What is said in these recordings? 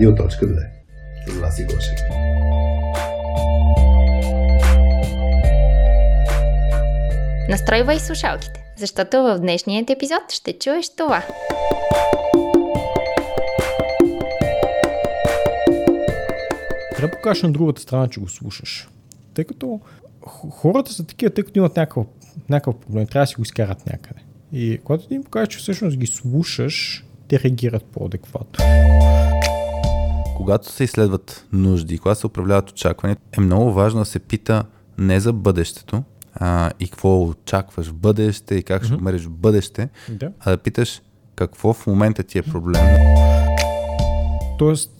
Радио.2 с Васи Гошев. Настройвай слушалките, защото в днешният епизод ще чуеш това. Трябва да покажеш на другата страна, че го слушаш. Тъй като хората са такива, тъй като имат някакъв, някакъв проблем, трябва да си го изкарат някъде. И когато ти им покажеш, че всъщност ги слушаш, те реагират по-адекватно. Когато се изследват нужди, когато се управляват очаквания, е много важно да се пита не за бъдещето а, и какво очакваш в бъдеще и как ще умериш в бъдеще, Да. а да питаш какво в момента ти е проблем. Тоест,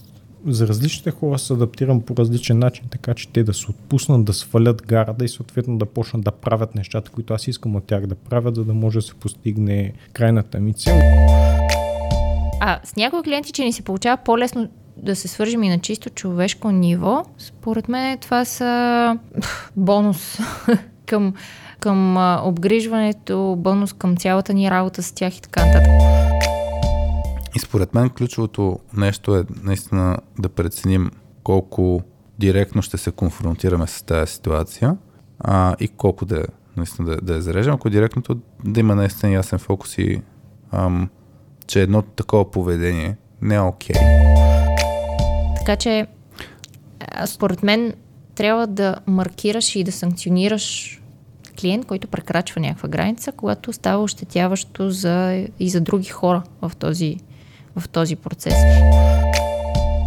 за различните хора се адаптирам по различен начин, така че те да се отпуснат, да свалят гарата и съответно да почнат да правят нещата, които аз искам от тях да правят, за да може да се постигне крайната ми цел. А с някои клиенти, че ни се получава по-лесно да се свържим и на чисто човешко ниво, според мен това са бонус към, към обгрижването, бонус към цялата ни работа с тях и така нататък. И според мен ключовото нещо е наистина да преценим колко директно ще се конфронтираме с тази ситуация а, и колко да, наистина да, да я зарежем. Ако директното да има наистина ясен фокус и ам, че едно такова поведение не е окей. Така че, според мен, трябва да маркираш и да санкционираш клиент, който прекрачва някаква граница, когато става ощетяващо за, и за други хора в този, в този процес.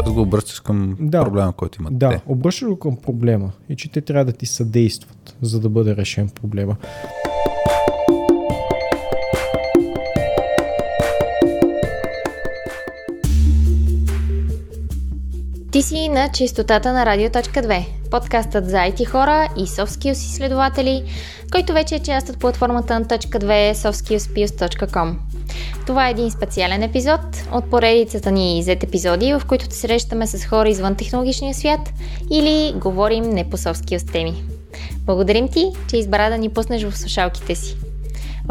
Аз го обръщаш към Да. проблема, който имат Да, обръщаш го към проблема и че те трябва да ти съдействат, за да бъде решен проблема. Ти си на чистотата на Радио.2, подкастът за IT хора и soft skills изследователи, който вече е част от платформата на .2 softskillspills.com. Това е един специален епизод от поредицата ни Z епизоди, в които се срещаме с хора извън технологичния свят или говорим не по soft skills теми. Благодарим ти, че избра да ни пуснеш в слушалките си.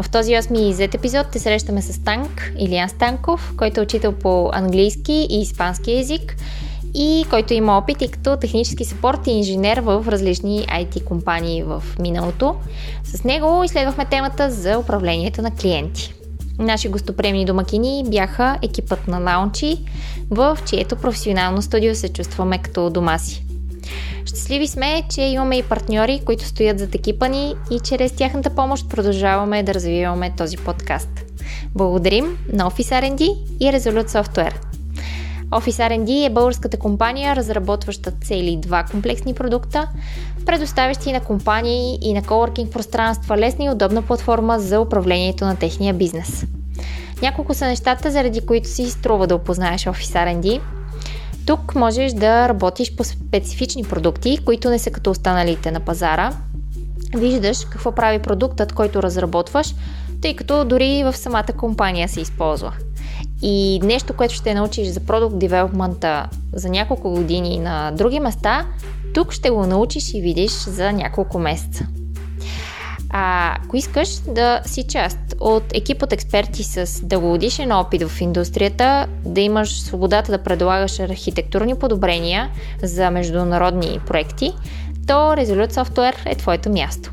В този 8 Z епизод те срещаме с Танк, Илиан Станков, който е учител по английски и испански язик и който има опит и като технически съпорт и инженер в различни IT компании в миналото. С него изследвахме темата за управлението на клиенти. Наши гостоприемни домакини бяха екипът на Лаунчи, в чието професионално студио се чувстваме като дома си. Щастливи сме, че имаме и партньори, които стоят зад екипа ни и чрез тяхната помощ продължаваме да развиваме този подкаст. Благодарим на Office R&D и Resolute Software. Office R&D е българската компания, разработваща цели два комплексни продукта, предоставящи на компании и на коворкинг пространства лесна и удобна платформа за управлението на техния бизнес. Няколко са нещата, заради които си струва да опознаеш Office R&D. Тук можеш да работиш по специфични продукти, които не са като останалите на пазара. Виждаш какво прави продуктът, който разработваш, тъй като дори в самата компания се използва. И нещо, което ще научиш за продукт девелопмента за няколко години на други места, тук ще го научиш и видиш за няколко месеца. А ако искаш да си част от екип от експерти с дългогодишен опит в индустрията, да имаш свободата да предлагаш архитектурни подобрения за международни проекти, то Resolute Software е твоето място.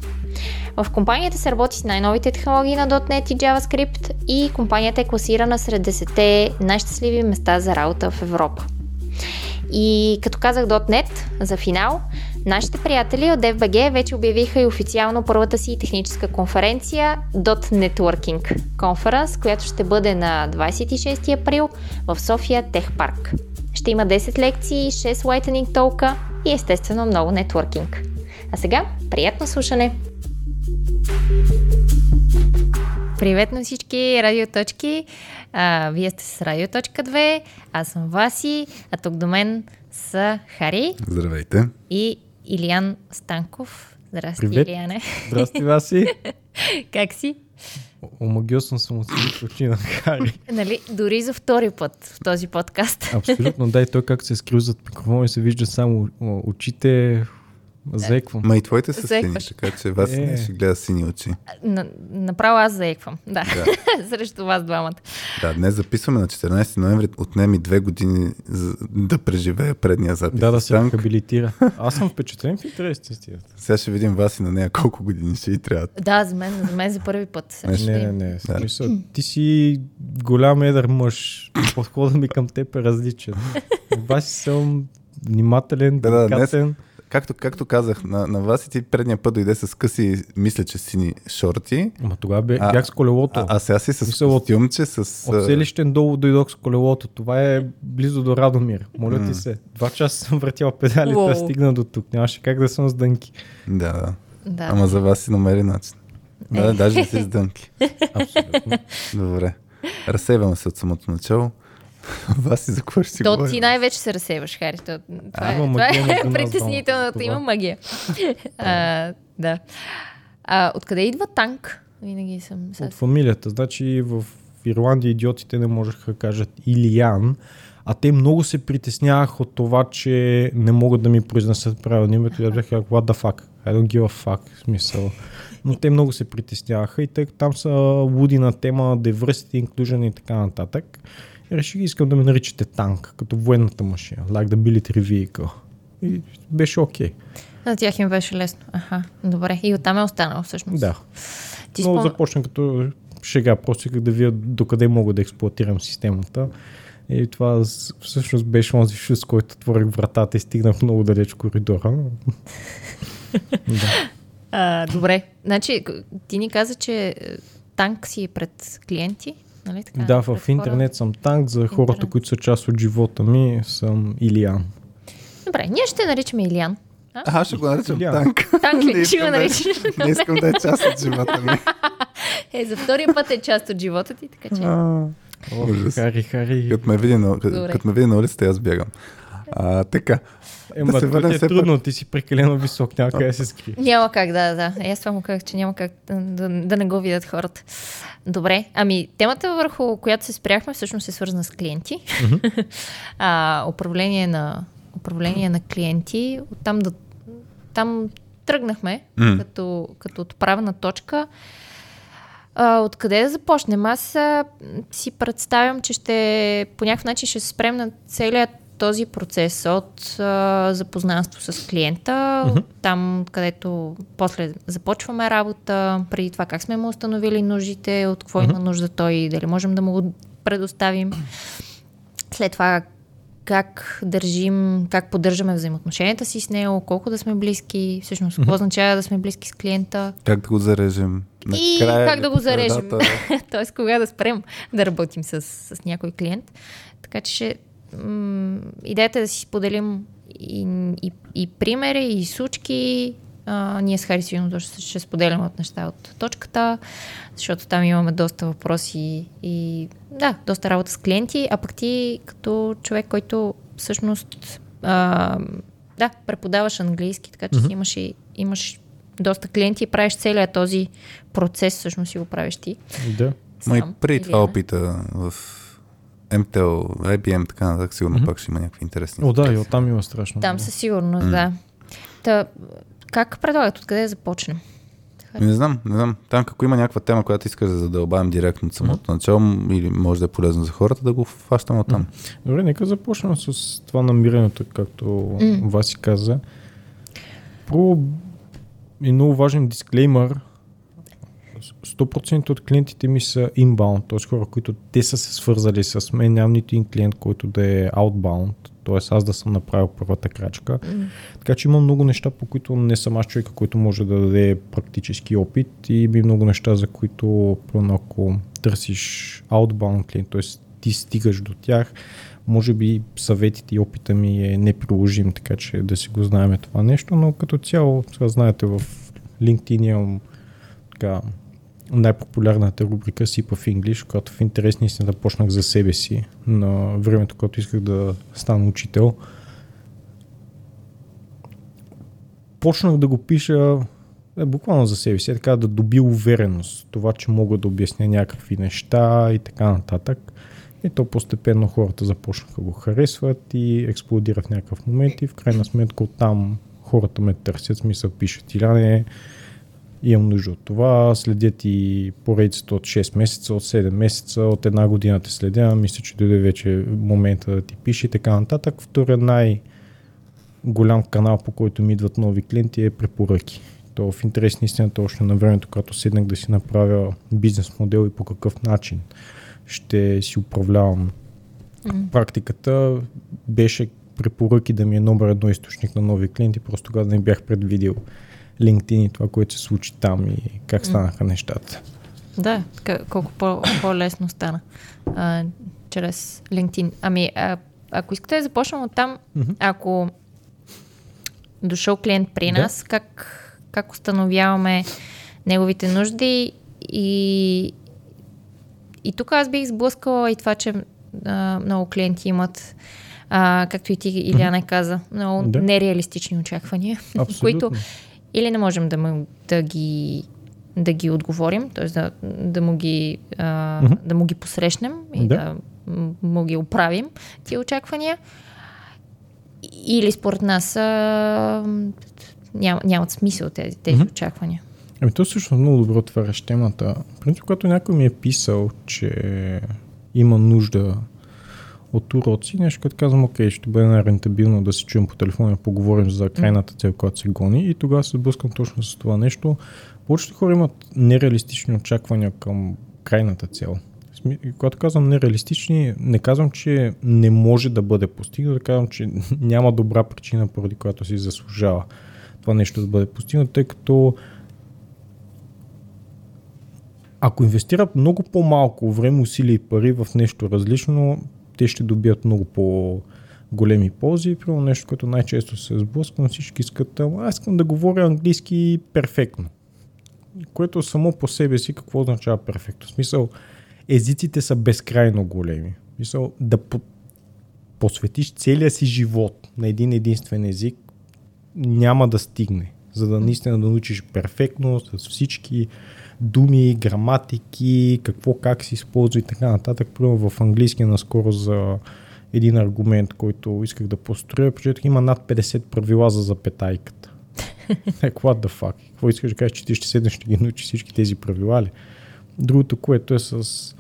В компанията се работи с най-новите технологии на .NET и JavaScript и компанията е класирана сред 10 най-щастливи места за работа в Европа. И като казах .NET за финал, нашите приятели от FBG вече обявиха и официално първата си техническа конференция .Networking Conference, която ще бъде на 26 април в София Тех Парк. Ще има 10 лекции, 6 Lightning толка и естествено много нетворкинг. А сега, приятно слушане! Привет на всички радиоточки! А, вие сте с Радиоточка 2, аз съм Васи, а тук до мен са Хари Здравейте. и Илиан Станков. Здрасти, Привет. Илиане. Здрасти, Васи! Как си? Омагиосан съм от си очи на Хари. Нали, дори за втори път в този подкаст. Абсолютно, да, и той как се е скрил зад микрофона и се вижда само очите, Заеквам. Ма и твоите са сини, Заекваш. така че вас Е. не ще гледа сини очи. На, направо аз заеквам. Да. Срещу вас двамата. Да, днес записваме на 14 ноември. Отнеми две години за да преживея предния запис. Да, да се рехабилитира. Аз съм впечатлен в интерес на истината. Сега ще видим вас и на нея колко години ще и трябва. Да, за мен, за мен за първи път. Ще Не, не, не. в Смисъл, ти си голям едър мъж. Подходът ми към теб е различен. Аз съм внимателен, Да, да, днес- деликатен. Както, както казах, на, на вас и ти предния път дойде с къси, мисля, че сини шорти. Ама тогава бе, А- бях с колелото. А, а сега си с Мисъл, от- костюмче, с... От селищен долу дойдох с колелото. Това е близо до Радомир. Моля ти се. Два часа съм въртял педалите, да стигна до тук. Нямаше как да съм с дънки. Да, да. Да. Ама за вас си намери начин. Е. Да, даже не си с дънки. Абсолютно. Добре. Разсейваме се от самото начало. Вас и за какво ще си То говорим? ти най-вече се разсеваш, Хари. То, това, има е, това е двамата. Има магия. а, да. А, откъде идва танк? Винаги съм... От фамилията. Значи в Ирландия идиотите не можеха да кажат Илиян, а те много се притесняваха от това, че не могат да ми произнесат правилно името аз бях как, what the fuck, I don't give a fuck, смисъл. Но те много се притесняваха и тъй там са луди на тема diversity, inclusion и така нататък. И реших, искам да ме наричате танк, като военната машина, like the military vehicle. И беше окей. На тях им беше лесно. Аха, добре. И оттам е останал всъщност. Да. Ти Но спом... започна като шега, просто исках да видя докъде мога да експлуатирам системата. И това всъщност беше онзи с който отворих вратата и стигнах много далеч коридора. да. А, добре. Значи, ти ни каза, че е, танк си пред клиенти, нали така? да, в интернет съм танк, за хората, Интернет. които са част от живота ми, съм Илиян. Хора. Добре, ние ще наричаме Илиян. А, Аз ще го наричам Илиян. танк. Танк Не ли? Ще го е- наричаш? Не искам да е част от живота ми. Е, за втория път е част от живота ти, така че... Ужас. Хари, Хари. Като ме види на, като ме види на улицата, аз бягам. А, така. Ема, да се е все трудно, ти си прекалено висок, няма къде да се скрие. Няма как, да, да. Аз това му казах, че няма как да, да, не го видят хората. Добре, ами темата върху която се спряхме всъщност е свързана с клиенти. а, управление, на, управление на клиенти. Оттам да, там тръгнахме М. като, като отправна точка. А, откъде да започнем? Аз а, си представям, че ще по някакъв начин ще се спрем на целият този процес от а, запознанство с клиента, mm-hmm. там където после започваме работа, преди това как сме му установили нуждите, от какво mm-hmm. има нужда той, дали можем да му го предоставим. След това как държим, как поддържаме взаимоотношенията си с него, колко да сме близки, всъщност какво означава да сме близки с клиента, Как да го зарежем? И Накрая как да го зарежем. Т.е. кога да спрем да работим с, с някой клиент. Така че ще, м- идеята е да си споделим и, и, и примери, и случки. А, ние с Хари сигурно ще, ще споделяме от неща от точката, защото там имаме доста въпроси и да, доста работа с клиенти, а пък ти като човек, който всъщност а, да, преподаваш английски, така че mm-hmm. имаш, и, имаш доста клиенти и правиш целият този процес, всъщност си го правиш ти. Да. Ма и сам, преди това опита в MTL, IBM, така нататък, сигурно Мгм. пак ще има някакви интересни. О, да, и оттам има страшно. Там със сигурност, да. Та, как предлагат? Откъде да започнем? Не знам, не знам. Там, ако има някаква тема, която искаш да задълбаем директно от самото начало, или може да е полезно за хората, да го фащаме от там. Добре, нека започнем с това намирането, както М. Васи каза. Про и много важен дисклеймър. 100% от клиентите ми са inbound, т.е. хора, които те са се свързали с мен. Нямам нито един клиент, който да е outbound, т.е. аз да съм направил първата крачка. Така че има много неща, по които не съм аз човека, който може да даде практически опит и има и много неща, за които, примерно, ако търсиш outbound клиент, т.е. ти стигаш до тях, може би съветите и опита ми е неприложим, така че да си го знаем това нещо, но като цяло, сега знаете, в LinkedIn имам така, най-популярната рубрика Сипа в English, която в интерес наистина почнах за себе си на времето, когато исках да стана учител. Почнах да го пиша е, буквално за себе си, е така да доби увереност, това, че мога да обясня някакви неща и така нататък. И то постепенно хората започнаха да го харесват и експлодира в някакъв момент и в крайна сметка оттам хората ме търсят, смисъл пишат. Иляне, имам нужда от това, следят и поредицата от 6 месеца, от 7 месеца, от една година те следя, мисля, че дойде вече момента да ти пише и така нататък. Втория най- голям канал, по който ми идват нови клиенти е препоръки. То в интерес на истината, още на времето, когато седнах да си направя бизнес модел и по какъв начин ще си управлявам М. практиката, беше препоръки да ми е номер едно източник на нови клиенти, просто тогава не бях предвидил LinkedIn и това, което се случи там и как станаха нещата. Да, колко по- по-лесно стана а, чрез LinkedIn. Ами, а, ако искате да започнем от там, Мгм. ако дошъл клиент при Да. нас, как, как установяваме неговите нужди и, и тук аз бих сблъскала и това, че а, много клиенти имат, а, както и ти, Иляна каза, много Да. нереалистични очаквания, Абсолютно. които или не можем да, му, да ги да ги отговорим, т.е. Да, да, му ги, а, да му ги посрещнем и Да. да, му ги оправим тия очаквания. Или според нас а, ням, нямат смисъл тези, тези очаквания. Ами то също много добро отваряш темата. Принцип, когато някой ми е писал, че има нужда от уроци, нещо, като казвам, окей, ще бъде най-рентабилно да се чуем по телефона и поговорим за крайната цел, която се гони. И тогава се сблъскам точно с това нещо. Повечето хора имат нереалистични очаквания към крайната цел. Когато казвам нереалистични, не казвам, че не може да бъде постигнато, казвам, че няма добра причина, поради която си заслужава това нещо да бъде постигнато, тъй като ако инвестират много по-малко време, усилия и пари в нещо различно, те ще добият много по големи ползи. Примерно нещо, което най-често се сблъсквам, всички искат, «Ама аз искам да говоря английски перфектно. Което само по себе си какво означава перфектно? В смисъл, езиците са безкрайно големи. В смисъл, да по- посветиш целия си живот на един единствен език, няма да стигне. За да наистина да научиш перфектно с всички думи, граматики, какво как се използва и така нататък. Примерно в английски наскоро за един аргумент, който исках да построя, прочетох има над 50 правила за запетайката. Like, what the fuck? Какво искаш да кажеш, че ти ще седнеш, ще ги научиш всички тези правила ли? Другото, което е с...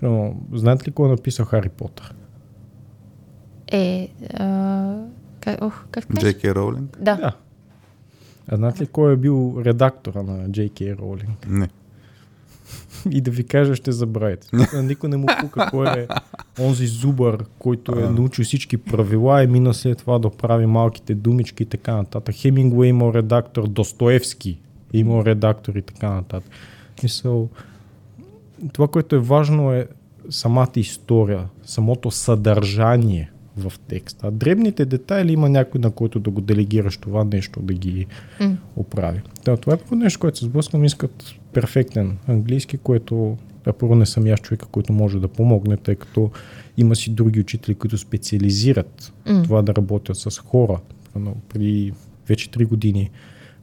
Примерно, знаете ли кой е написал Хари Потър? Е, а, как, ох, как? Джеки Роулинг? Да. Да. А знаете ли кой е бил редактора на J.K. Rowling? Не. И да ви кажа, ще забравите. Никой не му пука кой е онзи зубър, който е научил всички правила и мина след това да прави малките думички и така нататък. Хемингуей имал редактор, Достоевски имал редактор и така нататък. Мисъл, това, което е важно е самата история, самото съдържание в текста. А дребните детайли има някой, на който да го делегираш това нещо, да ги М. оправи. Да, това е първо нещо, което се сблъсквам. Искат перфектен английски, което да, първо не съм аз човека, който може да помогне, тъй като има си други учители, които специализират М. това да работят с хора. Примерно При вече 3 години,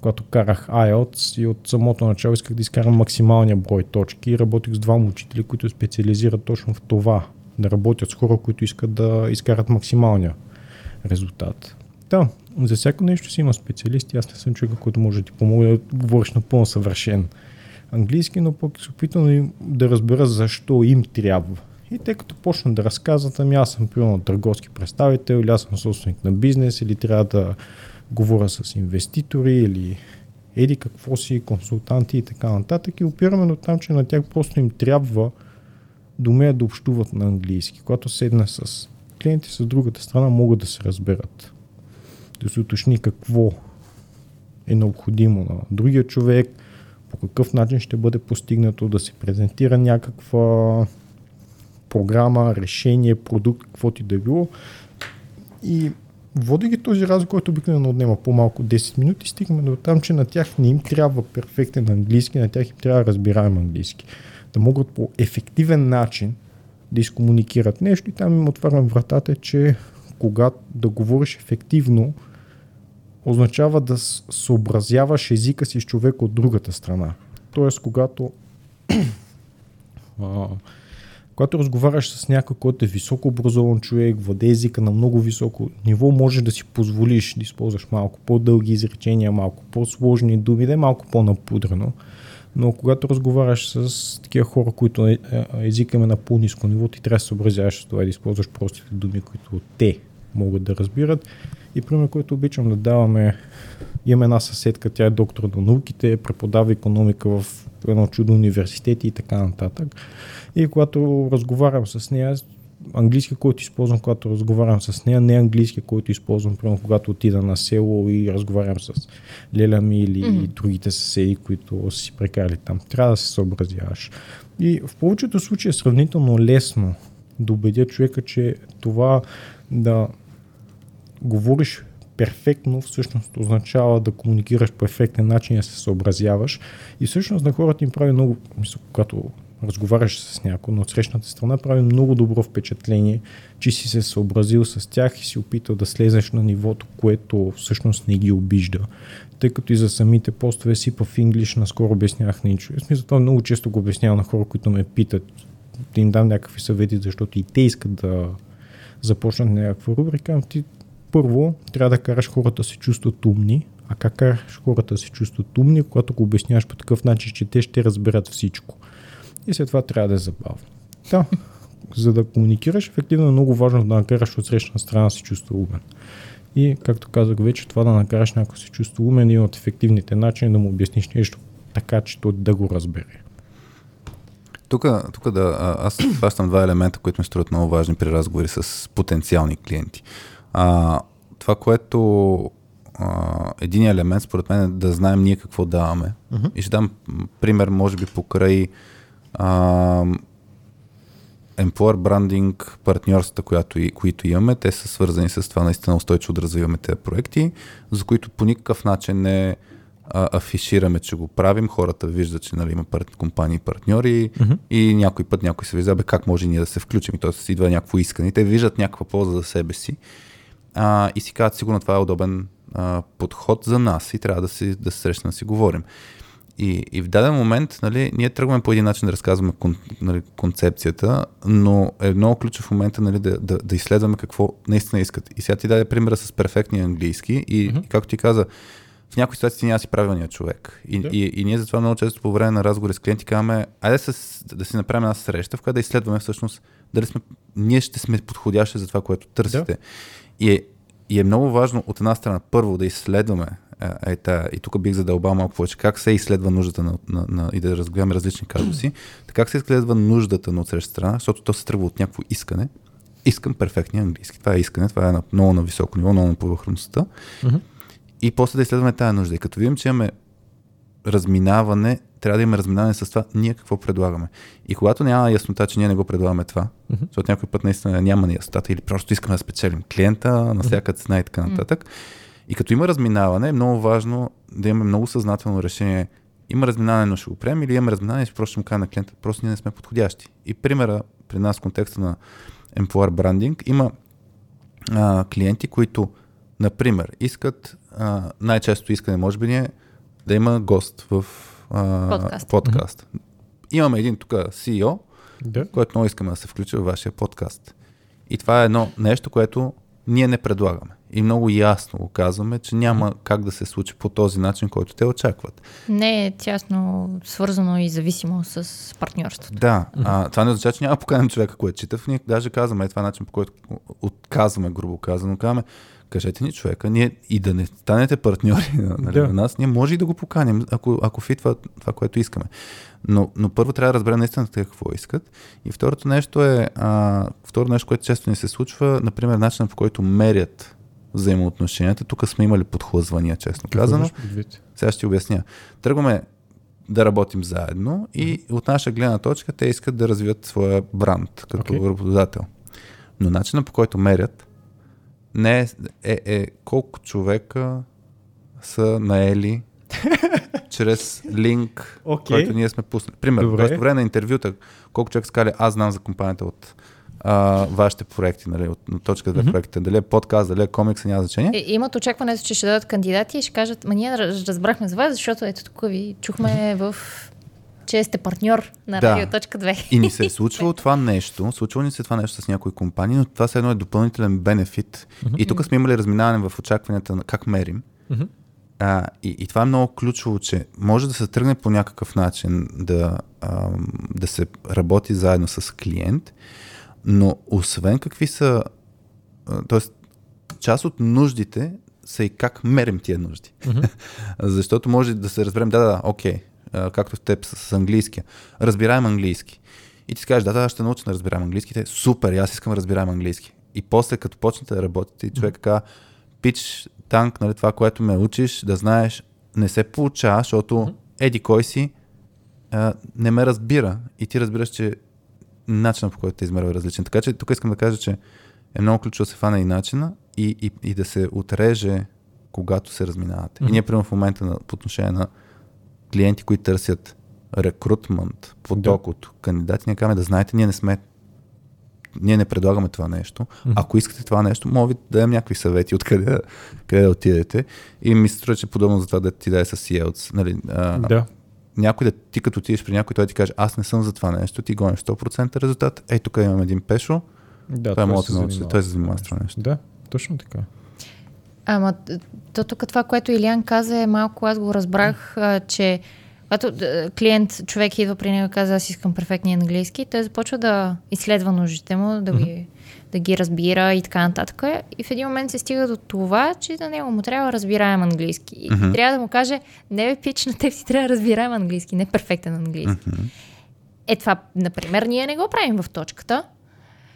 когато карах IELTS и от самото начало исках да изкарам максималния брой точки и работих с двама учители, които специализират точно в това. Да работят с хора, които искат да изкарат максималния резултат. Да, за всяко нещо си има специалисти. Аз не съм човека, който може да ти помогне да говориш напълно съвършен английски, но пък се опитвам да, разбера защо им трябва. И те като почнат да разказват, ами аз съм примерно търговски представител, или аз съм собственик на бизнес, или трябва да говоря с инвеститори, или еди какво си, консултанти и така нататък. И опираме до там, че на тях просто им трябва да умеят да общуват на английски. Когато седна с клиенти с другата страна, могат да се разберат. Да се уточни какво е необходимо на другия човек, по какъв начин ще бъде постигнато, да се презентира някаква програма, решение, продукт, каквото и да е било. И води ги този разговор, който обикновено отнема по-малко 10 минути, стигаме до там, че на тях не им трябва перфектен английски, на тях им трябва разбираем английски. Да могат по ефективен начин да изкомуникират нещо и там им отварям вратата, че когато да говориш ефективно, означава да съобразяваш езика си с човек от другата страна. Тоест, когато, когато разговаряш с някой, който е високо образован човек, владе езика на много високо ниво, може да си позволиш да използваш малко по-дълги изречения, малко по-сложни думи, да е малко по-напудрено. Но когато разговаряш с такива хора, които е, е, езика им е на по-низко ниво, ти трябва да се съобразяваш с това и да използваш простите думи, които те могат да разбират. И пример, който обичам да даваме, имам една съседка, тя е доктор на науките, преподава економика в едно чудо университет и така нататък. И когато разговарям с нея, английски, който използвам, когато разговарям с нея, не английски, който използвам, примерно, когато отида на село и разговарям с леля ми или mm-hmm. другите съседи, които си прекарали там. Трябва да се съобразяваш. И в повечето случаи е сравнително лесно да убедя човека, че това да говориш перфектно всъщност означава да комуникираш по ефектен начин и да се съобразяваш. И всъщност на хората им прави много, мисля, когато разговаряш с някой, но от срещната страна прави много добро впечатление, че си се съобразил с тях и си опитал да слезеш на нивото, което всъщност не ги обижда. Тъй като и за самите постове си в инглиш наскоро обяснявах на В смисъл това много често го обяснявам на хора, които ме питат да им дам някакви съвети, защото и те искат да започнат някаква рубрика. Ти първо трябва да караш хората да се чувстват умни, а как караш хората да се чувстват умни, когато го обясняваш по такъв начин, че те ще разберат всичко. И след това трябва да е забавно. Да, за да комуникираш ефективно е много важно да накараш от срещна страна да се чувства умен. И, както казах вече, това да накараш някой да се чувства умен е от ефективните начини да му обясниш нещо така, че той да го разбере. Тук, тук да, аз хващам два елемента, които ми струват много важни при разговори с потенциални клиенти. А, това, което а, един елемент, според мен, е да знаем ние какво даваме. Uh-huh. И ще дам пример, може би, покрай а, employer branding, партньорствата, която и, които имаме, те са свързани с това наистина устойчиво да развиваме тези проекти, за които по никакъв начин не а, афишираме, че го правим. Хората виждат, че нали, има пар... компании партньори uh-huh. и някой път някой се вижда, бе, как може ние да се включим и т.е. идва някакво искане. Те виждат някаква полза за себе си а, и си казват, сигурно това е удобен а, подход за нас и трябва да, си, да се срещнем да си говорим. И, и в даден момент нали, ние тръгваме по един начин да разказваме кон, нали, концепцията, но е много ключов момент нали, да, да, да изследваме какво наистина искат. И сега ти даде примера с перфектния английски и, mm-hmm. и както ти каза, в някои ситуации ти няма си правилният човек. И, да. и, и ние затова много често по време на разговори с клиенти казваме, айде с, да си направим една среща, в която да изследваме всъщност дали сме, ние ще сме подходящи за това, което търсите. Да. И е, и е много важно от една страна първо да изследваме е, е, и тук бих задълбал малко повече, как се изследва нуждата на, на, на и да разгледаме различни казуси, така как се изследва нуждата на отсреща страна, защото то се тръгва от някакво искане. Искам перфектния английски. Това е искане, това е на, много на високо ниво, много на повърхността. И после да изследваме тази нужда. И като видим, че имаме разминаване, трябва да има разминаване с това, ние какво предлагаме. И когато няма яснота, че ние не го предлагаме това, защото някой път наистина няма яснотата или просто искаме да спечелим клиента на всяка цена и така нататък. И като има разминаване, е много важно да имаме много съзнателно решение. Има разминаване, но ще го приемем или имаме разминаване и просто ще му кажа на клиента, просто ние не сме подходящи. И примера при нас в контекста на Employer Branding има а, клиенти, които, например, искат, а, най-често искане може би ни е да има гост в а, подкаст. подкаст. Mm-hmm. Имаме един тук CEO, да. който много искаме да се включи в вашия подкаст. И това е едно нещо, което ние не предлагаме. И много ясно го казваме, че няма как да се случи по този начин, който те очакват. Не е тясно свързано и зависимо с партньорството. Да, а, това не означава, че няма да поканем човека, който чита. Ние даже казваме, е това начин, по който отказваме, грубо казано, казваме, кажете ни човека, ние и да не станете партньори нали, да. на нас, ние може и да го поканим, ако, ако фитва това, което искаме. Но, но първо трябва да разберем наистина какво искат. И второто нещо е, а, второ нещо, което често ни се случва, например, начинът по който мерят взаимоотношенията. Тук сме имали подхлъзвания, честно казано. Сега ще ти обясня. Тръгваме да работим заедно и от наша гледна точка те искат да развият своя бранд като okay. работодател. Но начинът по който мерят не е, е, е колко човека са наели чрез линк, okay. който ние сме пуснали. Примерно, по време на интервюта, колко човек скали, аз знам за компанията от а, вашите проекти, нали, от на точка 2 mm-hmm. проектите, дали е подкаст, дали е комикс, няма значение. И, имат очакване, че ще дадат кандидати и ще кажат, ма ние разбрахме за вас, защото ето тук ви чухме в че сте партньор на Да. Радио.2. И ни се е случвало това нещо, случвало ни се това нещо с някои компании, но това все едно е допълнителен бенефит. И тук сме имали разминаване в очакванията на как мерим. Мгм. А, и, и това е много ключово, че може да се тръгне по някакъв начин да, ам, да се работи заедно с клиент, но освен какви са, т.е. част от нуждите са и как мерим тия нужди. Защото може да се разберем, да, да, окей, както в теб с, с английския. Разбираем английски. И ти си кажеш, да, да, ще науча да разбирам английски. Те, супер, аз искам да разбирам английски. И после, като почнете да работите, и човек казва, пич, танк, нали, това, което ме учиш, да знаеш, не се получава, защото еди кой си а, не ме разбира. И ти разбираш, че начинът по който те измерва е различен. Така че тук искам да кажа, че е много ключово да се фане и начина и, и, и да се отреже, когато се разминавате. И ние, примерно, в момента на, по отношение на клиенти, които търсят рекрутмент, поток Да. от кандидати, ние казваме да знаете, ние не сме ние не предлагаме това нещо. Ако искате това нещо, може да дадем някакви съвети откъде къде да отидете. И ми се струва, че подобно за това да ти даде с Yields. Нали, а, Да. Някой да ти като отидеш при някой, той ти каже, аз не съм за това нещо, ти гониш 100% резултат, ей тук имам един пешо, Да, той може да се те научи, той се занимава с това нещо. Да, точно така. Ама то тук това, което Илян каза е малко, аз го разбрах, а, че когато клиент, човек идва при него и каза, аз искам перфектния английски, той започва да изследва нуждите му, да ги, да ги разбира и така нататък. И в един момент се стига до това, че на него му трябва разбираем английски. И Мгм. трябва да му каже, не бе, пич, на теб ти трябва разбираем английски, не перфектен английски. Е това, например, ние не го правим в точката.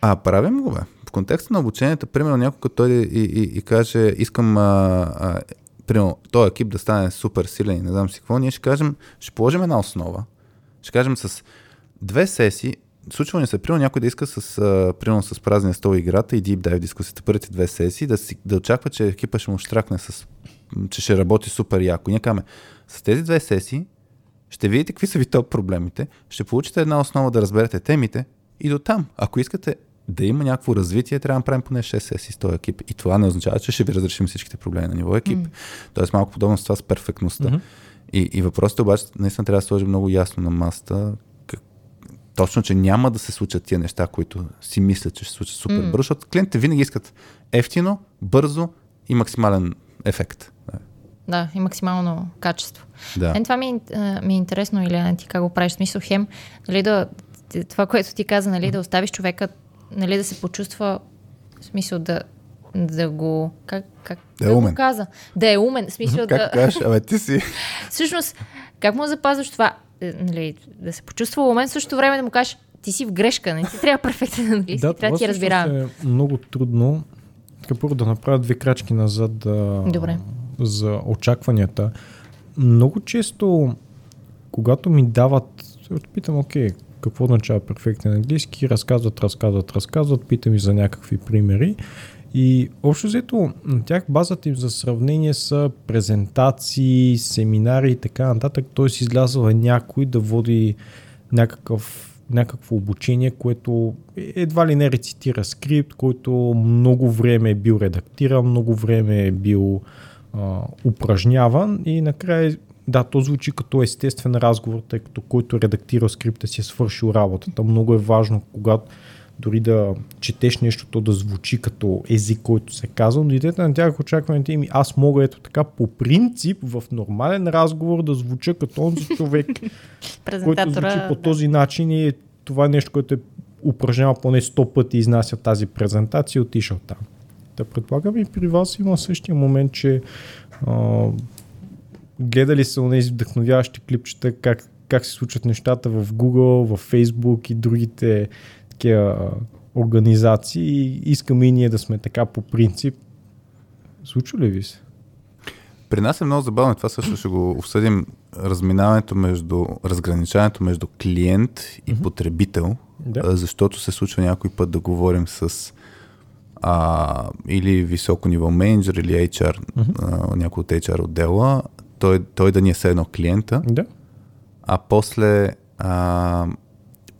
А, правим го, бе. В контекста на обучението, примерно някой като той и, и, и каже, искам а, а, примерно, този екип да стане супер силен и не знам си какво, ние ще кажем, ще положим една основа. Ще кажем с две сесии, случва ни се, примерно някой да иска с, а, примерно с празния стол играта и deep dive дискусията, първите две сесии, да, си, да очаква, че екипа ще му штракне с, че ще работи супер яко. Ние казваме, с тези две сесии ще видите какви са ви топ проблемите, ще получите една основа да разберете темите и до там, ако искате да има някакво развитие, трябва да направим поне 6 сесии с този екип. И това не означава, че ще ви разрешим всичките проблеми на ниво екип. Mm. Тоест малко подобно с това с перфектността. Mm-hmm. И, и въпросът е обаче наистина трябва да сложим много ясно на масата как, точно, че няма да се случат тия неща, които си мислят, че ще се случат супер mm. бързо, защото клиентите винаги искат ефтино, бързо и максимален ефект. Да. Да, и максимално качество. Да. Мен това ми, е ми е интересно, Иляна, ти как го правиш. Смисъл, хем, нали, да, това, което ти каза, нали, да оставиш човека, нали, да се почувства, в смисъл да, да го... Как, как, Да е умен. го каза? Да е умен. Смисъл да... Как кажеш, абе ти си... Всъщност, как му запазваш това? Е, Нали, да се почувства умен, в същото време да му кажеш, ти си в грешка, не ти трябва перфектен английски, Да, трябва да ти разбирам. е много трудно. Първо да направя две крачки назад да, Добре. за очакванията. Много често, когато ми дават, питам, окей, какво означава перфектен английски, разказват, разказват, разказват, питам и за някакви примери. И общо взето, на тях базата им за сравнение са презентации, семинари и така нататък. Т.е. излязъл е някой да води някакъв, някакво обучение, което едва ли не рецитира скрипт, който много време е бил редактиран, много време е бил а, упражняван и накрая да, то звучи като естествен разговор, тъй като който редактирал скрипта си е свършил работата. Много е важно, когато дори да четеш нещо, то да звучи като език, който се казва, но идете на тях очакването им, аз мога ето така по принцип в нормален разговор да звуча като онзи човек, който звучи по този начин и това е нещо, което е упражнявал поне 100 пъти изнася тази презентация и отишъл там. Да предполагам и при вас има същия момент, че а, гледали са тези вдъхновяващи клипчета, как, как се случват нещата в Google, в Facebook и другите такива организации и искаме и ние да сме така по принцип. Случва ли ви се? При нас е много забавно, това също ще го обсъдим, разминаването между, разграничаването между клиент и потребител, Да. а, защото се случва някой път да говорим с а, или високо ниво менеджер или HR, а, някой от HR отдела, той, той да ни е все едно клиента, Да. а после а,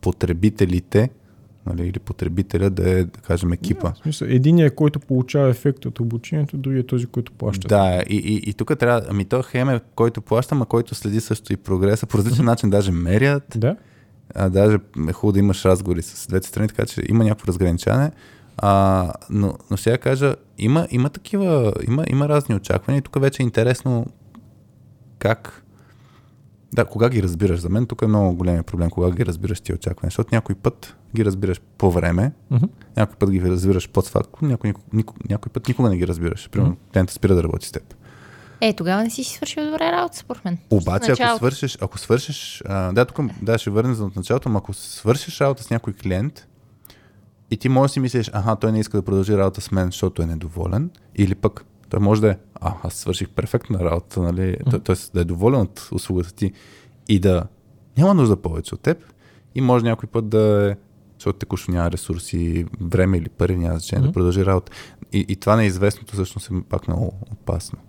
потребителите нали, или потребителя да е, да кажем, екипа. В смисъл, единият, който получава ефект от обучението, другият е този, който плаща. Да, и, и, и тук трябва, ами то хем е който плаща, ма който следи също и прогреса, по различен начин даже мерят, Да? а, даже е хубаво да имаш разговори с двете страни, така че има някакво разграничаване. А, но, но я кажа, има, има такива, има, има разни очаквания и тук вече е интересно как да, кога ги разбираш? За мен тук е много големия проблем, кога ги разбираш ти очаквания, защото някой път ги разбираш по време, Мгм. някой път ги разбираш подфактно, някой, някой, някой път никога не ги разбираш. Примерно, клиентът спира да работи с теб. Е, тогава не си си свършил добре работа, според мен. Обаче, ако свършиш, ако свършиш, а, да, тук да, ще върнем за от началото, но ако свършиш работа с някой клиент и ти можеш да си мислиш, аха, той не иска да продължи работа с мен, защото е недоволен, или пък той може да е, а, аз свърших перфектна работа, нали, т- т.е. да е доволен от услугата ти и да няма нужда повече от теб и може някой път да е, защото текущо няма ресурси, време или пари, няма значение да Мгм. продължи работа. И, и това неизвестното всъщност е пак много опасно.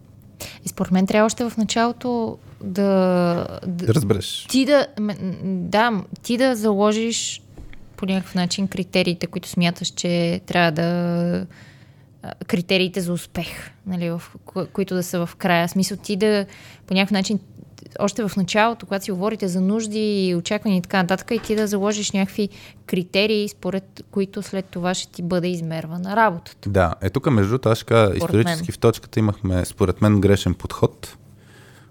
И според мен трябва още в началото да... да Да разбереш. ти да... Да, ти да заложиш по някакъв начин критериите, които смяташ, че трябва да... критериите за успех, нали, в, ко- които да са в края. Смисъл ти да по някакъв начин още в началото, когато си говорите за нужди и очаквания и така нататък, и ти да заложиш някакви критерии, според които след това ще ти бъде измервана работата. Да, е тук между другото, аз ще кажа, Според исторически мен. в точката имахме, според мен, грешен подход,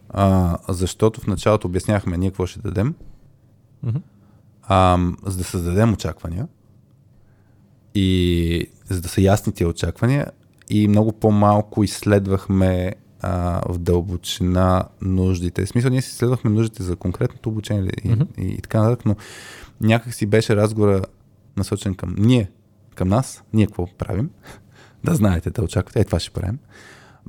а, защото в началото обясняхме ние какво ще дадем, Мгм. а, за да създадем очаквания и за да са ясни тия очаквания и много по-малко изследвахме а, в дълбочина нуждите. В смисъл, ние си изследвахме нуждите за конкретното обучение и, Мгм. и, и така нататък, но някак си беше разговора насочен към ние, към нас, ние какво правим, да знаете, да очаквате, е това ще правим,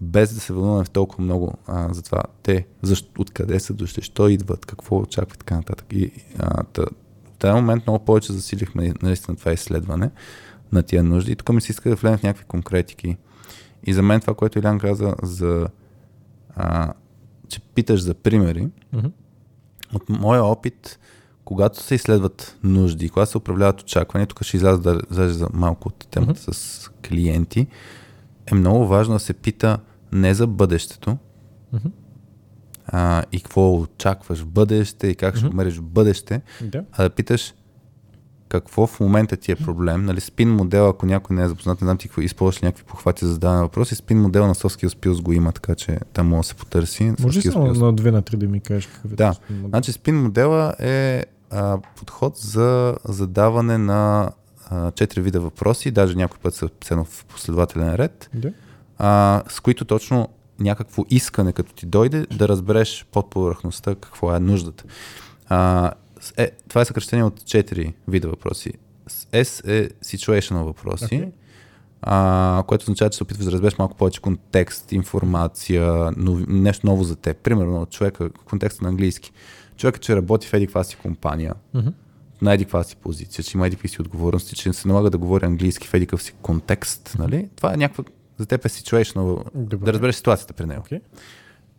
без да се вълнуваме в толкова много а, за това те, защо, откъде са дошли, що идват, какво очакват и така нататък. И а, та, в този момент много повече засилихме наистина това изследване на тия нужди. И тук ми се иска да влезем в някакви конкретики. И за мен това, което Илян каза за а, че питаш за примери, Мгм. от моя опит, когато се изследват нужди, когато се управляват очаквания, тук ще изляза да за малко от темата с клиенти, е много важно да се пита не за бъдещето, Мгм. а, и какво очакваш в бъдеще и как ще Мгм. го мериш в бъдеще, Да. а да питаш какво в момента ти е проблем. Нали, спин модел, ако някой не е запознат, не знам ти какво използваш ли някакви похвати за задаване на въпроси, спин модел на Soft Skills Pills го има, така че там може да се потърси. Може ли само на две на три да ми кажеш какъв е Да. спин? Значи спин модела е а, подход за задаване на а, четири вида въпроси, даже някой път са писано в последователен ред, Да. а, с които точно някакво искане, като ти дойде, да разбереш под повърхността какво е нуждата. А, е, това е съкръщение от четири вида въпроси. С S е situational въпроси, Окей. а, което означава, че се опитваш да разбереш малко повече контекст, информация, нов, нещо ново за теб. Примерно, човека, контекста на английски. Човека, че работи в еди си компания, Мгм. на еди си позиция, че има еди си отговорности, че се налага да говори английски в еди си контекст, нали? Това е някаква, за теб е situational, Добре. да разбереш ситуацията при него. Окей.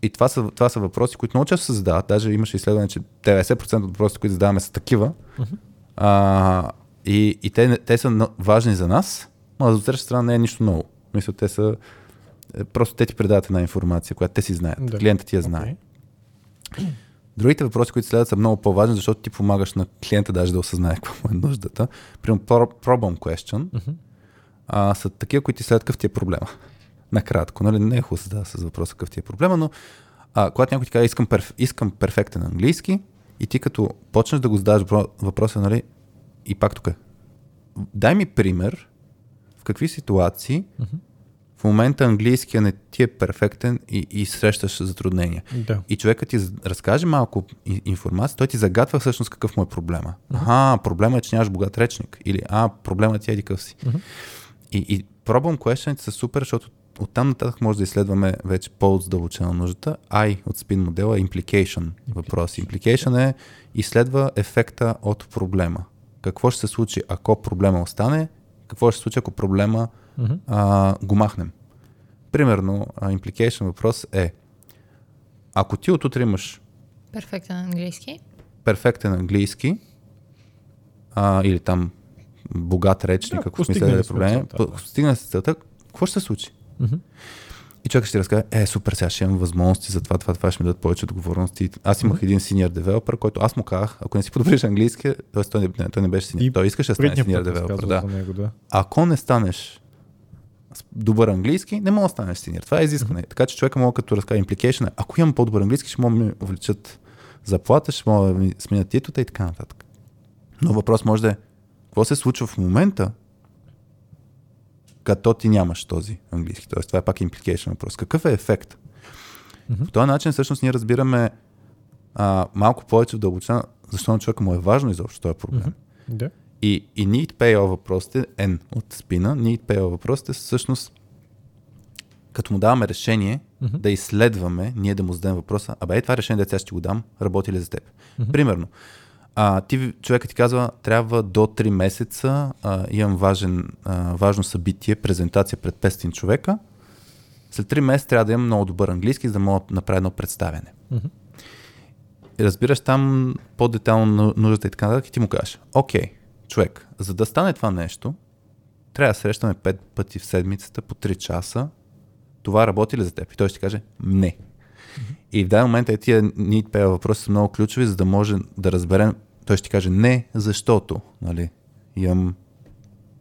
И това са, това са въпроси, които много често се задават. Даже имаше изследване, че 90% от въпросите, които задаваме, са такива. Мгм. А, и и те, те са важни за нас, но от трета страна не е нищо ново. Мисля, те са. е, Просто те ти предават една информация, която те си знаят. Да. Клиентът ти я знае. Окей. Другите въпроси, които следват, са много по-важни, защото ти помагаш на клиента даже да осъзнае какво му е нуждата. Примерно pro- problem question Мгм. а, са такива, които ти следват какъв ти е проблема. Накратко, нали? Не е хубаво да се задава с въпроса какъв ти е проблема, но а, когато някой ти каже искам, перф, искам перфектен английски и ти като почнеш да го задаваш въпро- въпроса, нали? И пак тук е. Дай ми пример в какви ситуации Мгм. в момента английския не ти е перфектен и, и срещаш затруднения. Да. И човекът ти разкаже малко информация, той ти загатва всъщност какъв му е проблема. Аха, проблема е, че нямаш богат речник. Или, а, проблема ти е еди какъв си. Мгм. И, и пробвам questionите са супер, защото оттам нататък може да изследваме вече по-задълбочена нуждата. I от спин модела е implication въпрос. Implication е изследва ефекта от проблема. Какво ще се случи, ако проблема остане? Какво ще се случи, ако проблема Мгм. а, го махнем? Примерно, а, implication въпрос е ако ти от утре имаш Перфектен английски. перфектен английски а, или там богат речник, Да, ако смисля постигнали е сме проблем. целта, да. Ако стигна се целта, какво ще се случи? Мгм. И човек ще разкаже, е, супер, сега ще имам възможности за това, това, това ще ми дадат повече отговорности. Аз имах един синьор девелопер, който аз му казах, ако не си подобриш английски, т.е. той не, не, той не беше синьор, той искаше да стане синьор разказвах Да. него, да. Ако не станеш добър английски, не мога да станеш синьор. Това е изискване. Така че човека мога като разкаже implication, е, ако имам по-добър английски, ще мога да ми увеличат заплата, ще мога да ми сменят титлата и така нататък. Но въпрос може да е, какво се случва в момента, като ти нямаш този английски. Тоест, това е пак implication въпрос. Какъв е ефект? Мгм. По този начин всъщност ние разбираме а, малко повече в дълбочина, защо на човека му е важно изобщо този проблем. Мгм. Да. И, и need payoff въпросите, N от спина, need payoff въпросите всъщност като му даваме решение Мгм. да изследваме, ние да му зададем въпроса, абе, е това решение, да сега ще го дам, работи ли за теб? Мгм. Примерно, а, ти, човекът ти казва, трябва до 3 месеца, а, имам важен, а, важно събитие, презентация пред 500 човека, след 3 месеца трябва да имам много добър английски, за да мога да направя едно представяне. Мгм. И разбираш там по-детално нуждата и така нататък и ти му кажеш, окей, човек, за да стане това нещо, трябва да срещаме 5 пъти в седмицата по 3 часа. Това работи ли за теб? И той ще ти каже, не. И в даден момент е тия pay въпроси са много ключови, за да може да разберем, той ще ти каже не, защото, нали, имам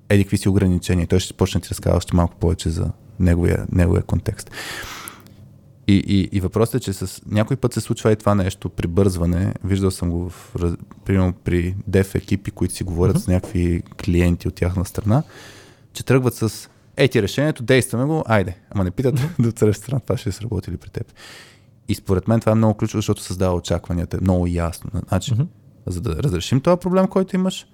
еди какви си ограничения. Той ще почне да ти разказва още малко повече за неговия, неговия контекст. И, и, и въпросът е, че с някой път се случва и това нещо, прибързване. Виждал съм го в, примерно при деф екипи, които си говорят с някакви клиенти от тяхна страна, че тръгват с ей ти решението, действаме го, айде. Ама не питат до царев страна, това ще сработи ли при теб. И според мен това е много ключово, защото създава очакванията. Много ясно. Значи, Мгм. за да разрешим този проблем, който имаш,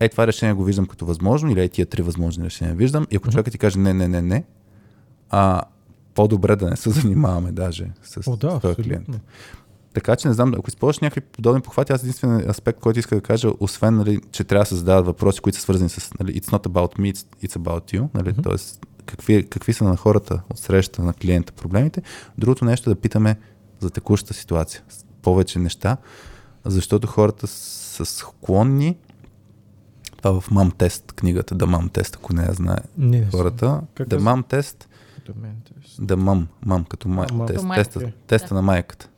е това решение го виждам като възможно или е тия три възможни решения виждам. И ако човекът ти каже не, не, не, не, а по-добре да не се занимаваме даже с, О, да, с този клиент. Така че не знам, ако използваш някакви подобни похвати, аз единствен аспект, който иска да кажа, освен, нали, че трябва да се задават въпроси, които са свързани с нали, it's not about me, it's, it's about you, нали, Мгм. т.е. Какви, какви са на хората от среща на клиента проблемите. Другото нещо е да питаме за текущата ситуация. Повече неща, защото хората са склонни това в мам тест, книгата да мам тест, ако не я знае Не, хората. Да мам тест, да мам, мам като май, мам. тест, майка. теста, теста на майката.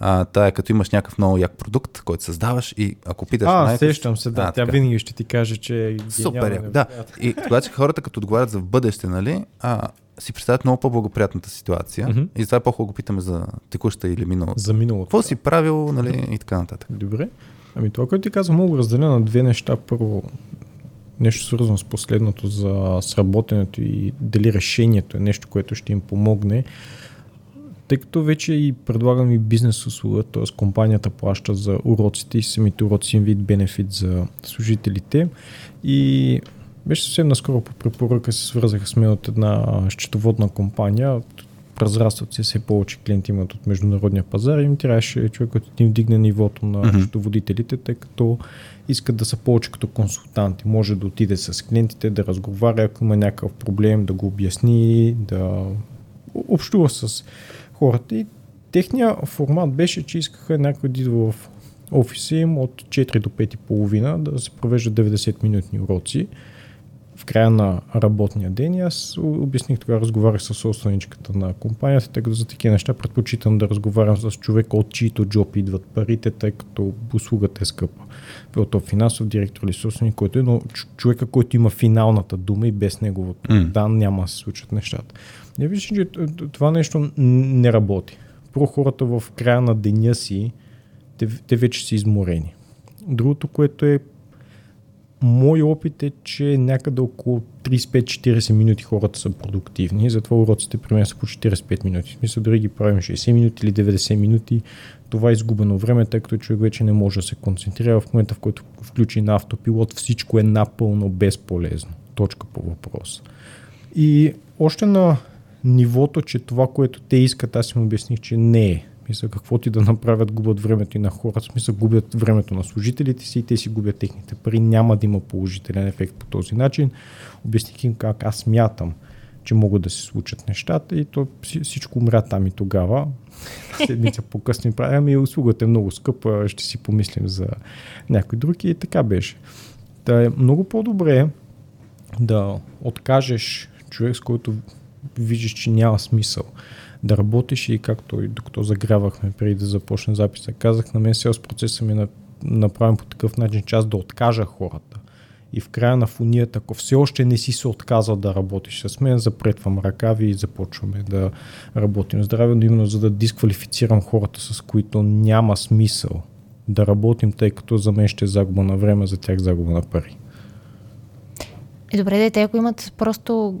А, тая е като имаш някакъв много як продукт, който създаваш и ако питаш А, си- сещам се, да. А, тя така. винаги ще ти каже, че е Супер, гениална, як, да. И тогава, че хората като отговарят за в бъдеще, нали, а, си представят много по-благоприятната ситуация Мгм. и затова по-хубаво го питаме за текуща или миналата. За миналото. Какво си правил, нали, и така нататък. Добре. Ами това, което ти казвам, мога да разделя на две неща. Първо, нещо свързано с последното за сработенето и дали решението е нещо, което ще им помогне. Тъй като вече и предлагам и бизнес услуга, т.е. компанията плаща за уроците и самите уроци им вид бенефит за служителите. И беше съвсем наскоро по препоръка се свързаха с мен от една счетоводна компания. Разрастват се все повече клиенти имат от международния пазар и им трябваше човек, който им вдигне нивото на Мгм. счетоводителите, тъй като искат да са повече като консултанти. Може да отиде с клиентите, да разговаря, ако има някакъв проблем, да го обясни, да общува с хората. И техния формат беше, че искаха някой да идва в офиса им от 4 до 5 и половина да се провеждат 90 минутни уроци в края на работния ден и аз обясних тогава, разговарях с собственичката на компанията, тъй като за такива неща предпочитам да разговарям с човека, от чието джоб идват парите, тъй като услугата е скъпа. Било то финансов директор или собственик, който е, но човека, който има финалната дума и без неговото М. дан няма да се случат нещата. Не виждаш, че това нещо не работи. Про хората в края на деня си, те, те вече са изморени. Другото, което е Мой опит е, че някъде около 35-40 минути хората са продуктивни, затова уроците при мен са по 45 минути. В смисъл дори ги правим 60 минути или 90 минути. Това е изгубено време, тъй като човек вече не може да се концентрира в момента, в който включи на автопилот, всичко е напълно безполезно. Точка по въпрос. И още на нивото, че това, което те искат, аз им обясних, че не е. Мисля, какво ти да направят, губят времето и на хората, смисъл губят времето на служителите си и те си губят техните пари. Няма да има положителен ефект по този начин. Обясних им как аз мятам, че могат да се случат нещата и то вси- всичко умря там и тогава. Седмица по-късно им правя, ами услугата е много скъпа, ще си помислим за някой друг и така беше. Та е много по-добре да откажеш човек, с който виждаш, че няма смисъл да работиш и както и докато загрявахме преди да започне записа, казах на мен селс процеса ми е направим по такъв начин, че аз да откажа хората. И в края на фунията, ако все още не си се отказал да работиш с мен, запретвам ръкави и започваме да работим здраве, но именно за да дисквалифицирам хората, с които няма смисъл да работим, тъй като за мен ще е загуба на време, за тях загуба на пари. Е, добре, да, те ако имат просто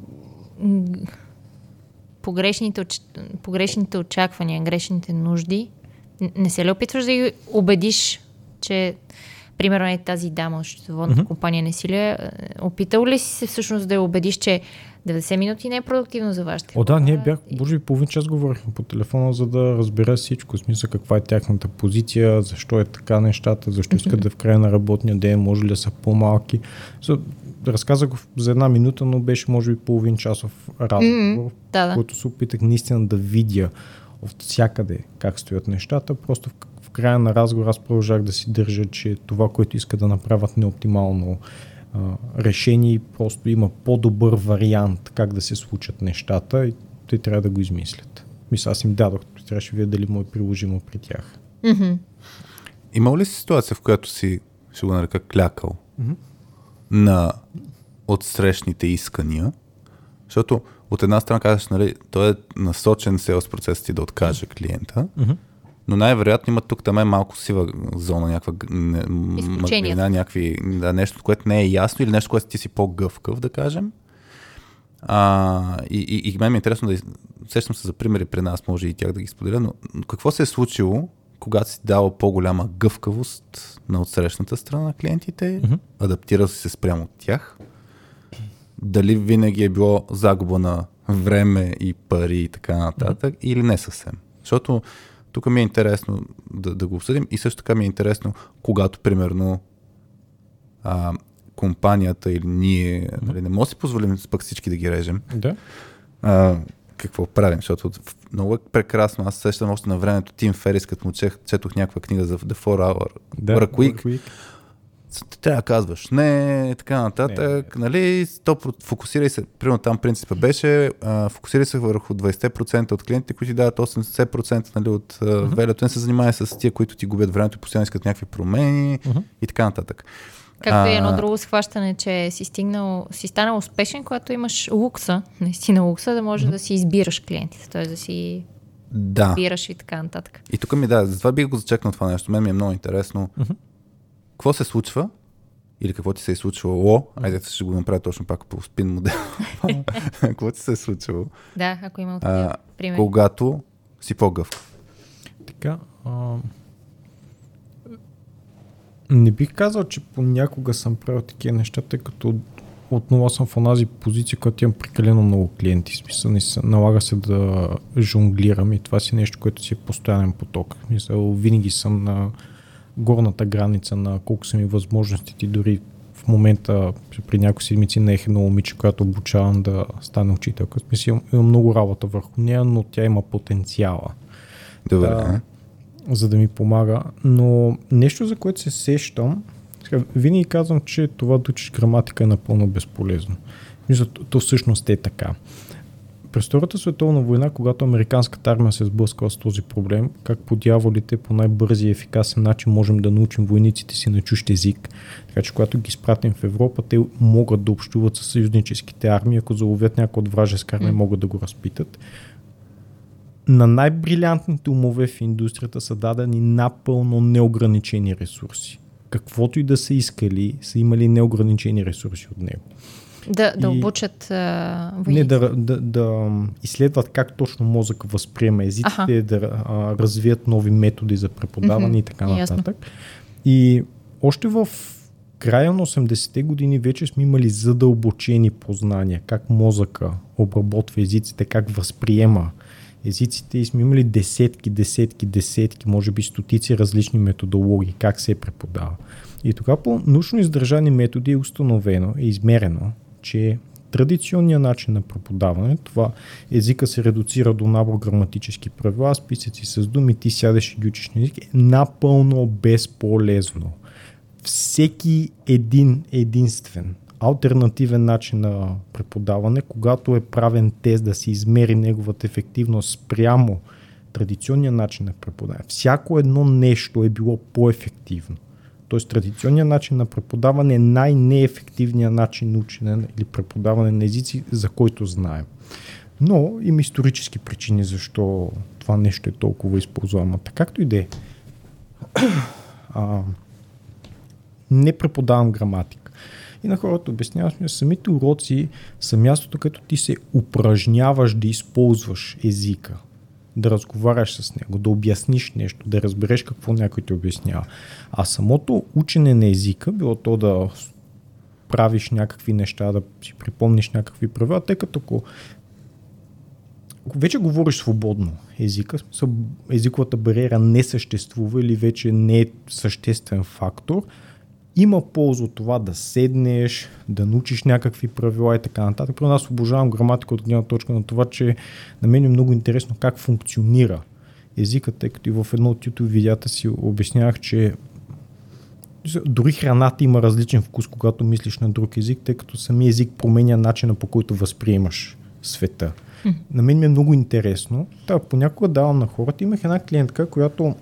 погрешните, погрешните очаквания, грешните нужди, не се ли опитваш да ги убедиш, че примерно е тази дама от счетоводната mm-hmm. компания не си ли е, опитал ли си се всъщност да я убедиш, че 90 минути не е продуктивно за вашите О, да, ние бях, може би половин час говорихме по телефона, за да разбера всичко, в смисъл каква е тяхната позиция, защо е така нещата, защо искат да в края на работния ден, може ли да са по-малки. Разказах го за една минута, но беше може би половин часов разговор, mm-hmm. да, да. който се опитах наистина да видя от всякъде как стоят нещата. Просто в, в края на разговор аз продължах да си държа, че това, което иска да направят не е а, решение и просто има по-добър вариант как да се случат нещата и те трябва да го измислят. Мисля, аз им дадох, трябваше вие дали му е приложимо при тях. Mm-hmm. Има ли си ситуация, в която си, ще го нарека, клякал mm-hmm. На отсрещните искания? Защото от една страна казваш, нали, той е насочен селс процес ти да откаже клиента, mm-hmm. но най-вероятно има тук там е малко сива зона, някаква мазнина, някакви, да, нещо, което не е ясно или нещо, което ти си по-гъвкав, да кажем. А, и, и, и мен ми е интересно да сещам се за примери при нас, може и тях да ги споделя, но какво се е случило, когато си дал по-голяма гъвкавост на отсрещната страна на клиентите, mm-hmm. адаптирал си се спрямо от тях, дали винаги е било загуба на време и пари и така нататък, mm-hmm. или не съвсем. Защото тук ми е интересно да, да го обсъдим и също така ми е интересно, когато примерно а, компанията или ние mm-hmm. нали, не може да си позволим пък всички да ги режем. Да. А, какво правим, защото много е прекрасно. Аз сещам още на времето Тим Ферис, като му чех, четох някаква книга за The 4 Hour да, Work Week. Work week трябва казваш не, така нататък, не, нали, то фокусирай се, примерно там принципа беше, а, фокусирай се върху 20% от клиентите, които ти дават 80% нали, от uh-huh. велето, не се занимава с тия, които ти губят времето и постоянно искат някакви промени uh-huh. и така нататък. Както и едно друго схващане, че си, стигнал, си станал успешен, когато имаш лукса, наистина лукса, да можеш uh-huh. да си избираш клиентите, т.е. да си да. избираш и така нататък. И тук ми да, затова бих го зачекнал това нещо. Мен ми е много интересно. Uh-huh какво се случва или какво ти се е случвало, айде ще го направя точно пак по спин модел. какво ти се е случвало? Да, ако има а, пример. Когато си по-гъв. Така, а... не бих казал, че понякога съм правил такива неща, тъй като отново съм в онази позиция, която имам прекалено много клиенти. Смисъл, не се, налага се да жонглирам и това си нещо, което си е постоянен поток. Мисъл, винаги съм на горната граница на колко са ми възможностите. Дори в момента, при някои седмици, не е едно момиче, която обучавам да стане учителка. Смисъл, имам много работа върху нея, но тя има потенциала. Добре. Да, за да ми помага. Но нещо, за което се сещам, винаги казвам, че това да учиш граматика е напълно безполезно. То всъщност е така. През Втората световна война, когато американската армия се сблъсква с този проблем, как по дяволите по най-бързи и ефикасен начин можем да научим войниците си на чущ език, така че когато ги изпратим в Европа, те могат да общуват с съюзническите армии, ако заловят някой от вражеска армия, могат да го разпитат. На най-брилянтните умове в индустрията са дадени напълно неограничени ресурси. Каквото и да са искали, са имали неограничени ресурси от него. Да, да обучат а, Не, да, да, да изследват как точно мозък възприема езиците, Аха. да а, развият нови методи за преподаване mm-hmm. и така нататък. Ясно. И още в края на 80-те години вече сме имали задълбочени познания как мозъка обработва езиците, как възприема езиците и сме имали десетки, десетки, десетки, може би стотици различни методологии, как се преподава. И тогава по научно издържани методи е установено, е измерено, че традиционният начин на преподаване, това езика се редуцира до набор граматически правила, списъци с думи, ти сядеш и ги учиш на език, е напълно безполезно. всеки един единствен альтернативен начин на преподаване, когато е правен тест да се измери неговата ефективност спрямо традиционния начин на преподаване. Всяко едно нещо е било по-ефективно. Тоест традиционният начин на преподаване е най-неефективният начин на учене или преподаване на езици, за който знаем. Но има исторически причини защо това нещо е толкова използваемо. Така както и да е. Не преподавам граматика. И на хората обяснявам, че самите уроци са мястото, където ти се упражняваш да използваш езика да разговаряш с него, да обясниш нещо, да разбереш какво някой ти обяснява. А самото учене на езика, било то да правиш някакви неща, да си припомниш някакви правила, тъй като ако вече говориш свободно езика, езиковата бариера не съществува или вече не е съществен фактор, има полза от това да седнеш, да научиш някакви правила и така нататък. При нас обожавам граматика от гледна точка на това, че на мен е много интересно как функционира езикът, тъй като и в едно от YouTube видеята си обяснявах, че дори храната има различен вкус, когато мислиш на друг език, тъй като самия език променя начина по който възприемаш света. На мен ми е много интересно. Та, понякога давам на хората. Имах една клиентка, която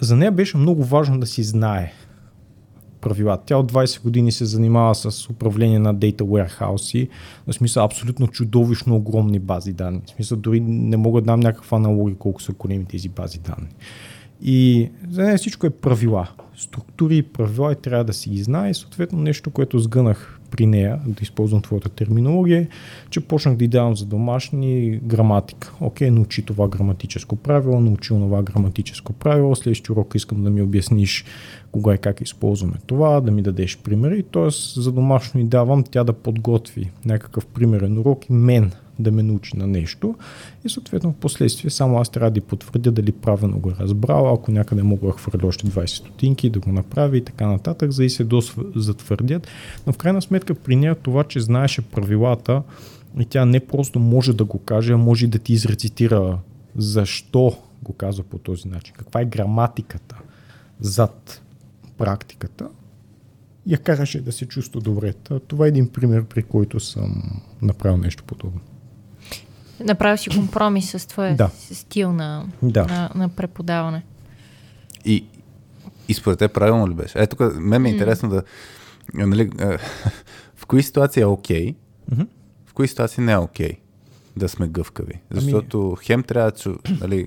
за нея беше много важно да си знае правила. Тя от 20 години се занимава с управление на Data Warehouse, в смисъл абсолютно чудовищно огромни бази данни. В смисъл дори не мога да дам някаква аналогия колко са големи тези бази данни. И за нея всичко е правила. Структури и правила и трябва да си ги знае. Съответно нещо, което сгънах при нея, да използвам твоята терминология, че почнах да й давам за домашни граматика. Окей, научи това граматическо правило, научи това граматическо правило, следващия урок искам да ми обясниш кога и как използваме това, да ми дадеш примери, т.е. за домашно и давам тя да подготви някакъв примерен урок и мен да ме научи на нещо и съответно в последствие само аз трябва да потвърдя дали правилно го е разбрал, ако някъде мога да хвърля още 20 стотинки да го направи и така нататък, за да се затвърдят. Но в крайна сметка при нея това, че знаеше правилата и тя не просто може да го каже, а може да ти изрецитира защо го казва по този начин, каква е граматиката зад практиката, я караше да се чувства добре. Това е един пример, при който съм направил нещо подобно. Направил си компромис с твоя да. стил на, да. на, на преподаване. И, и според те правилно ли беше? Ето тук мен ми е интересно да... Нали, в кои ситуации е окей, okay, mm-hmm. в кои ситуации не е окей okay, да сме гъвкави. Ами- Защото ами... хем трябва да... Нали,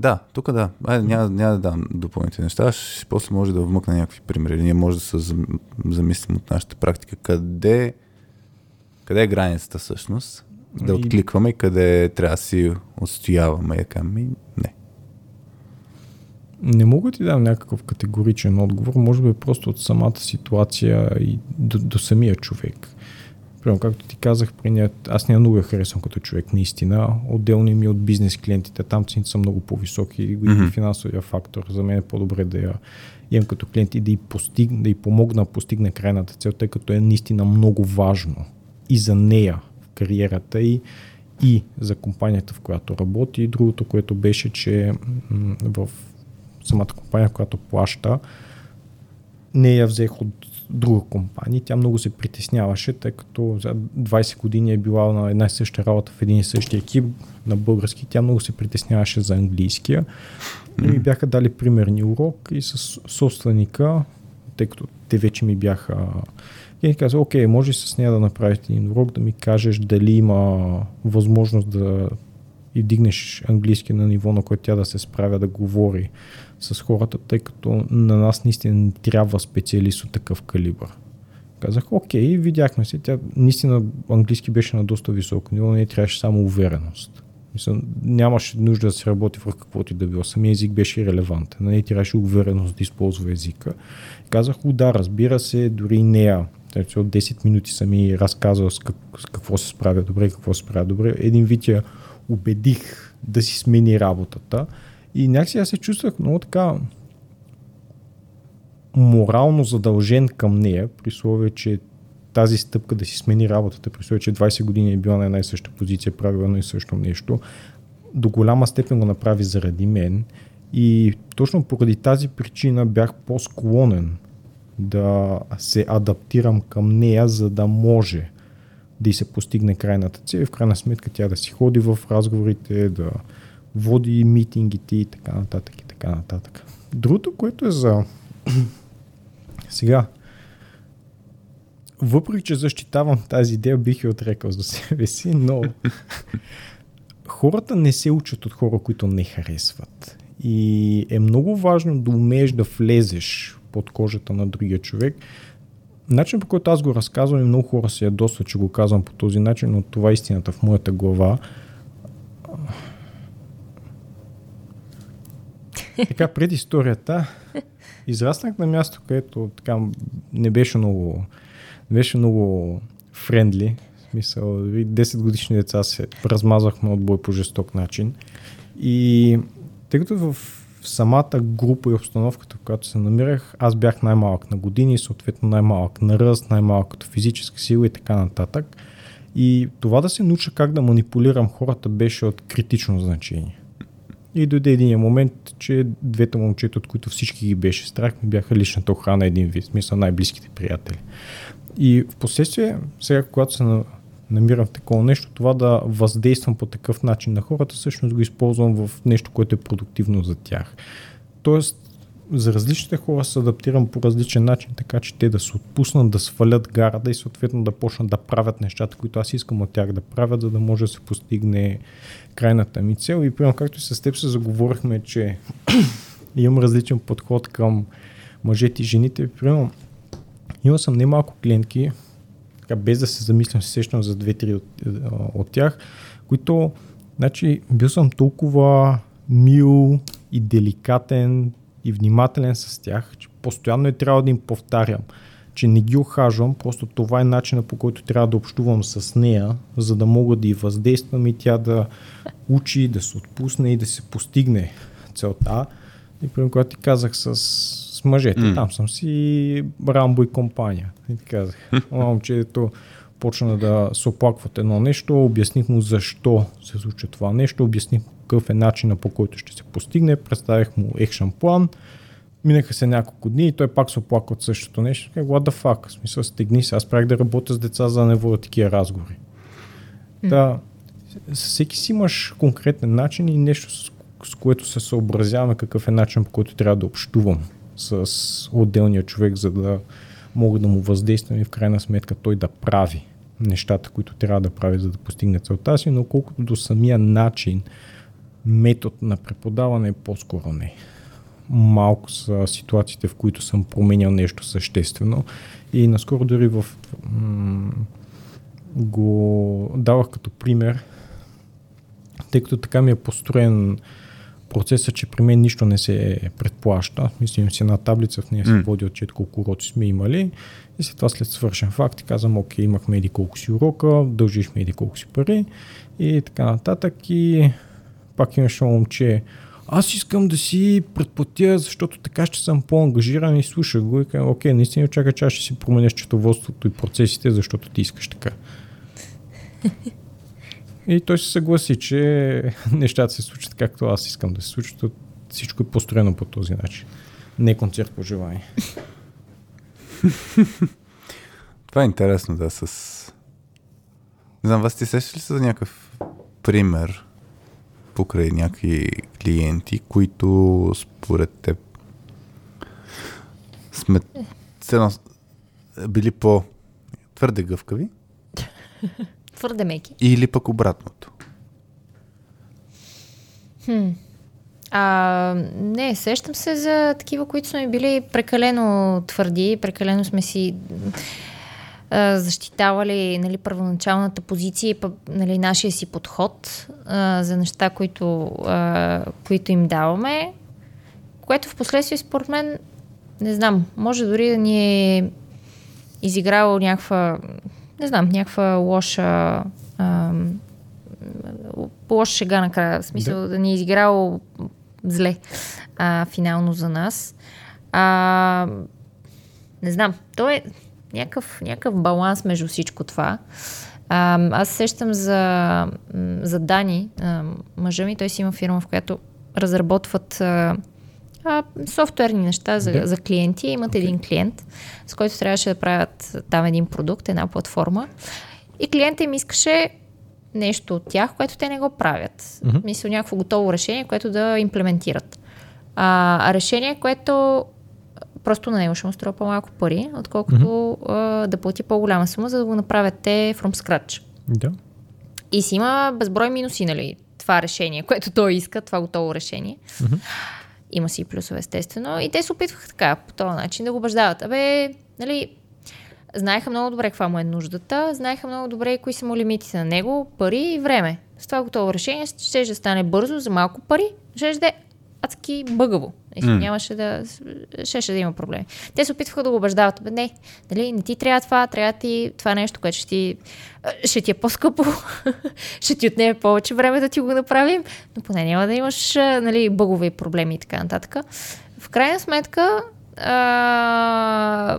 да, тук да. Айде, няма, няма да дам допълнителни неща. Ще, после може да вмъкна някакви примери. Ние може да се замислим от нашата практика къде къде е границата всъщност? Да и... откликваме и къде трябва да си отстояваме. Ми, не. Не мога ти дам някакъв категоричен отговор, може би просто от самата ситуация и до, до самия човек. Примерно, както ти казах, при нея, аз няма много я харесвам като човек, наистина. Отделно ми от бизнес клиентите, там цените са много по-високи и mm-hmm. финансовия фактор. За мен е по-добре да я имам като клиент и да й, постиг, да й помогна да постигне крайната цел, тъй като е наистина много важно и за нея в кариерата и, и за компанията, в която работи. И другото, което беше, че в самата компания, която плаща, не я взех от друга компания. Тя много се притесняваше, тъй като за 20 години е била на една и съща работа в един и същи екип на български. Тя много се притесняваше за английския. И ми бяха дали примерни урок и с собственика, тъй като те вече ми бяха и каза, окей, може с нея да направите един урок, да ми кажеш дали има възможност да и дигнеш английски на ниво, на което тя да се справя да говори с хората, тъй като на нас наистина трябва специалист от такъв калибър. Казах, окей, видяхме се. Тя наистина английски беше на доста високо ниво, не трябваше само увереност. Мисля, нямаше нужда да се работи в каквото и да било. Самия език беше релевантен. На нея трябваше увереност да използва езика. Казах, да, разбира се, дори нея от 10 минути съм и разказал с, как, с какво се справя добре какво се справя добре. Един вид я убедих да си смени работата. И някакси аз се чувствах много така морално задължен към нея, при условие, че тази стъпка да си смени работата, при условие, че 20 години е била на една и съща позиция, правила едно и също нещо, до голяма степен го направи заради мен. И точно поради тази причина бях по-склонен да се адаптирам към нея, за да може да и се постигне крайната цел и в крайна сметка тя да си ходи в разговорите, да води митингите и така нататък и така нататък. Другото, което е за сега, въпреки, че защитавам тази идея, бих я отрекал за себе си, но хората не се учат от хора, които не харесват. И е много важно да умееш да влезеш под кожата на другия човек. Начин по който аз го разказвам и много хора се ядосват, че го казвам по този начин, но това е истината в моята глава. Така, пред историята, израснах на място, където така не беше много, не беше много френдли. В смисъл, 10 годишни деца се размазвахме от бой по жесток начин. И тъй като в самата група и обстановката, в която се намирах, аз бях най-малък на години, съответно най-малък на ръст, най-малък като физическа сила и така нататък. И това да се науча как да манипулирам хората беше от критично значение. И дойде един момент, че двете момчета, от които всички ги беше страх, ми бяха личната охрана един вид, смисъл най-близките приятели. И в последствие, сега когато се намирам в такова нещо, това да въздействам по такъв начин на хората, всъщност го използвам в нещо, което е продуктивно за тях. Тоест, за различните хора се адаптирам по различен начин, така че те да се отпуснат, да свалят гарата и съответно да почнат да правят нещата, които аз искам от тях да правят, за да може да се постигне крайната ми цел. И примерно, както с теб се заговорихме, че имам различен подход към мъжете и жените. Примерно, имал съм немалко клиентки, така, без да се замислям, се сещам за две-три от, от тях, които, значи, бил съм толкова мил и деликатен и внимателен с тях, че постоянно е трябва да им повтарям, че не ги охажвам, просто това е начина по който трябва да общувам с нея, за да мога да й въздействам и тя да учи, да се отпусне и да се постигне целта. И примерно, когато ти казах с, с мъжете, mm. там съм си Рамбо и компания. И казах, момчето почна да се оплакват едно нещо, обясних му защо се случва това нещо, обясних какъв е начина по който ще се постигне, представих му екшен план, минаха се няколко дни и той пак се оплака от същото нещо. Как, what the fuck? В смисъл, стегни се. Аз правих да работя с деца, за да не водя такива разговори. Mm. Да, всеки си имаш конкретен начин и нещо, с, с което се съобразяваме какъв е начин, по който трябва да общувам с отделния човек, за да мога да му въздействам и в крайна сметка той да прави нещата, които трябва да прави, за да постигне целта си, но колкото до самия начин, метод на преподаване, по-скоро не. Малко са ситуациите, в които съм променял нещо съществено и наскоро дори в м- го давах като пример, тъй като така ми е построен процесът, че при мен нищо не се предплаща. Мислим си една таблица, в нея се води отчет колко уроци сме имали и след това след свършен факт казвам, окей, имахме еди колко си урока, дължихме еди колко си пари и така нататък и пак имаше момче, аз искам да си предплатя, защото така ще съм по-ангажиран и слушах го и казвам, окей, наистина чакай, че аз ще си променя счетоводството и процесите, защото ти искаш така. И той се съгласи, че нещата се случат както аз искам да се случат. Всичко е построено по този начин. Не концерт по желание. Това е интересно, да, с... Не знам, вас ти сещаш ли се за някакъв пример покрай някакви клиенти, които според теб сме цено, били по твърде гъвкави? Твърде меки. Или пък обратното? Хм. А, не, сещам се за такива, които сме били прекалено твърди, прекалено сме си а, защитавали нали, първоначалната позиция и нали, нашия си подход а, за неща, които, а, които им даваме, което в последствие според мен, не знам, може дори да ни е изиграло някаква не знам, някаква лоша а, лоша шега накрая, в смисъл да, да ни е изиграло зле а, финално за нас. А, не знам, то е някакъв, някакъв баланс между всичко това. А, аз сещам за, за Дани, а, мъжа ми, той си има фирма, в която разработват а, а, софтуерни неща за, Да. за клиенти. Имат Окей. един клиент, с който трябваше да правят там един продукт, една платформа. И клиентът им искаше нещо от тях, което те не го правят. Мгм. Мисля, някакво готово решение, което да имплементират. А, решение, което просто на него ще му струва по-малко пари, отколкото а, да плати по-голяма сума, за да го направят те from scratch. Да. И си има безброй минуси, нали? Това решение, което той иска, това готово решение. Има си плюсове, естествено. И те се опитваха така, по този начин да го убеждават. Абе, нали, знаеха много добре каква му е нуждата, знаеха много добре кои са му лимитите на него, пари и време. С това готово решение ще да стане бързо, за малко пари, ще да е адски бъгаво. Mm. М. Нямаше да... Щеше да има проблеми. Те се опитваха да го убеждават. Бе, не, нали, не ти трябва това, трябва ти това нещо, което ще ти, ще ти е по-скъпо, ще ти отнеме повече време да ти го направим, но поне няма да имаш нали, бъгове и проблеми и така нататък. В крайна сметка а,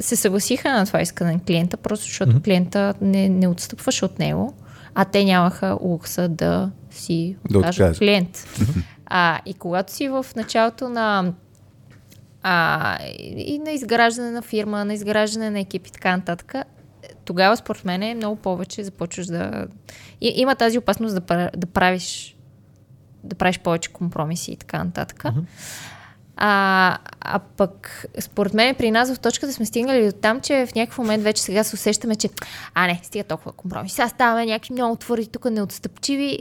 се съгласиха на това искане на клиента, просто защото mm-hmm. клиента не, не отстъпваше от него, а те нямаха лукса да си Да откажат откажат. клиент. А, и когато си в началото на а, и на изграждане на фирма, на изграждане на екип и така нататък, тогава според мен е много повече започваш да... И, има тази опасност да, да правиш да правиш повече компромиси и така нататък. А, а пък, според мен, при нас в точката сме стигнали до там, че в някакъв момент вече сега се усещаме, че а не, стига толкова компромис. Сега ставаме някакви много твърди, тук неотстъпчиви,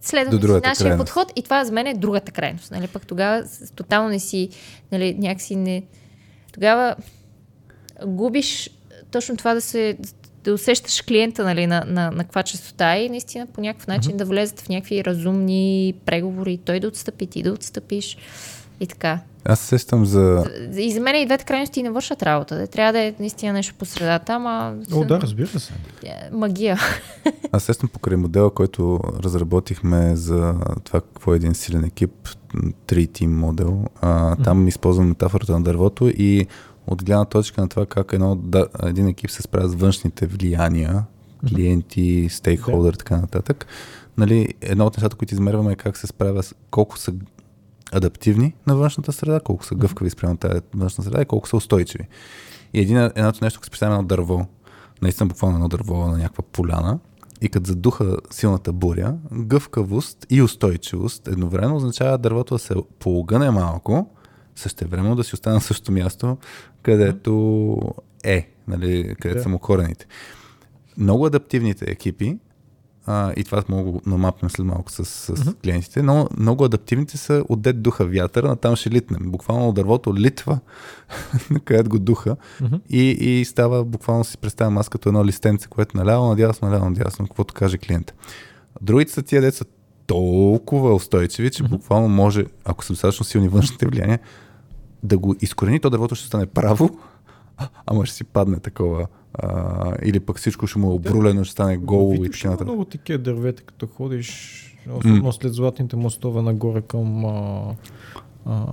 следваме До нашия крайност. подход и това за мен е другата крайност. Нали? Пък тогава тотално не си, нали, някакси не... Тогава губиш точно това да се да усещаш клиента нали, на, на, на каква частота и наистина по някакъв начин да влезат в някакви разумни преговори, той да отстъпи, ти да отстъпиш и така. Аз се сещам за... И за мен и двете крайности не вършат работа. Да, трябва да е наистина нещо по средата, ама О, да, разбира се. е, магия. Аз сещам покрай модела, който разработихме за това какво е един силен екип, 3 team модел. А, там използвам метафората на дървото и от гледна точка на това как едно, да, един екип се справя с външните влияния, клиенти, стейкхолдър така нататък. Нали, едно от нещата, които измерваме е как се справя с колко са адаптивни на външната среда, колко са гъвкави спрямо тази външна среда и колко са устойчиви. И един, едното нещо, като се представяме едно дърво, наистина буквално едно дърво на някаква поляна, и като задуха силната буря, гъвкавост и устойчивост едновременно означава дървото да се поогъне малко, същевременно да си остане на същото място, където е, нали, където Да. са му корените. Много адаптивните екипи, а, и това мога го намапнем след малко с, с uh-huh. клиентите, но много адаптивните са отдет духа вятъра, на там ще литнем. Буквално дървото литва, където го духа Мгм. и, и става, буквално си представям аз като едно листенце, което наляво, надясно, наляво, надясно, каквото каже клиента. Другите са тия деца толкова устойчиви, че буквално може, ако са достатъчно силни външните влияния, да го изкорени, то дървото ще стане право, ама ще си падне такова. А, или пък всичко ще му е обрулено, ще стане голо и така нататък. много такива дървета, като ходиш, особено след златните мостове нагоре към а, а,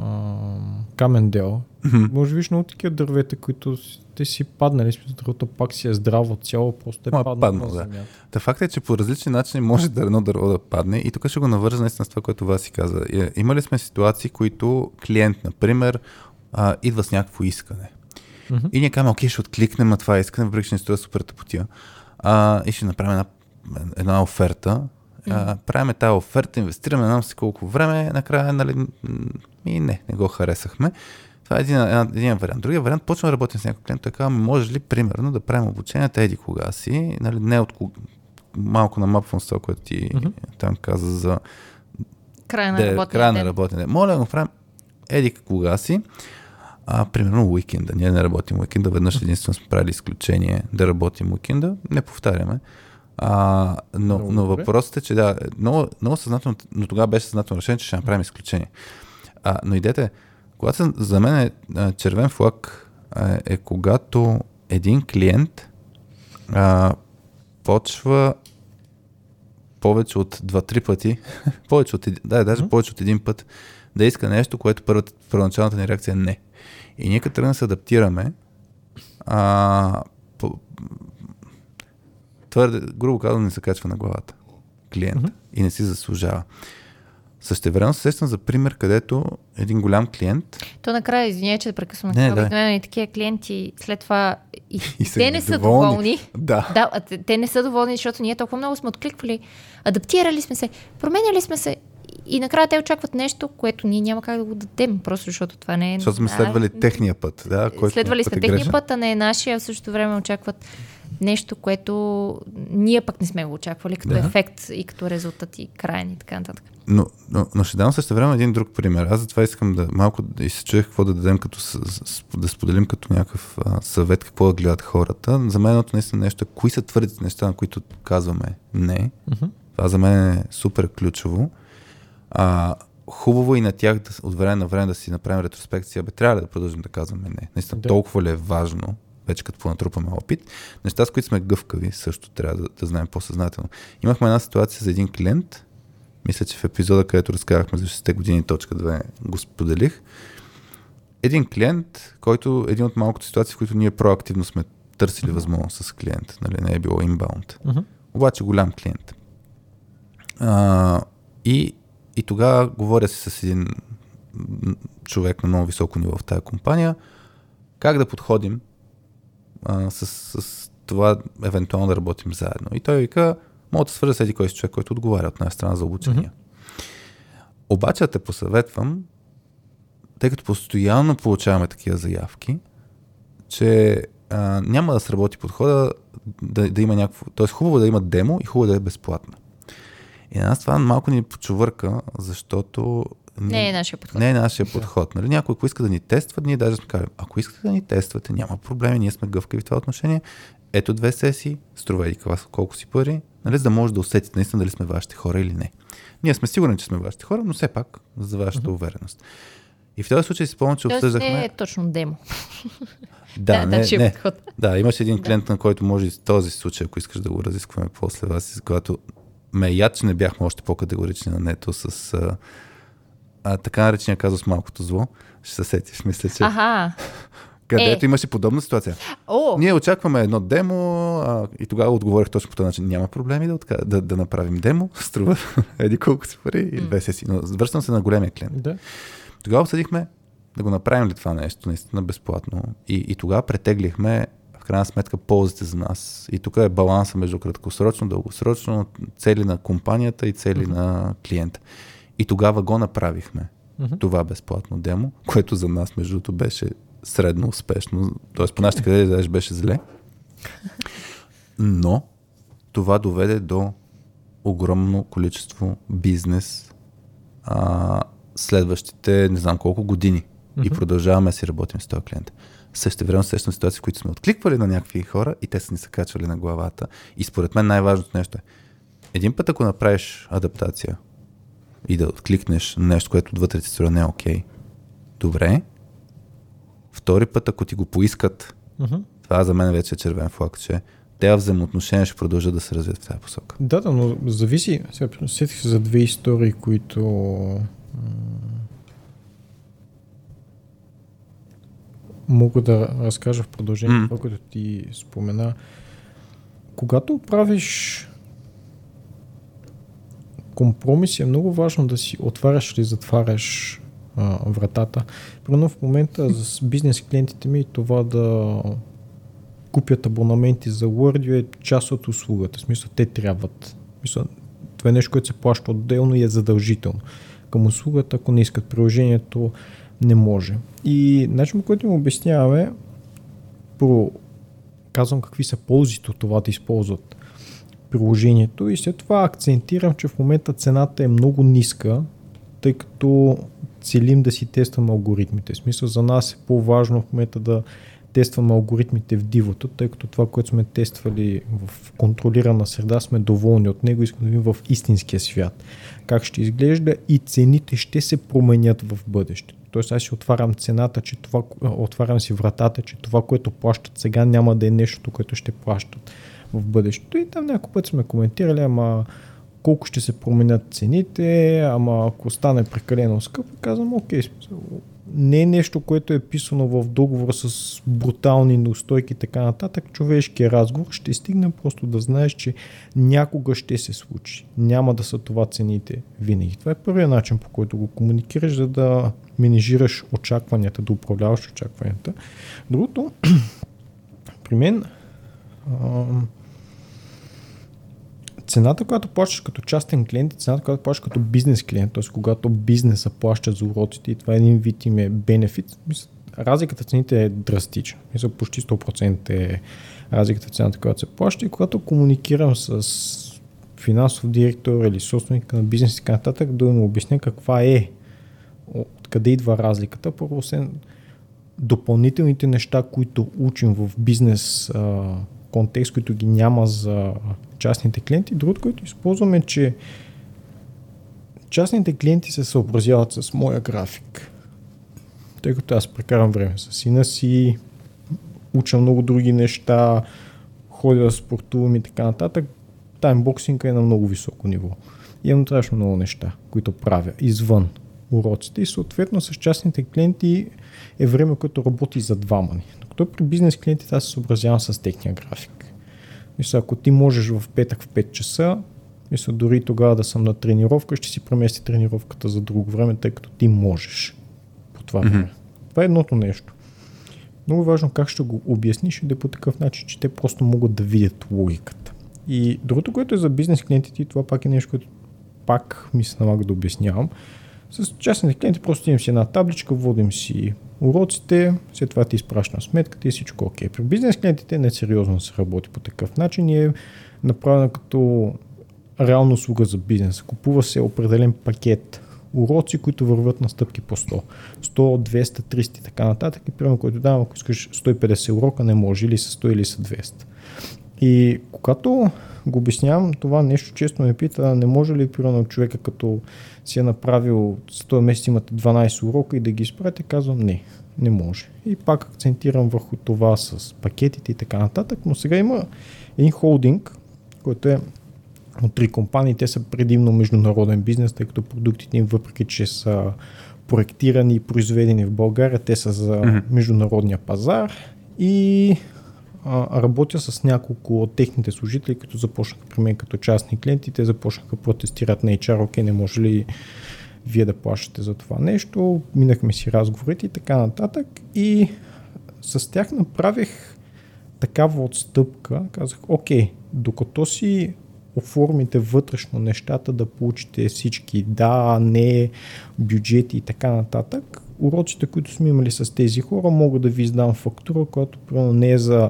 Камендел. Може да видиш много такива дървета, които те си паднали, дървото пак си е здраво цяло, просто е Ма, паднало паднал, на да. земята. Та факт е, че по различни начини може да едно дърво да падне и тук ще го навържа наистина с това, което вас си каза. Е, Имали сме ситуации, които клиент, например, а, идва с някакво искане. Мгм. И ние казваме, окей, ще откликнем на това искане, въпреки че не струва супер тъпотия. А, и ще направим една, една оферта. Правиме тази оферта, инвестираме не знам си колко време, накрая, нали, и не, не го харесахме. Това е един, един, един вариант. Другия вариант, почваме да работим с някой клиент, той казва, може ли, примерно, да правим обученията еди кога си, нали, не от кога, малко намапвам с това, което ти Мгм. там каза за Края на работния ден. на. Моля да го правим еди кога си. А, примерно уикенда. Ние не работим уикенда. Веднъж единствено сме правили изключение да работим уикенда. Не повтаряме. А, но, Много но въпросът е, че да, много, много съзнателно, но тогава беше съзнателно решение, че ще направим изключение. А, но идете, е, когато за мен е червен флаг а, е когато един клиент а, почва повече от 2-3 пъти, повече от, да, даже повече от един път да иска нещо, което първата, първоначалната ни реакция е не. И ние като да се адаптираме, а, по, твърде, грубо казано, не се качва на главата клиент Мгм. и не си заслужава. Същевременно се сещам за пример, където един голям клиент То накрая, извиня, че да прекъсвам. Не, да. обикновено и такива клиенти след това и, И те не са доволни. Да. да те не са доволни, защото ние толкова много сме откликвали, адаптирали сме се, променяли сме се и накрая те очакват нещо, което ние няма как да го дадем, просто защото това не е... защото сме а, следвали техния път. Да, който Следвали път сме е техния грешен. път, а не е нашия, а в същото време очакват нещо, което ние пък не сме го очаквали като Да. ефект и като резултат и крайен и така нататък. Но, но, но ще дам също време един друг пример. Аз затова искам да малко да и се чуех какво да дадем, като да споделим като някакъв а, съвет, какво да гледат хората. За мен едното наистина нещо е, кои са твърдите неща, на които казваме не. Мгм. Това за мен е супер ключово. А, хубаво и на тях да, от време на време да си направим ретроспекция. Бе, трябва ли да продължим да казваме не? Наистина Да. толкова ли е важно, вече като понатрупаме опит. Неща, с които сме гъвкави, също трябва да, да знаем по-съзнателно. Имахме една ситуация за един клиент, мисля, че в епизода, където разказахме за 6 години, точка 2, го споделих. Един клиент, който един от малкото ситуации, в които ние проактивно сме търсили възможност с клиент, нали, не е било инбаунд. Мгм. Обаче голям клиент. А, и, и тогава говоря си с един човек на много високо ниво в тази компания, как да подходим а, с, с това евентуално да работим заедно. И той вика, мога да свържа с един кой човек, който отговаря от тази страна за обучение. Мгм. Обаче да те посъветвам, тъй като постоянно получаваме такива заявки, че а, няма да сработи подхода да, да има някакво... Тоест хубаво да има демо и хубаво да е безплатно. И на нас това малко ни почувърка, защото... Не е нашия подход. Не е нашия подход. Нали? Някой, ако иска да ни тества, ние даже сме казали, ако искате да ни тествате, няма проблеми, ние сме гъвкави в това отношение. Ето две сесии, струва и колко си пари, нали? за да може да усетите наистина дали сме вашите хора или не. Ние сме сигурни, че сме вашите хора, но все пак за вашата увереност. И в този случай си спомням, че Тоест обсъждахме... не е точно демо. Да, Да, не, не. Да, имаше един клиент, на който може и този случай, ако искаш да го разискваме после вас, когато ме яд, че не бяхме още по-категорични на нето с а, а, така наречения казус малкото зло. Ще се сетиш, мисля, че. Аха. Където е. имаше подобна ситуация. О, Ние очакваме едно демо а, и тогава отговорих точно по този начин. Няма проблеми да, отка... да, да направим демо. Струва еди колко си пари и две сесии. Но връщам се на големия клиент. Да. Тогава обсъдихме да го направим ли това нещо наистина безплатно. И, и тогава претеглихме крайна сметка ползите за нас. И тук е баланса между краткосрочно, дългосрочно, цели на компанията и цели на клиента. И тогава го направихме. Мгм. Това безплатно демо, което за нас, между другото, беше средно успешно. Тоест, по нашите къде даже беше зле. Но това доведе до огромно количество бизнес а, следващите не знам колко години. И Мгм. продължаваме да си работим с този клиент. Също време срещам ситуации, в които сме откликвали на някакви хора и те са ни се качвали на главата. И според мен най-важното нещо е, един път ако направиш адаптация и да откликнеш на нещо, което отвътре ти струва не е окей, добре. Втори път, ако ти го поискат, Мгм. това за мен вече е червен флаг, че тези взаимоотношения ще продължат да се развият в тази посока. Да, да, но зависи. Сега сетих се за две истории, които мога да разкажа в продължение на това, което ти спомена. Когато правиш компромиси, е много важно да си отваряш или затваряш а, вратата. Примерно в момента с бизнес клиентите ми това да купят абонаменти за Word е част от услугата. В смисъл, те трябват. В смисъл, това е нещо, което се плаща отделно и е задължително. Към услугата, ако не искат приложението, не може. И начин, по който им обясняваме, първо казвам какви са ползите от това да използват приложението и след това акцентирам, че в момента цената е много ниска, тъй като целим да си тестваме алгоритмите. В смисъл за нас е по-важно в момента да тестваме алгоритмите в дивото, тъй като това, което сме тествали в контролирана среда, сме доволни от него, искаме да видим в истинския свят. Как ще изглежда и цените ще се променят в бъдеще. Тоест аз си отварям цената, че това, отварям си вратата, че това, което плащат сега, няма да е нещо, което ще плащат в бъдещето. И там няколко пъти сме коментирали, ама колко ще се променят цените, ама ако стане прекалено скъпо, казвам, окей, не е нещо, което е писано в договор с брутални неустойки и така нататък. Човешкият разговор ще стигне просто да знаеш, че някога ще се случи. Няма да са това цените винаги. Това е първият начин, по който го комуникираш, за да менежираш очакванията, да управляваш очакванията. Другото, при мен, цената, която плащаш като частен клиент и цената, която плащаш като бизнес клиент, т.е. когато бизнеса плаща за уроците и това е един вид им е бенефит, разликата в цените е драстична. Мисля, почти 100% е разликата в цената, която се плаща и когато комуникирам с финансов директор или собственик на бизнес и така нататък, да му обясня каква е, откъде идва разликата. Първо, освен допълнителните неща, които учим в бизнес а, контекст, които ги няма за частните клиенти. Другото, което използваме, е, че частните клиенти се съобразяват с моя график. Тъй като аз прекарам време с сина си, уча много други неща, ходя да спортувам и така нататък. Таймбоксинга е на много високо ниво. Имам страшно много неща, които правя извън уроците и съответно с частните клиенти е време, което работи за двама ни. Докато при бизнес клиентите аз се съобразявам с техния график. Мисля, ако ти можеш в петък в 5 часа, мисля, дори тогава да съм на тренировка, ще си премести тренировката за друго време, тъй като ти можеш по това mm-hmm. време. Това е едното нещо. Много важно как ще го обясниш и да е по такъв начин, че те просто могат да видят логиката. И другото, което е за бизнес клиентите, това пак е нещо, което пак ми се налага да обяснявам. С частните клиенти просто имам си една табличка, водим си уроците, след това ти изпращам сметката и всичко окей. При бизнес клиентите не сериозно се работи по такъв начин и е направено като реална услуга за бизнес. Купува се определен пакет уроци, които върват на стъпки по 100. 100, 200, 300 и така нататък. И примерно, който давам, ако искаш 150 урока, не може или са 100 или са 200. И когато го обяснявам това нещо, често ме пита, не може ли примерно човека като си е направил 100 месец имате 12 урока и да ги изпрате, казвам не, не може. И пак акцентирам върху това с пакетите и така нататък, но сега има един холдинг, който е от три компании, те са предимно международен бизнес, тъй като продуктите им, въпреки че са проектирани и произведени в България, те са за mm-hmm. международния пазар и работя с няколко от техните служители, като започнаха при мен като частни клиенти, те започнаха протестират на HR, окей, не може ли вие да плащате за това нещо, минахме си разговорите и така нататък. И с тях направих такава отстъпка, казах, окей, докато си оформите вътрешно нещата, да получите всички да, не, бюджети и така нататък, уроците, които сме имали с тези хора, мога да ви издам фактура, която примерно не е за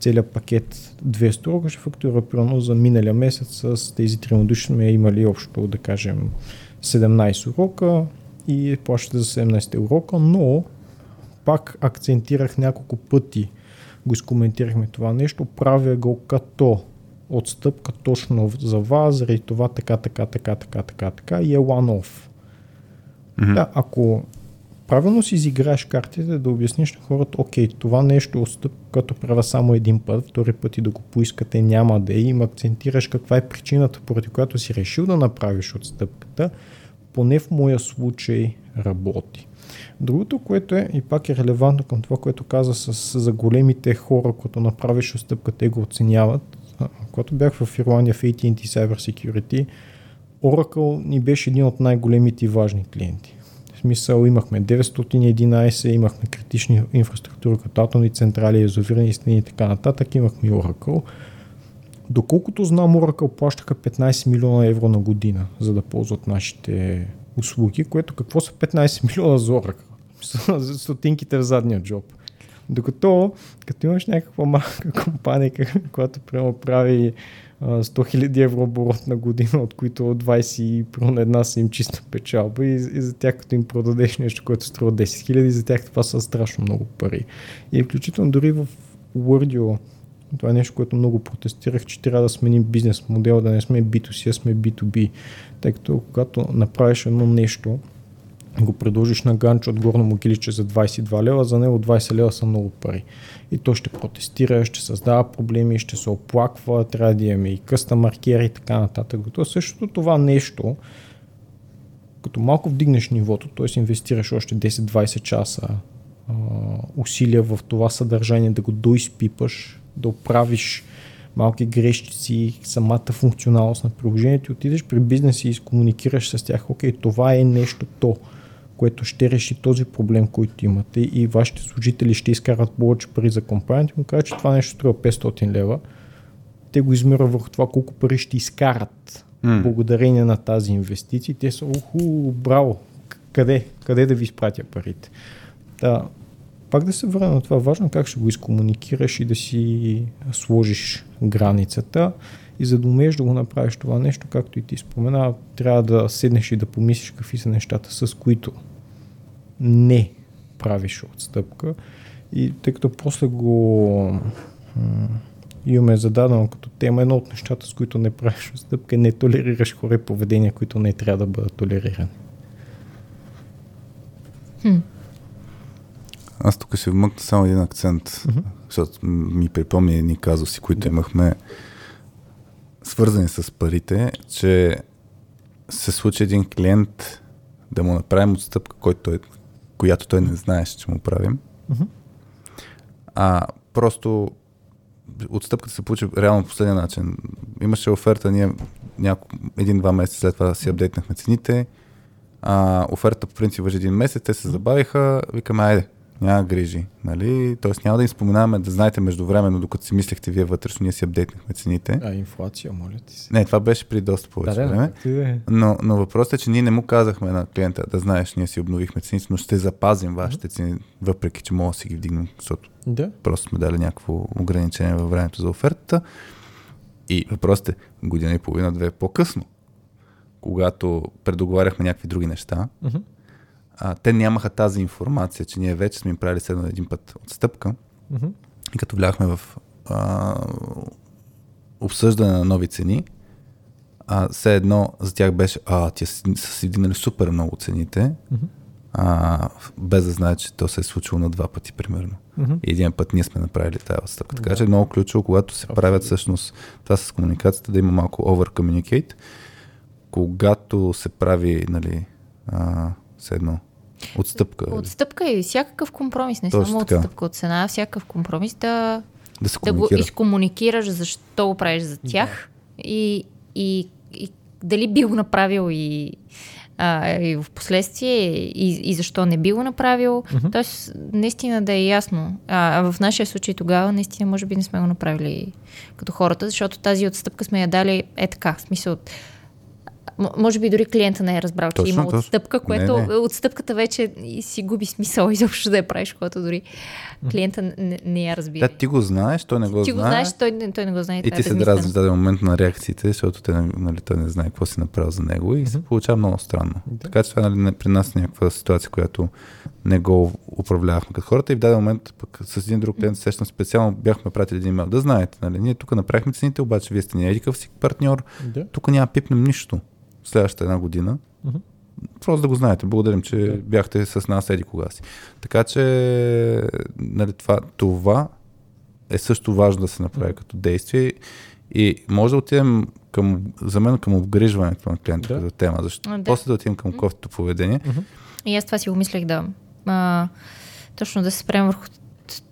целият пакет 200 урока, ще фактура примерно за миналия месец с тези души сме имали общо, да кажем, 17 урока и плащате за 17 урока, но пак акцентирах няколко пъти, го изкоментирахме това нещо, правя го като отстъпка точно за вас, заради това така, така, така, така, така, така и е one-off. Mm-hmm. Да, ако правилно си изиграеш картите, да обясниш на хората, окей, това нещо, като правя само един път, втори път и да го поискате няма да е, им акцентираш каква е причината, поради която си решил да направиш отстъпката, поне в моя случай работи. Другото, което е и пак е релевантно към това, което каза с, за големите хора, които направиш отстъпка, те го оценяват. Когато бях в Ирландия в AT&T Cyber Security, Oracle ни беше един от най-големите и важни клиенти смисъл имахме 911, имахме критични инфраструктури като атомни централи, язовирни стени и така нататък, имахме Oracle. Доколкото знам, Oracle плащаха 15 милиона евро на година, за да ползват нашите услуги, което какво са 15 милиона за Oracle? Стотинките в задния джоб. Докато, като имаш някаква малка компания, която прямо прави 100 000 евро оборот на година, от които 20 на една са им чиста печалба и, и за тях като им продадеш нещо, което струва 10 000, за тях това са страшно много пари. И включително дори в Wordio, това е нещо, което много протестирах, че трябва да сменим бизнес модел, да не сме B2C, а сме B2B. Тъй като когато направиш едно нещо, го предложиш на Ганчо от горно могилище за 22 лева, за него 20 лева са много пари. И то ще протестира, ще създава проблеми, ще се оплаква, трябва да имаме и къста маркери и така нататък. То същото това нещо, като малко вдигнеш нивото, т.е. инвестираш още 10-20 часа а, усилия в това съдържание, да го доизпипаш, да оправиш малки грешци, самата функционалност на приложението, отидеш при бизнес и изкомуникираш с тях, окей, това е нещо то, което ще реши този проблем, който имате и вашите служители ще изкарат повече пари за компанията, му кажа, че това нещо струва 500 лева. Те го измерват върху това колко пари ще изкарат М. благодарение на тази инвестиция. Те са, уху, браво, къде? Къде да ви изпратя парите? Да, пак да се върна на това, важно е как ще го изкомуникираш и да си сложиш границата. И за да умееш да го направиш това нещо, както и ти спомена, трябва да седнеш и да помислиш какви са нещата, с които не правиш отстъпка. И тъй като после го имаме зададено като тема, едно от нещата, с които не правиш отстъпка, е не толерираш хора и поведения, които не трябва да бъдат толерирани. Аз тук ще вмъкна само един акцент, Мгм. защото ми припомня едни казуси, които имахме свързани с парите, че се случи един клиент да му направим отстъпка, който той, която той не знаеше, че му правим. Мгм. А просто отстъпката се получи реално по последния начин. Имаше оферта, ние няко, един-два месеца след това си апдейтнахме цените. А, оферта по принцип въжи един месец, те се забавиха, викаме, айде, няма грижи, нали? Тоест няма да им споменаваме, да знаете междувременно, докато си мислехте вие вътрешно, ние си апдейтнахме цените. А, инфлация, моля ти се. Не, това беше при доста повече да, време. да, е. Но, но въпросът е, че ние не му казахме на клиента да знаеш, ние си обновихме цените, но ще запазим вашите цени, въпреки че мога да си ги вдигнем, защото Да. просто сме дали някакво ограничение във времето за офертата. И въпросът е година и половина, две по-късно, когато предоговаряхме някакви други неща, Мгм. А, те нямаха тази информация, че ние вече сме им правили седно един път отстъпка. Мгм. И като вляхме в а, обсъждане на нови цени, а, все едно за тях беше, а, тя са си вдигнали супер много цените, Мгм. а, без да знаят, че то се е случило на два пъти, примерно. Мгм. И един път ние сме направили тази отстъпка. Така Да. че е много ключово, когато се Абсолютно. правят всъщност това с комуникацията, да има малко over communicate. Когато се прави, нали, а, все едно, отстъпка. нали, Отстъпка и всякакъв компромис, не Точно само така. отстъпка от цена, а всякакъв компромис да, да се да го комуникира. изкомуникираш защо го правиш за тях и, и, и дали би го направил и, а, и в последствие и, и защо не би го направил. Мгм. Тоест, наистина да е ясно. А, а в нашия случай тогава, наистина, може би не сме го направили като хората, защото тази отстъпка сме я дали е така. В смисъл, може би дори клиента не е разбрал, че Точно, има точно. отстъпка, което Не, не. отстъпката вече си губи смисъл изобщо да я правиш, когато дори клиента не, не я разбира. Да, ти го знаеш, той не го Ти го знае. знаеш, той, не- той не го знае. И ти е се дразни в даден момент на реакциите, защото те, нали, той не знае какво си направил за него и се получава много странно. Да. Така че това нали, не при нас е някаква ситуация, която не го управлявахме като хората и в даден момент пък с един друг клиент сещам специално бяхме пратили един имейл. Да знаете, нали, ние тук направихме цените, обаче вие сте ни едикъв си партньор, Да. тук няма пипнем нищо следващата една година. Мгм. Просто да го знаете. Благодарим, че Да. бяхте с нас еди кога си. Така че нали, това, това е също важно да се направи като действие и може да отидем към, за мен към обгрижването на клиента Да. като тема, защото А, да. после да отидем към кофтото поведение. И аз това си го мислех да. А, точно да се спрем върху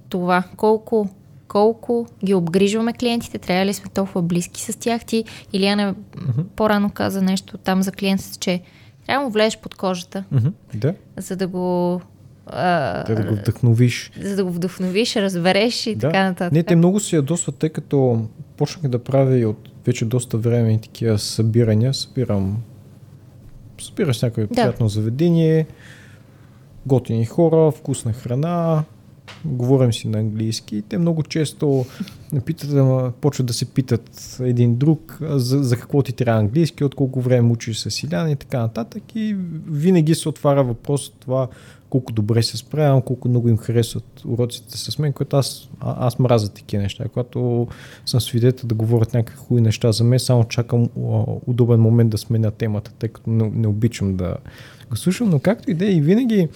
това. Колко, колко ги обгрижваме клиентите, трябва ли сме толкова близки с тях. Ти, Илияна, по-рано каза нещо там за клиентите, че трябва да му влезеш под кожата, Мгм. Да. за да го. А, Да, да го вдъхновиш. за да го вдъхновиш, разбереш и Да. така нататък. Не, те много се ядосват, тъй като почнах да правя от вече доста време такива събирания. Събирам събираш някое приятно заведение, готини хора, вкусна храна, говорим си на английски. Те много често питат, ама почват да се питат един друг за, за какво ти трябва английски, от колко време учиш с Иляна и така нататък. И винаги се отваря въпрос от това колко добре се справям, колко много им харесват уроците с мен, което аз, а, аз мразя такива неща. Когато съм свидетел да говорят някакви хубави неща за мен, само чакам удобен момент да сменя темата, тъй като не, не обичам да го слушам, но както и да е, и винаги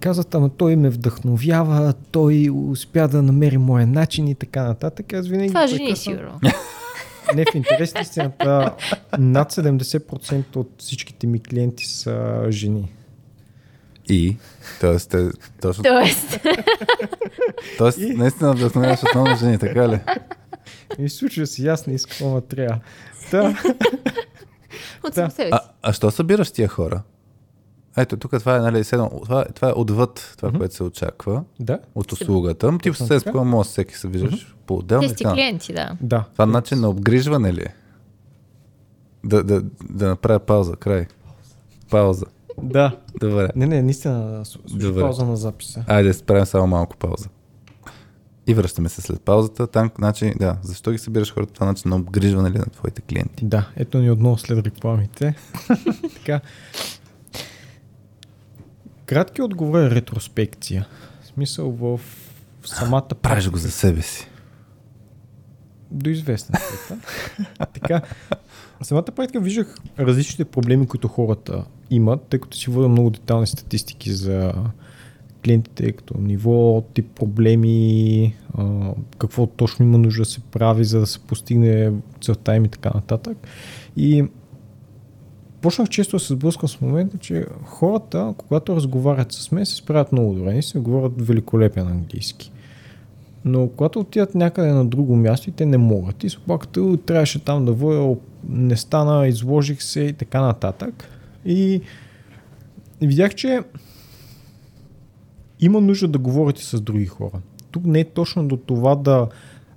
казват, ама той ме вдъхновява, той успя да намери моя начин и така нататък. Аз винаги Това жени сигурно. не в интерес на истината, над 70% от всичките ми клиенти са жени. И, т.е. те, точно, Тоест, т.е. наистина вдъхновяваш основно жени, така ли? И случва се, аз не искам, ама трябва. Да, от Да. А, а що събираш тия хора? Ето, тук това е, нали, седно, това, е- това е отвъд това, което се очаква да, от услугата. Ти съвсем спокойно може всеки се виждаш по-отделно. и Те сте така. клиенти, да. да. Това начин на обгрижване ли е? Да, да, да направя пауза, край. Пауза. Да. Добре. Не, не, наистина, Добре. пауза на записа. Айде, справим само малко пауза. И връщаме се след паузата. Там, значи, да, защо ги събираш хората това начин на обгрижване ли на твоите клиенти? Да, ето ни отново след рекламите. така. Кратки отговор е ретроспекция. В смисъл в самата Правиш го за себе си. до известна степен. така, самата практика виждах различните проблеми, които хората имат, тъй като си водя много детални статистики за клиентите, като ниво, тип проблеми, а, какво точно има нужда да се прави, за да се постигне целта им и така нататък. И почнах често да се сблъскам с момента, че хората, когато разговарят с мен, се справят много добре. Не се говорят великолепен английски. Но когато отидат някъде на друго място и те не могат, и се оплакват, «У, трябваше там да водя, не стана, изложих се и така нататък. И видях, че има нужда да говорите с други хора. Тук не е точно до това да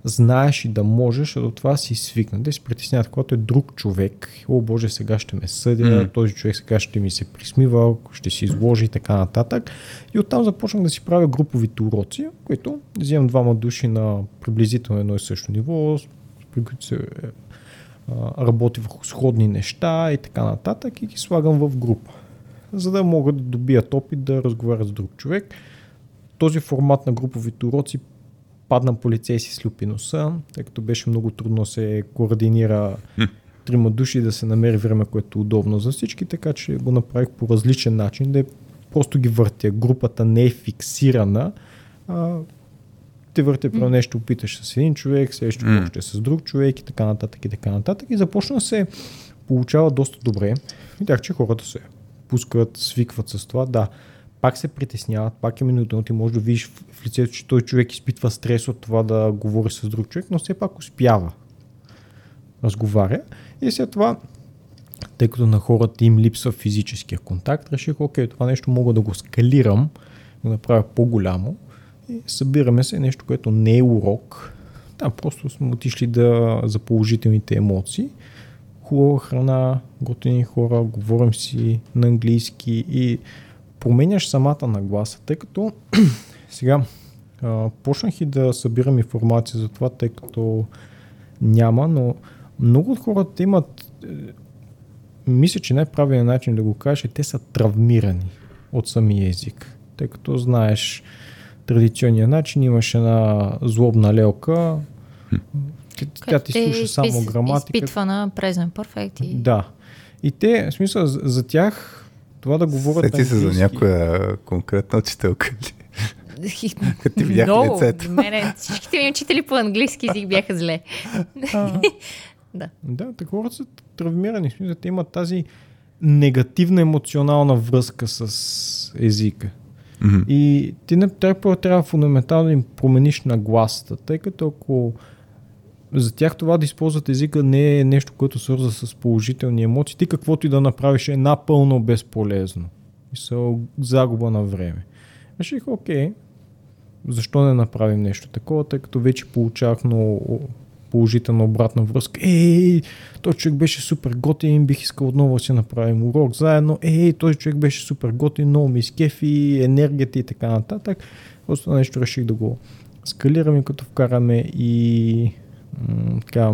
знаеш и да можеш, а до това си свикнат. Да си притесняват, когато е друг човек, о боже, сега ще ме съдя, mm. този човек сега ще ми се присмива, ще си изложи и така нататък. И оттам започнах да си правя груповите уроци, които взимам двама души на приблизително едно и също ниво, при които се е, работи върху сходни неща и така нататък и ги слагам в група, за да могат да добият опит да разговарят с друг човек. Този формат на груповите уроци падна по лице и си слюпи носа, тъй като беше много трудно да се координира трима души да се намери време, което е удобно за всички, така че го направих по различен начин, да е, просто ги въртя. Групата не е фиксирана, а, те върте про нещо, опиташ с един човек, следващото М. още с друг човек и така нататък и така нататък. И започна да се получава доста добре. Видях, че хората се пускат, свикват с това. Да, пак се притесняват, пак е минута, ти можеш да видиш в в лицето, че той човек изпитва стрес от това да говори с друг човек, но все пак успява. Разговаря. И след това, тъй като на хората им липсва физическия контакт, реших, окей, това нещо мога да го скалирам, да направя по-голямо. И събираме се нещо, което не е урок. Там просто сме отишли да, за положителните емоции. Хубава храна, готини хора, говорим си на английски и променяш самата нагласа, тъй като сега а, почнах и да събирам информация за това, тъй като няма, но много от хората имат е, мисля, че най-правилният начин да го кажа, е, те са травмирани от самия език. Тъй като знаеш традиционния начин, имаш една злобна лелка, тя, ти слуша само изпис- граматика. Изпитва на презен перфект и... Да. И те, в смисъл, за тях това да говорят Сети се за някоя конкретна учителка ли? Като ти видях Много. лицето. Мене, всичките ми учители по английски език бяха зле. да. Да, те хората са травмирани. Смисъл, те имат тази негативна емоционална връзка с езика. Мгм. И ти не трябва, трябва фундаментално да им промениш нагласата, тъй като ако за тях това да използват езика не е нещо, което свърза с положителни емоции, ти каквото и да направиш е напълно безполезно. И са загуба на време. Реших, окей, защо не направим нещо такова, тъй като вече получавах много положителна обратна връзка. Ей, този човек беше супер готин, бих искал отново да си направим урок заедно. Ей, този човек беше супер готин, много ми изкефи, енергията и така нататък. Просто нещо реших да го скалираме, като вкараме и така,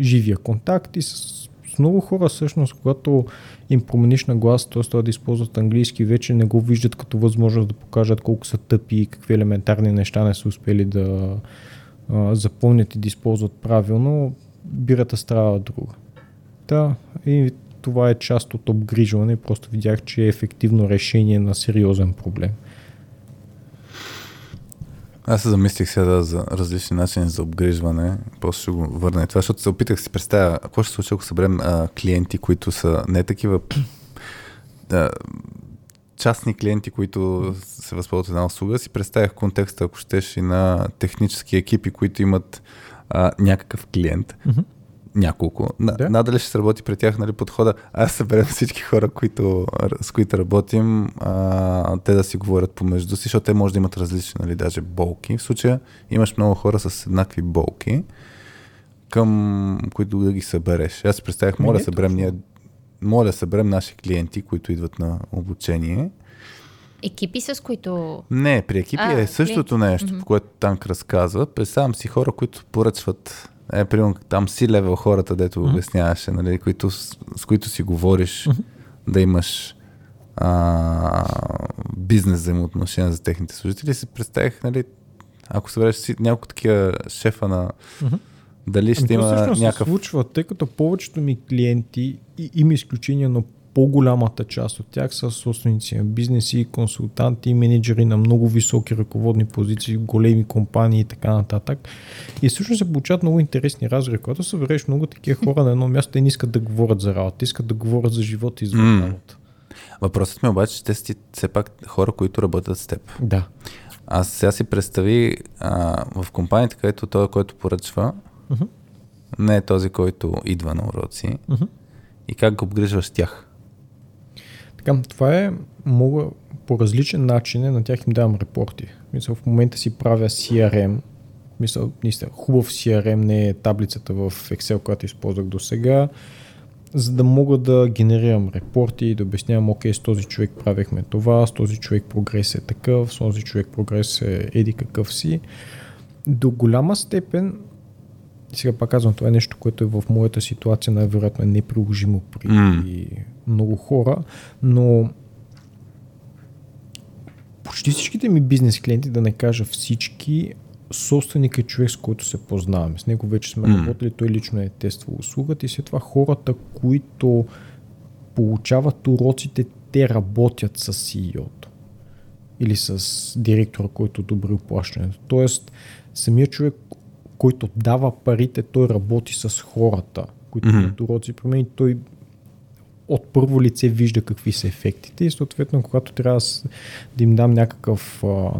живия контакт и с, с много хора всъщност, когато им промениш на глас, т.е. това да използват английски, вече не го виждат като възможност да покажат колко са тъпи и какви елементарни неща не са успели да а, запомнят и да използват правилно, бирата страда друга. Да, и това е част от обгрижване, просто видях, че е ефективно решение на сериозен проблем. Аз се замислих сега за различни начини за обгрижване. После ще го върна и това, защото се опитах да си представя какво ще се случи, ако съберем а, клиенти, които са не такива да, частни клиенти, които се възползват една услуга. Си представях контекста, ако щеш, и на технически екипи, които имат а, някакъв клиент. Мгм. Няколко. Да. Надали ще сработи при тях нали, подхода. Аз съберем всички хора, които, с които работим, а, те да си говорят помежду си, защото те може да имат различни, нали, даже болки. В случая имаш много хора с еднакви болки, към които да ги събереш. Аз си представях, моля не да съберем точно. ние моля да съберем наши клиенти, които идват на обучение. Екипи, с които... Не, при екипи А, е същото нещо, Мгм. по което Танк разказва. Представям си хора, които поръчват, е, примерно там си левел хората, дето Мгм. обясняваше, нали, които, с, с които си говориш Мгм. да имаш а, бизнес взаимоотношения за техните служители. Си представих, нали, ако събереш си няколко такива шефа на Мгм. дали ще Ами има някакъв... се случва, тъй като повечето ми клиенти, и, има изключения, но по-голямата част от тях са собственици на бизнеси, консултанти менеджери на много високи ръководни позиции, големи компании и така нататък. И всъщност се получават много интересни разговори. Когато събереш много такива хора на едно място, те не искат да говорят за работа, искат да говорят за живота и за работа. Въпросът ми обаче, че те си все пак хора, които работят с теб. Да. Аз сега си представи а, в компанията, където той, който поръчва, Мгм. не е този, който идва на уроци Мгм. и как го обгрижваш тях. Така, това е, мога по различен начин, на тях им давам репорти. Мисля, в момента си правя CRM, мисля, наистина, хубав CRM не е таблицата в Excel, която използвах до сега, за да мога да генерирам репорти и да обяснявам, окей, с този човек правихме това, с този човек прогрес е такъв, с този човек прогрес е еди какъв си. До голяма степен, сега пак казвам, това е нещо, което е в моята ситуация най-вероятно е неприложимо при М. много хора, но почти всичките ми бизнес клиенти, да не кажа всички, собственик е човек, с който се познаваме. С него вече сме М. работили, той лично е тествал услугата и след това хората, които получават уроците, те работят с CEO-то или с директора, който е одобрил плащането. Тоест, самият човек, който дава парите, той работи с хората, които имат уроци при мен и той от първо лице вижда какви са ефектите и съответно, когато трябва да, им дам някакъв а,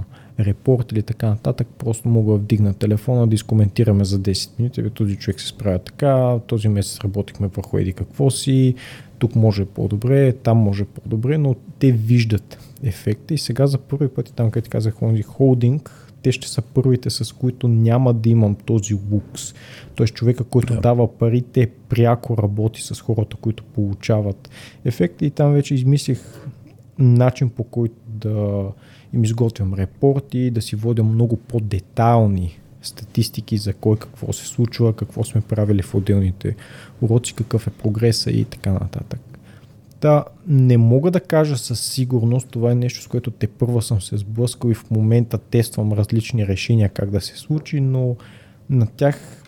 репорт или така нататък, просто мога да вдигна телефона, да изкоментираме за 10 минути. Бе, този човек се справя така, този месец работихме върху еди какво си, тук може по-добре, там може по-добре, но те виждат ефекта и сега за първи път, и там където казах холдинг, те ще са първите, с които няма да имам този лукс. Тоест човека, който Да. дава парите, пряко работи с хората, които получават ефекта и там вече измислих начин по който да им изготвям репорти, да си водя много по-детайлни статистики за кой какво се случва, какво сме правили в отделните уроци, какъв е прогреса и така нататък. Та не мога да кажа със сигурност, това е нещо, с което те първа съм се сблъскал и в момента тествам различни решения как да се случи, но на тях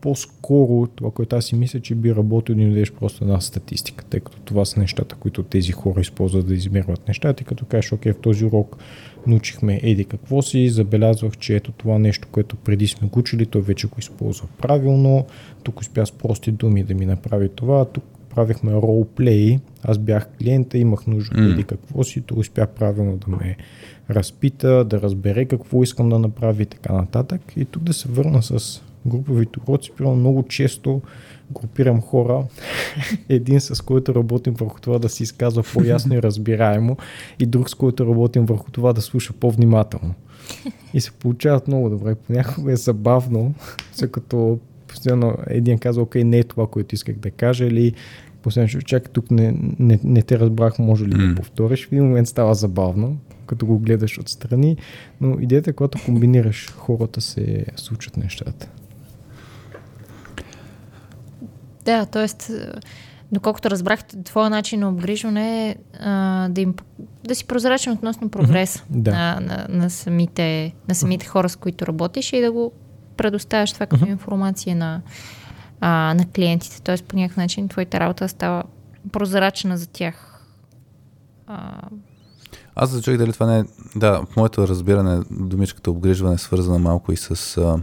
по-скоро това, което аз си мисля, че би работил да им дадеш просто една статистика, тъй като това са нещата, които тези хора използват да измерват нещата. И като кажеш, окей, в този урок научихме еди какво си, забелязвах, че ето това нещо, което преди сме го учили, той вече го използва правилно, тук успя с прости думи да ми направи това, тук правихме ролплей, аз бях клиента, имах нужда М. еди какво си, той успя правилно да ме разпита, да разбере какво искам да направи и така нататък. И тук да се върна с груповите уроци, примерно много често групирам хора, един с който работим върху това да се изказва по-ясно и разбираемо и друг с който работим върху това да слуша по-внимателно. И се получават много добре. Понякога е забавно, след като постоянно един казва, окей, не е това, което исках да кажа, или последно ще чакай, тук не, не, не те разбрах, може ли М. да повториш. В един момент става забавно, като го гледаш отстрани, но идеята е, когато комбинираш хората, се случват нещата. Да, т.е. доколкото разбрах, твоя начин на обгрижване е а, да, им, да си прозрачен относно прогреса Да. на, на, на, самите, на самите хора, с които работиш и да го предоставяш това като информация на, а, на клиентите. Т.е. по някакъв начин твоята работа става прозрачна за тях. А, Аз за човек дали това не е... Да, в моето разбиране думичката обгрижване е свързана малко и с а,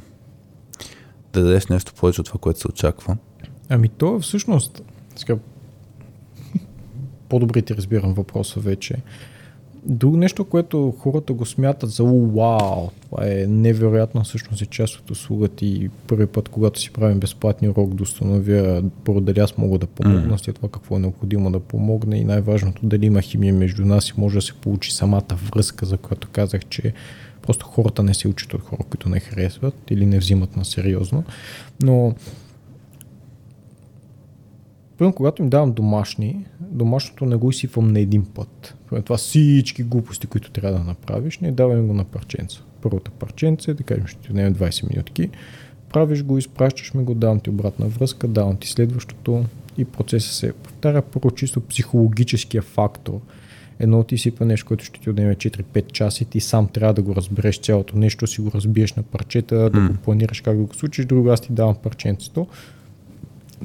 да дадеш нещо повече от това, което се очаква. Ами то всъщност, сега, по-добре ти разбирам въпроса вече. Друго нещо, което хората го смятат за вау, това е невероятно всъщност е част от услугата и първи път, когато си правим безплатни урок, да установя първо дали аз мога да помогна, след това какво е необходимо да помогне и най-важното дали има химия между нас и може да се получи самата връзка, за която казах, че просто хората не се учат от хора, които не харесват или не взимат на сериозно. Но Първо, когато им давам домашни, домашното не го изсипвам на един път. Първо, това всички глупости, които трябва да направиш, не даваме го на парченца. Първото парченце, да кажем, ще ти отнеме 20 минутки. Правиш го, изпращаш ми го, давам ти обратна връзка, давам ти следващото и процесът се повтаря. Първо чисто психологическия фактор. Едно ти сипа нещо, което ще ти отнеме 4-5 часа и ти сам трябва да го разбереш цялото нещо, си го разбиеш на парчета, да го планираш как да го случиш, друго аз ти давам парченцето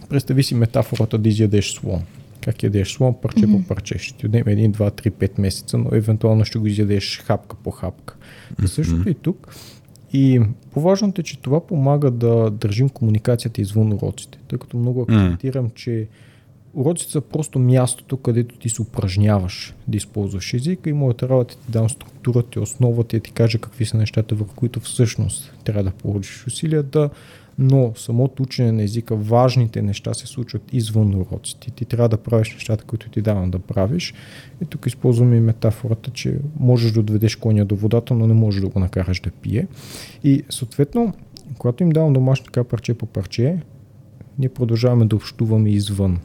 представи си метафората да изядеш слон. Как ядеш слон, парче mm-hmm. по парче. Ще ти отнеме 1, 2, 3, 5 месеца, но евентуално ще го изядеш хапка по хапка. Mm-hmm. Същото и тук. И по-важното е, че това помага да държим комуникацията извън уроците, тъй като много акцентирам, mm-hmm. че уроците са просто мястото, където ти се упражняваш да използваш езика и моята работа ти дам структурата и основата и ти кажа какви са нещата, върху които всъщност трябва да положиш усилия да но самото учене на езика, важните неща се случват извън уроците. Ти трябва да правиш нещата, които ти давам да правиш. И тук използваме и метафората, че можеш да отведеш коня до водата, но не можеш да го накараш да пие. И съответно, когато им давам домашно така парче по парче, ние продължаваме да общуваме извън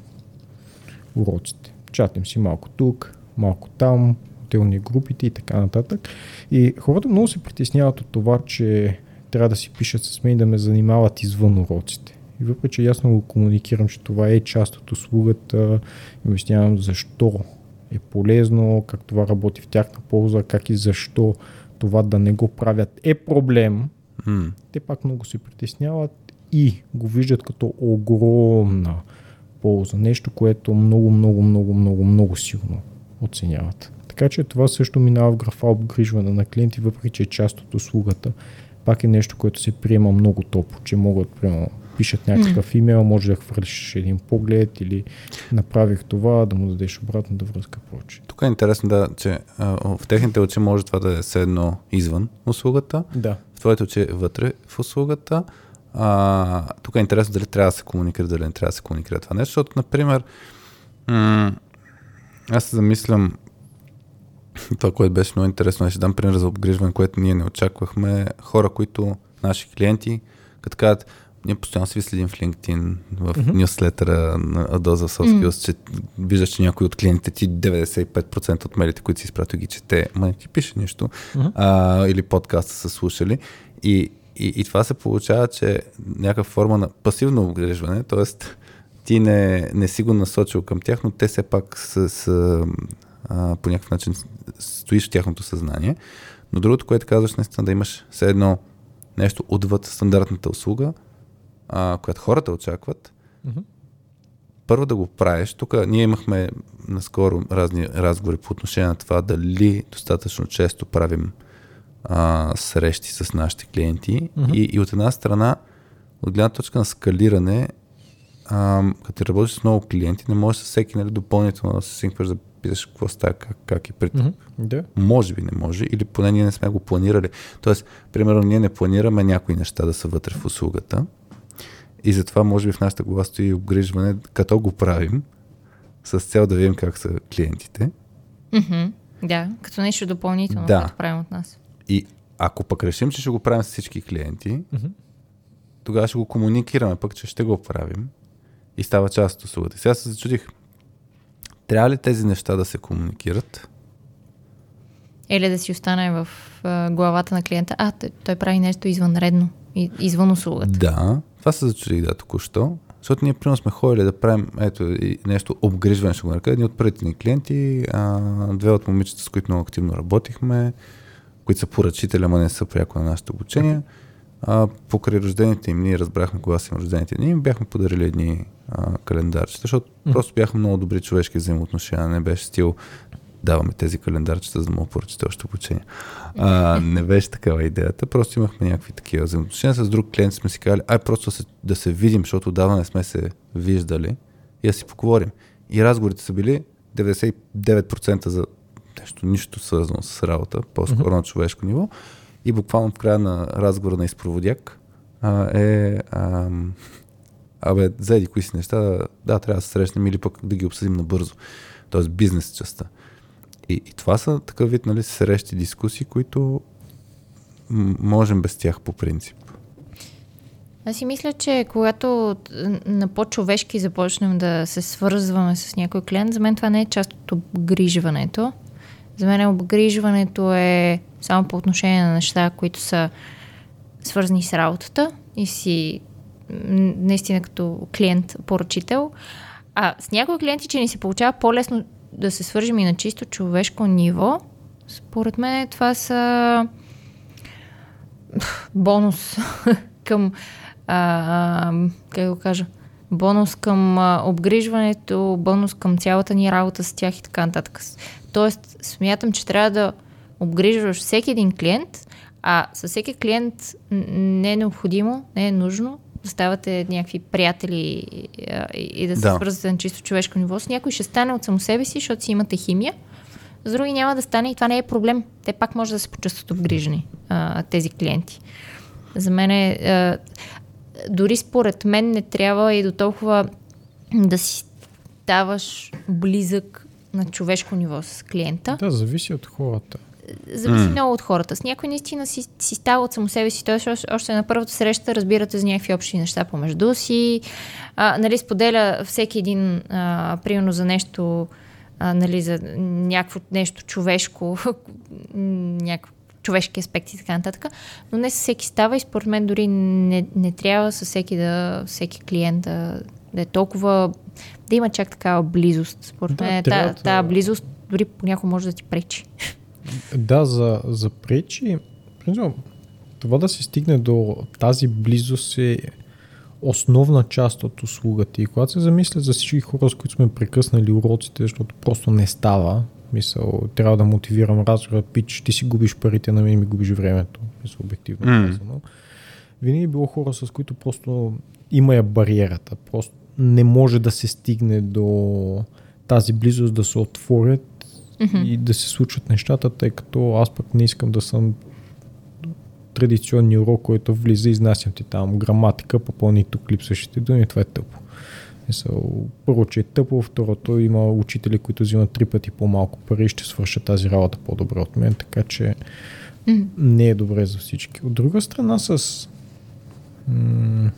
уроците. Чатим си малко тук, малко там, отделни групите и така нататък. И хората много се притесняват от това, че трябва да си пишат с мен и да ме занимават извън уроците. И въпреки, че ясно го комуникирам, че това е част от услугата, обяснявам защо е полезно, как това работи в тяхна полза, как и защо това да не го правят е проблем, mm. те пак много се притесняват и го виждат като огромна полза. Нещо, което много, много, много, много, много силно оценяват. Така че това също минава в графа обгрижване на клиенти, въпреки че е част от услугата пак е нещо, което се приема много топло, че могат, примерно, пишат някакъв mm. имейл, може да хвърлиш един поглед или направих това, да му дадеш обратно да връзка повече. Тук е интересно да, че а, в техните очи може това да е все едно извън услугата, да. в твоите очи е вътре в услугата. А, тук е интересно дали трябва да се комуникира, дали не трябва да се комуникира това нещо, защото, например, м- аз се замислям това, което беше много интересно, ще дам пример за обгрижване, което ние не очаквахме. Хора, които, наши клиенти, като казват, ние постоянно си ви следим в LinkedIn, в mm-hmm. нюслетъра на Adoza Soft mm-hmm. че виждаш, че някой от клиентите ти 95% от мелите, които си изпратил ги чете, ма не ти пише нищо, mm-hmm. а, или подкаста са слушали. И, и, и това се получава, че някаква форма на пасивно обгрижване, т.е. ти не, не си го насочил към тях, но те все пак са, са а, по някакъв начин стоиш в тяхното съзнание. Но другото, което казваш, наистина да имаш все едно нещо отвъд стандартната услуга, а, която хората очакват, mm-hmm. първо да го правиш. Тук ние имахме наскоро разни разговори по отношение на това дали достатъчно често правим а, срещи с нашите клиенти mm-hmm. и, и от една страна, от гледна точка на скалиране, а, като работиш с много клиенти, не можеш с всеки нали, допълнително да се синкваш да питаш какво става, как, как е пред. Mm-hmm. Да. Може би не може, или поне ние не сме го планирали. Тоест, примерно, ние не планираме някои неща да са вътре в услугата. И затова, може би, в нашата глава стои обгрижване, като го правим, с цел да видим как са клиентите. Mm-hmm. Да, като нещо допълнително, да. което правим от нас. И ако пък решим, че ще го правим с всички клиенти, mm-hmm. тогава ще го комуникираме пък, че ще го правим и става част от услугата. Сега се зачудих, трябва ли тези неща да се комуникират? Или да си остане в главата на клиента, а, той, той прави нещо извънредно, извън услугата. Да, това се зачудих да току-що. Защото ние, примерно, сме ходили да правим ето, нещо обгрижване, ще го нарека. Едни от първите ни клиенти, а, две от момичета, с които много активно работихме, които са поръчители, ама не са пряко на нашето обучение. А, покрай рождените им, ние разбрахме кога са им рождените дни, им бяхме подарили едни а, календарчета, защото mm. просто бяха много добри човешки взаимоотношения. Не беше стил даваме тези календарчета, за да му поръчате още обучение. А, не беше такава идеята, просто имахме някакви такива взаимоотношения. С друг клиент сме си казали, ай просто да се, да се видим, защото давно не сме се виждали и да си поговорим. И разговорите са били 99% за нещо, нищо свързано с работа, по-скоро mm-hmm. на човешко ниво. И буквално в края на разговора на изпроводяк а, е ам, абе, заеди кои си неща, да, трябва да се срещнем или пък да ги обсъдим набързо. Тоест бизнес частта. И, и това са такъв вид нали, срещи, дискусии, които можем без тях по принцип. Аз си мисля, че когато на по-човешки започнем да се свързваме с някой клиент, за мен това не е част от обгрижването. За мен обгрижването е само по отношение на неща, които са свързани с работата и си наистина като клиент-поръчител. А с някои клиенти, че ни се получава по-лесно да се свържим и на чисто човешко ниво, според мен това са бонус към а, как го кажа, бонус към обгрижването, бонус към цялата ни работа с тях и така нататък. Тоест, смятам, че трябва да обгрижваш всеки един клиент, а със всеки клиент не е необходимо, не е нужно да ставате някакви приятели и, и да се да. свързвате на чисто човешко ниво. С някой ще стане от само себе си, защото си имате химия. С други няма да стане и това не е проблем. Те пак може да се почувстват обгрижени, а, тези клиенти. За мен е... А, дори според мен не трябва и до толкова да си ставаш близък на човешко ниво с клиента. Да, зависи от хората. Зависи mm. много от хората. С някой наистина си, си става от само себе си. Той още, на първата среща разбирате за някакви общи неща помежду си. А, нали, споделя всеки един, а, примерно за нещо, а, нали, за някакво нещо човешко, някакво човешки аспекти и така нататък. Но не с всеки става и според мен дори не, не трябва с всеки, да, всеки клиент да, да е толкова, да има чак такава близост. Според да, мен тази та близост дори понякога може да ти пречи. Да, за, за пречи, това да се стигне до тази близост е основна част от услугата. И когато се замисля за всички хора, с които сме прекъснали уроците, защото просто не става, Мисъл, трябва да мотивирам разговора, пич, ти си губиш парите, на мен ми губиш времето. Мисъл, обективно mm. казано. Винаги е било хора, с които просто има я бариерата. Просто не може да се стигне до тази близост да се отворят mm-hmm. и да се случат нещата, тъй като аз пък не искам да съм традиционния урок, който влиза изнасям ти там граматика, попълни тук липсващите думи, това е тъпо. Първо, че е тъпо, второто има учители, които взимат три пъти по-малко пари и ще свършат тази работа по-добре от мен, така че mm. не е добре за всички. От друга страна с... М-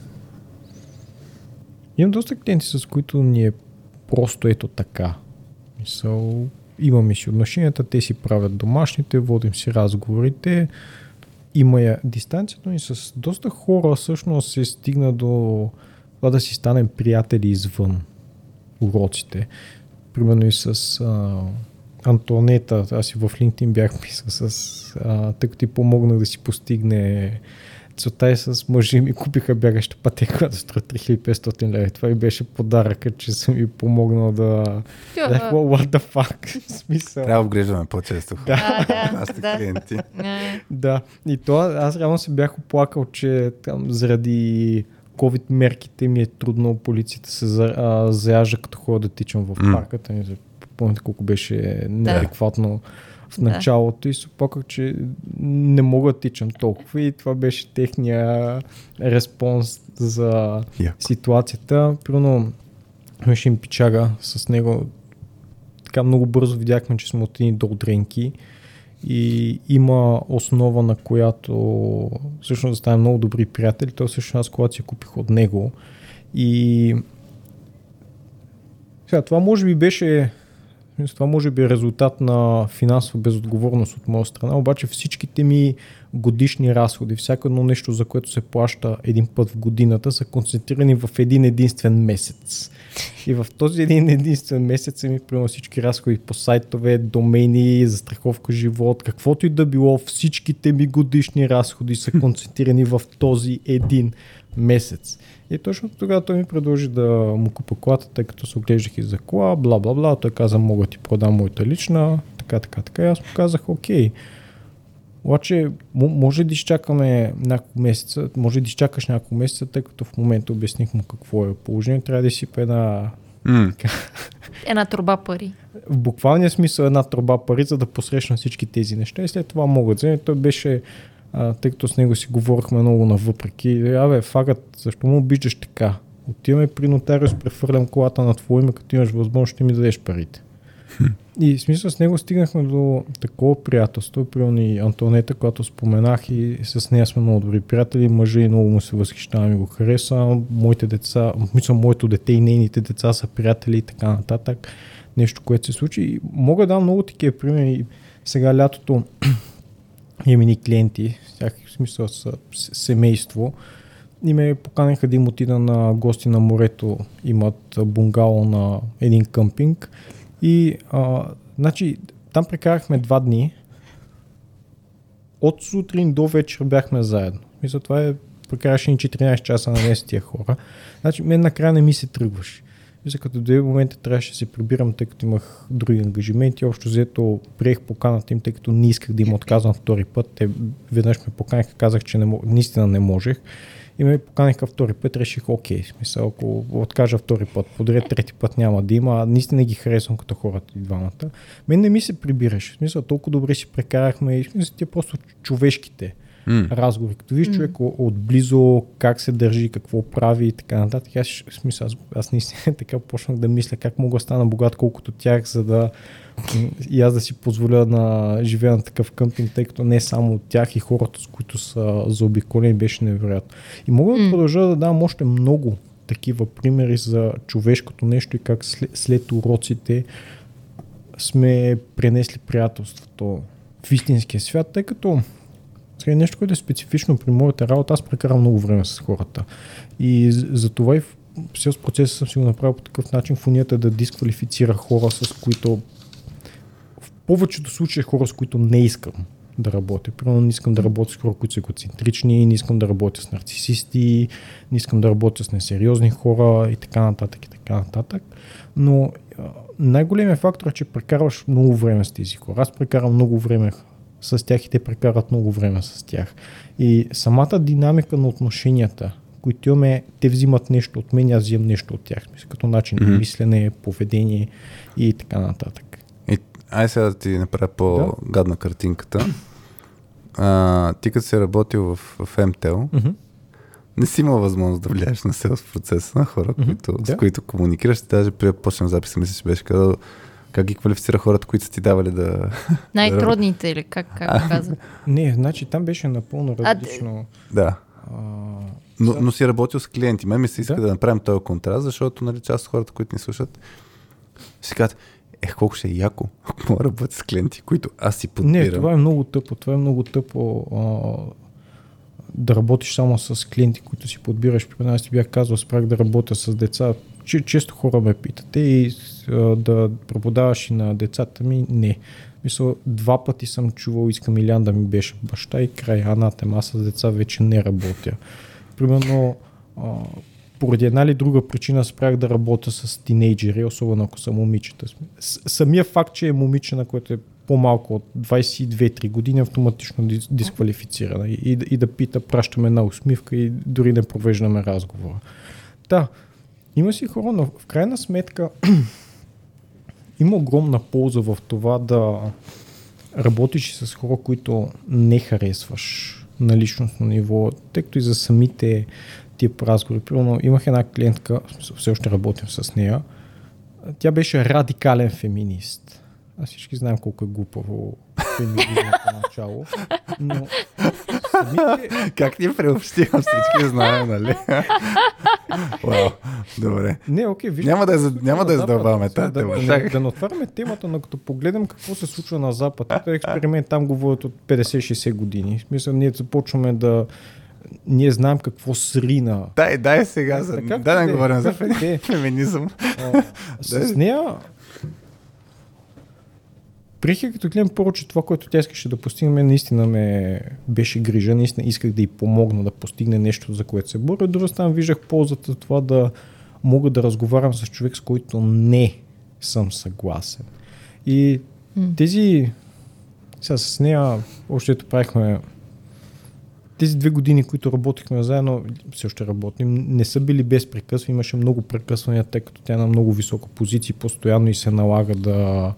имам доста клиенти, с които ни е просто ето така. Мисъл, имаме си отношенията, те си правят домашните, водим си разговорите, има я дистанцията и с доста хора всъщност се стигна до това да си станем приятели извън уроците. Примерно и с а, Антонета, аз и в LinkedIn бях писал с, а, тъй като ти помогна да си постигне целта е с мъжи ми купиха бягаща пътека, която струва 3500 лева. Това и беше подаръка, че съм ми помогнал да... Yeah. What the fuck? Смисъл. Трябва да вгреждаме по-често. Да, да, аз да. клиенти. да. И това, аз реално се бях оплакал, че там заради COVID мерките ми е трудно, полицията се за, а, заяжа като ходя да тичам в mm. парката. Не помните колко беше неадекватно в началото да. и се опаках, че не мога да тичам толкова и това беше техния респонс за Яко. ситуацията. Примерно имаше им пичага с него. Така много бързо видяхме, че сме от едни долдренки и има основа, на която всъщност да станем много добри приятели. То всъщност аз когато си купих от него и сега, това може би беше това може би е резултат на финансова безотговорност от моя страна, обаче всичките ми годишни разходи, всяко едно нещо, за което се плаща един път в годината, са концентрирани в един единствен месец. И в този един единствен месец ми приема всички разходи по сайтове, домейни, застраховка живот, каквото и да било, всичките ми годишни разходи са концентрирани в този един месец. И точно тогава той ми предложи да му купа колата, тъй като се оглеждах и за кола, бла бла бла. Той каза, мога ти продам моята лична, така, така, така. И аз му казах, окей. Обаче, може да изчакаме няколко месеца, може да изчакаш няколко месеца, тъй като в момента обясних му какво е положението. Трябва да си една М. Една труба пари. в буквалния смисъл една труба пари, за да посрещна всички тези неща и след това могат да вземе. Той беше, а, тъй като с него си говорихме много навъпреки, абе, фагът, защо му обичаш така? Отиваме при нотариус, прехвърлям колата на твое име, като имаш възможност, ще ми дадеш парите. И в смисъл с него стигнахме до такова приятелство. Примерно и Антонета, която споменах и с нея сме много добри приятели. Мъжа и много му се възхищавам и го харесвам. Моите деца, мисля, моето дете и нейните деца са приятели и така нататък. Нещо, което се случи. И мога да дам много такива примери. Сега лятото имаме ни клиенти, всякакви смисъл с семейство. И ме поканиха да им отида на гости на морето. Имат бунгало на един къмпинг. И а, значи, там прекарахме два дни. От сутрин до вечер бяхме заедно. И затова е прекараше ни 14 часа на тия хора. Значи, мен накрая не ми се тръгваше. Мисля, като до един момент трябваше да се прибирам, тъй като имах други ангажименти. Общо взето приех поканата им, тъй като не исках да им отказвам втори път. Те веднъж ме поканиха, казах, че не, наистина не можех. И ме поканиха втори път, реших, окей, смисъл, ако откажа втори път, подред трети път няма да има, а наистина ги харесвам като хората и двамата. Мен не ми се прибираше, в смисъл, толкова добре си прекарахме и смисъл, тия просто човешките М. разговори. Като виж човек о- отблизо как се държи, какво прави и така нататък. Аз, смисъл, аз, аз наистина така почнах да мисля как мога да стана богат колкото тях, за да и аз да си позволя да живея на такъв къмпинг, тъй като не само от тях и хората, с които са заобиколени, беше невероятно. И мога да продължа да дам още много такива примери за човешкото нещо и как след, след уроците сме пренесли приятелството в истинския свят, тъй като сега нещо, което е специфично при моята работа, аз прекарам много време с хората. И за това и в сales процеса съм си го направил по такъв начин в унията да дисквалифицира хора, с които в повечето случаи хора, с които не искам да работя. Примерно не искам да работя с хора, които са егоцентрични, не искам да работя с нарцисисти, не искам да работя с несериозни хора и така нататък и така нататък. Но най-големият фактор е, че прекарваш много време с тези хора. Аз прекарам много време с тях и те прекарат много време с тях. И самата динамика на отношенията, които имаме, те взимат нещо от мен, аз взимам нещо от тях. Като начин на Мгм. мислене, поведение и така нататък. И, ай сега да ти направя по-гадна картинката. А, ти като си работил в, в MTEL, Мгм. не си имал възможност да влияеш на селс процеса на хора, Мгм, които, с да. които комуникираш. Даже преди да почнем записа, мисля, че беше казал как ги квалифицира хората, които са ти давали да... Най-трудните или как, как каза? Не, значи там беше напълно А, различно. да. А, Но, но си работил с клиенти. Мен ми се иска да, Да. направим този контраст, защото нали, част от хората, които ни слушат, си кажат, ех, колко ще е яко, ако мога да работя с клиенти, които аз си подбирам. Не, това е много тъпо. Това е много тъпо а, да работиш само с клиенти, които си подбираш. При аз ти бях казал, спрях да работя с деца. Че, често хора ме питат. И да преподаваш и на децата ми? Не. Мисля, два пъти съм чувал, искам Илян да ми беше баща и край анатема. Аз с деца вече не работя. Примерно, поради една или друга причина спрях да работя с тинейджери, особено ако са момичета. Самия факт, че е момиче, на което е по-малко от 22-3 години, автоматично дис- дисквалифицирана. И, и, и да пита, пращаме на усмивка и дори не провеждаме разговора. Да, има си хора, но в крайна сметка има огромна полза в това да работиш с хора, които не харесваш на личностно ниво, тъй като и за самите тип разговори. Примерно имах една клиентка, в все още работим с нея, тя беше радикален феминист. Аз всички знаем колко е глупаво феминизмото начало, но Как ни преобщивам всички знаем, нали? Вау, добре. Не, окей, виж. Няма да за- няма да задълбаваме тази да. Да, да, не отваряме темата, но като погледнем какво се случва на Запад, този експеримент там го водят от 50-60 години. В смисъл, ние започваме да... Ние знаем какво срина. Дай, дай сега, за... Дай да де, говорим за феминизъм. А, с нея приех като гледам първо, че това, което тя искаше да постигне, наистина ме беше грижа, наистина исках да й помогна да постигне нещо, за което се боря. От друга страна виждах ползата това да мога да разговарям с човек, с който не съм съгласен. И тези, сега с нея, още ето правихме тези две години, които работихме заедно, все още работим, не са били без прекъсвания. Имаше много прекъсвания, тъй като тя е на много висока позиция постоянно и се налага да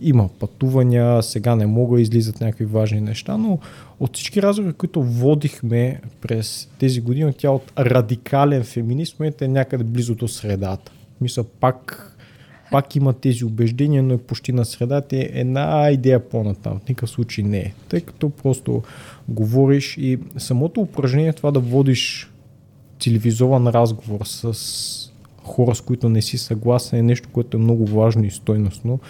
има пътувания, сега не мога, излизат някакви важни неща, но от всички разговори, които водихме през тези години, тя от радикален феминист, е някъде близо до средата. Мисля, пак пак има тези убеждения, но е почти на средата. Е една идея по-натам. В никакъв случай не е. Тъй като просто говориш и самото упражнение това да водиш телевизован разговор с хора, с които не си съгласен е нещо, което е много важно и стойностно.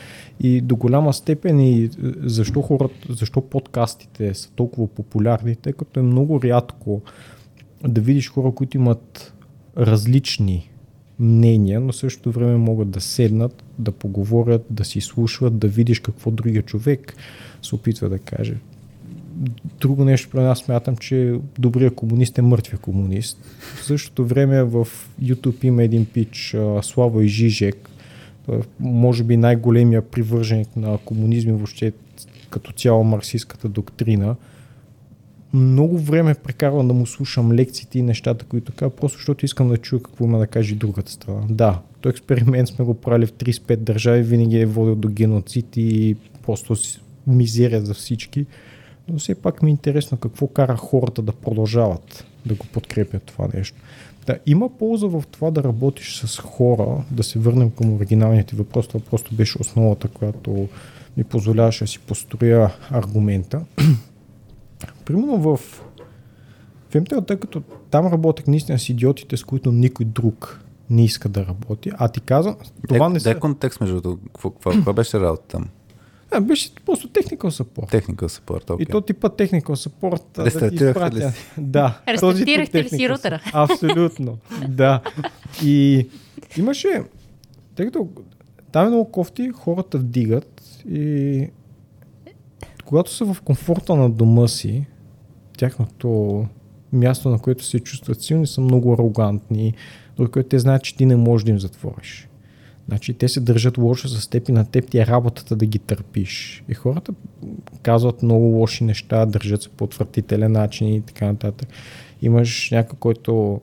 И до голяма степен и защо хората, защо подкастите са толкова популярни, тъй като е много рядко да видиш хора, които имат различни мнения, но същото време могат да седнат, да поговорят, да си слушат, да видиш какво другия човек се опитва да каже. Друго нещо при нас смятам, че добрият комунист е мъртвия комунист. В същото време в YouTube има един пич Слава и Жижек, може би най-големия привърженик на комунизми въобще като цяло марксистската доктрина – много време прекарвам да му слушам лекциите и нещата, които казва, просто защото искам да чуя какво има да каже другата страна. Да, то експеримент сме го правили в 35 държави, винаги е водил до геноцид и просто мизерия за всички. Но все пак ми е интересно какво кара хората да продължават да го подкрепят това нещо. Да, има полза в това да работиш с хора, да се върнем към оригиналните въпроси. Това просто беше основата, която ми позволяваше да си построя аргумента. Примерно в FMTL, тъй като там работех наистина с идиотите, с които никой друг не иска да работи, а ти казвам, това де, не са... контекст между какво, какво беше работа там? А, беше просто technical support. Technical support, okay. И то типа technical support. Да ли си? Да. Рестартирахте ли си рутера? Абсолютно, да. И имаше, тъй като там е много кофти, хората вдигат и когато са в комфорта на дома си, тяхното място, на което се чувстват силни, са много арогантни, докато те знаят, че ти не можеш да им затвориш. Значи те се държат лошо с теб и на теб ти е работата да ги търпиш. И хората казват много лоши неща, държат се по отвратителен начин и така нататък. Имаш някой, който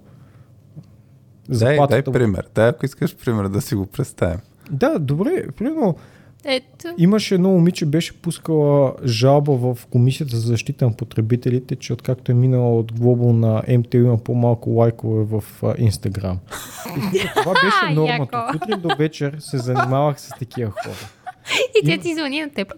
Дай, дай пример. Дай, ако искаш пример да си го представим. Да, добре. Примерно, ето. Имаше едно момиче, беше пускала жалба в Комисията за защита на потребителите, че откакто е минала от Global на МТО има по-малко лайкове в Инстаграм. Това беше нормата. Сутрин до вечер се занимавах с такива хора. И тя ти звъни на теб.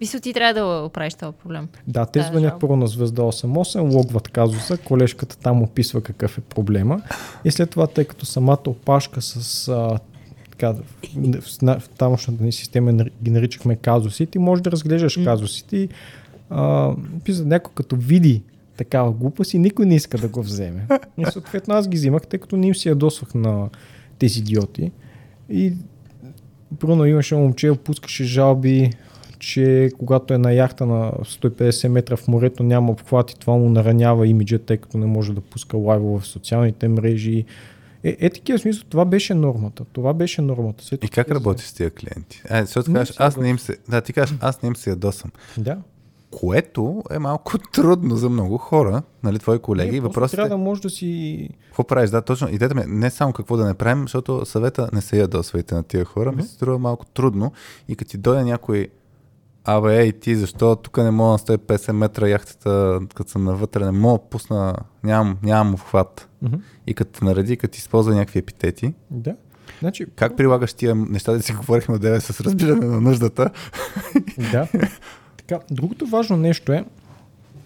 Мисля, ти трябва да оправиш този проблем. Да, те звънят първо на звезда 88, логват казуса, колежката там описва какъв е проблема. И след това, тъй като самата опашка с а, така, в, в тамошната ни система ги наричахме казуси, ти можеш да разглеждаш mm. казусите и а, писат някой като види такава глупост и никой не иска да го вземе. И съответно аз ги взимах, тъй като не им си ядосвах на тези идиоти. И първо имаше момче, опускаше жалби, че когато е на яхта на 150 метра в морето няма обхват и това му наранява имиджа, тъй като не може да пуска лайва в социалните мрежи. Е, е такива смисъл, това беше нормата. Това беше нормата. След и как работи с тия клиенти? Е, защото кажеш, аз не им се, да, ти кажеш, аз не им се ядосам. Да. Което е малко трудно за много хора, нали, твои колеги. Не, Въпросът трябва е, да можеш да си... Какво правиш? Да, точно. Идеята ми не само какво да не правим, защото съвета не се ядосвайте на тия хора, mm-hmm. ми се струва малко трудно и като ти дойде някой Абе, ей ти, защо тук не мога на 150 метра яхтата, като съм навътре, не мога да пусна, нямам, нямам обхват. Mm-hmm. И като нареди, като използва някакви епитети. Да. Значи, как прилагаш тия неща, да си говорихме от с разбиране на нуждата? Да. Така, другото важно нещо е,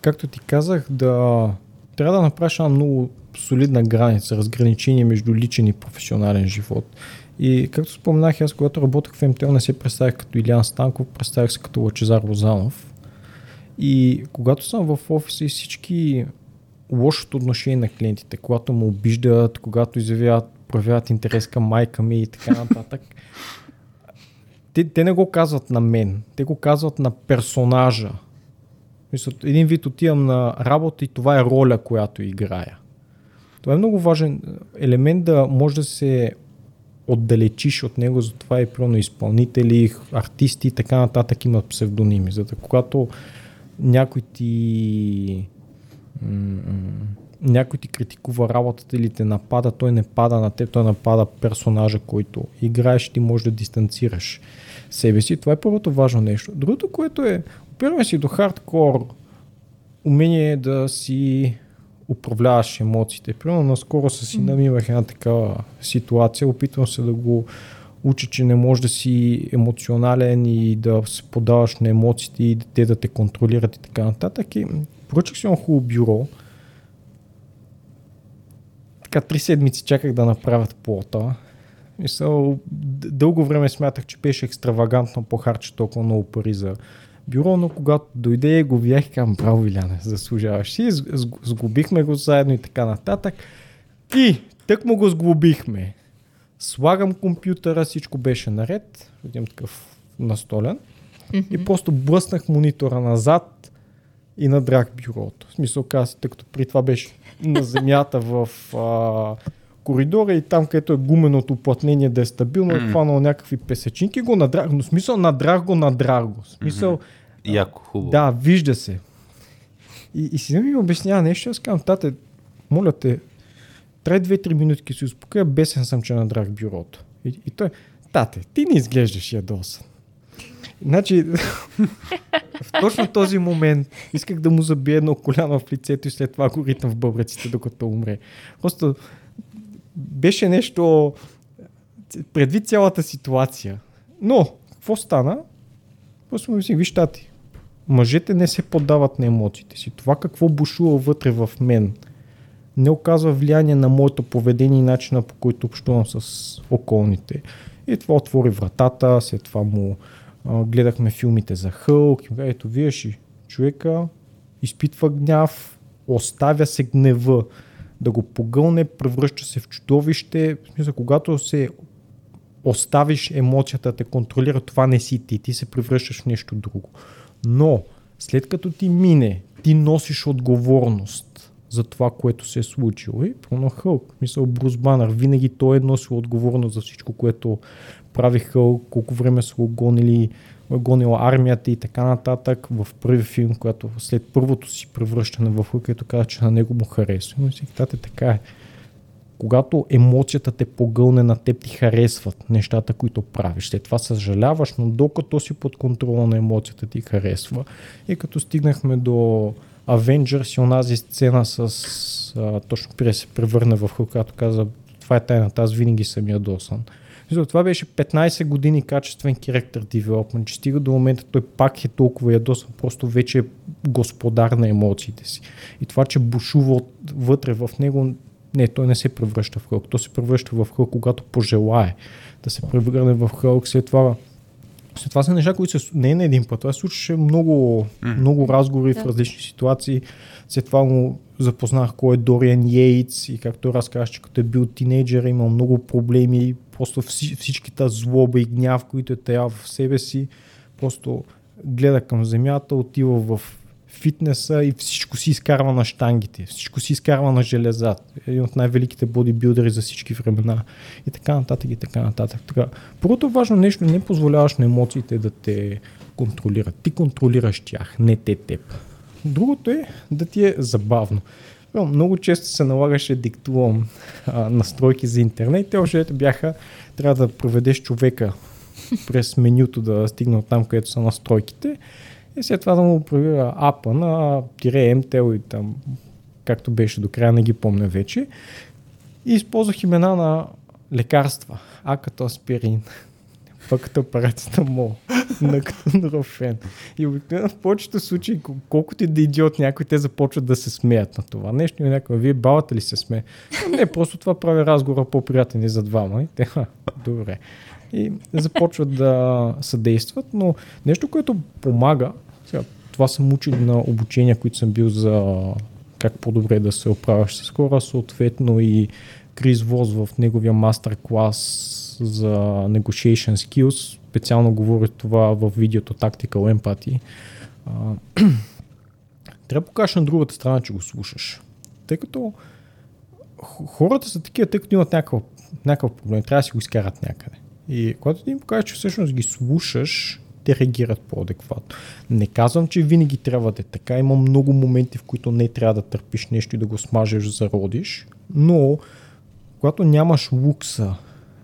както ти казах, да трябва да направиш една много солидна граница, разграничение между личен и професионален живот. И както споменах, аз когато работех в МТЛ не се представях като Илян Станков, представях се като Лачезар Лозанов. И когато съм в офиса и всички лошото отношение на клиентите, когато му обиждат, когато изявяват, проявяват интерес към майка ми и така нататък, те, те не го казват на мен, те го казват на персонажа. Един вид отивам на работа и това е роля, която играя. Това е много важен елемент да може да се отдалечиш от него, затова и примерно изпълнители, артисти и така нататък имат псевдоними. За да когато някой ти някой ти критикува работата или те напада, той не пада на теб, той напада персонажа, който играеш ти можеш да дистанцираш себе си. Това е първото важно нещо. Другото, което е, опираме си до хардкор умение да си управляваш емоциите. Примерно наскоро с сина ми имах една такава ситуация, опитвам се да го учи, че не можеш да си емоционален и да се подаваш на емоциите и те да те контролират и така нататък. И поръчах си едно хубаво бюро. Така три седмици чаках да направят плота. Мисъл, дълго време смятах, че беше екстравагантно похарче толкова много пари за бюро, но когато дойде го видях, казвам, браво, Иляне, заслужаваш си, сгубихме го заедно и така нататък. И тък му го сглобихме. Слагам компютъра, всичко беше наред, един такъв настолен mm-hmm. и просто блъснах монитора назад и надрах бюрото. В смисъл каза, тъй като при това беше на земята в а, коридора и там, където е гуменото уплътнение да е стабилно, mm. е хванал някакви песечинки, го надрах, но смисъл надрах го, надрах го. Смисъл, mm-hmm. Яко, хубаво. Да, вижда се. И, и си ми обяснява нещо, аз казвам, тате, моля те, трябва две-три минутки си успокоя, бесен съм, че надрах бюрото. И, и той, тате, ти не изглеждаш ядосан. Значи, в точно този момент исках да му забия едно коляно в лицето и след това го ритам в бъбреците, докато умре. Просто беше нещо предвид цялата ситуация. Но, какво стана? Просто ми си, виж, тати, мъжете не се поддават на емоциите си. Това какво бушува вътре в мен не оказва влияние на моето поведение и начина по който общувам с околните. И това отвори вратата, след това му а, гледахме филмите за Хълк. Ето, виж, човека изпитва гняв, оставя се гнева да го погълне, превръща се в чудовище. В смисъл, когато се оставиш емоцията да те контролира, това не си ти, ти се превръщаш в нещо друго. Но, след като ти мине, ти носиш отговорност за това, което се е случило. И пълно Хълк, мисъл Брус Банър, винаги той е носил отговорност за всичко, което прави Хълк, колко време са го гонили, гонила армията и така нататък в първи филм, когато след първото си превръщане в Хълк, като каза, че на него му харесва. Но си казвате, така е. Когато емоцията те погълне на теб, ти харесват нещата, които правиш. След това съжаляваш, но докато си под контрола на емоцията ти харесва. И като стигнахме до Avengers и онази сцена с а, точно да се превърне в когато каза, това е тайната, аз винаги съм ядосан. Това беше 15 години качествен character development, че стига до момента той пак е толкова ядосан, просто вече е господар на емоциите си. И това, че бушува вътре в него, не, той не се превръща в Хълк. Той се превръща в Хълк, когато пожелае да се превърне в Хълк. След това след това са неща, които се не е на един път. Това се случваше много, mm. много разговори да. в различни ситуации. След това му запознах кой е Дориан Йейтс и както разказах, че като е бил тинейджър, е имал много проблеми, просто всичките злоба и гняв, които е тая в себе си, просто гледа към земята, отива в фитнеса и всичко си изкарва на штангите, всичко си изкарва на железа. Един от най-великите бодибилдери за всички времена и така нататък и така нататък. Така, първото важно нещо, не позволяваш на емоциите да те контролират. Ти контролираш тях, не те теб. Другото е да ти е забавно. Много често се налагаше диктувам а, настройки за интернет. Те още бяха, трябва да проведеш човека през менюто да стигне от там, където са настройките и след това да му проверя апа на тире MTL и там, както беше до края, не ги помня вече. И използвах имена на лекарства. А като аспирин, пък като парацетамол, на като норофен. И обикновено в повечето случаи, колкото и да е идиот някой, те започват да се смеят на това нещо. И някой, вие балата ли се смее? Не, просто това прави разговора по-приятен и за двама. И те, добре. И започват да съдействат, но нещо, което помага, сега, това съм учил на обучения, които съм бил за как по-добре да се оправяш с хора, съответно и Крис Воз в неговия мастер-клас за negotiation skills, специално говори това в видеото Tactical Empathy. трябва да покажеш на другата страна, че го слушаш. Тъй като хората са такива, тъй като имат някаква някакъв проблем, трябва да си го изкарат някъде. И когато ти им покажеш, че всъщност ги слушаш, те реагират по-адекватно. Не казвам, че винаги трябва да е така. Има много моменти, в които не трябва да търпиш нещо и да го смажеш, зародиш, но когато нямаш лукса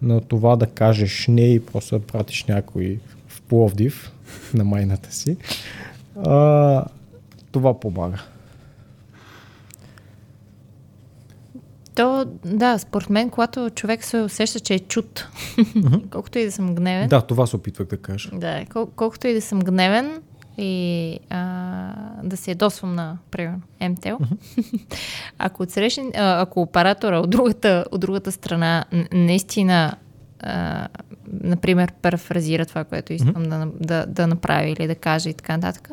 на това да кажеш не и просто да пратиш някой в Пловдив на майната си, а, това помага. То, да, според мен, когато човек се усеща, че е чут, колкото и да съм гневен, Да, това се опитвах да кажа. да кол- колкото и да съм гневен и а, да се ядосвам на, примерно, МТЛ, ако, отсрещне, а, ако оператора от другата, от другата страна наистина а, например, парафразира това, което искам да, да, да направи или да каже и така нататък.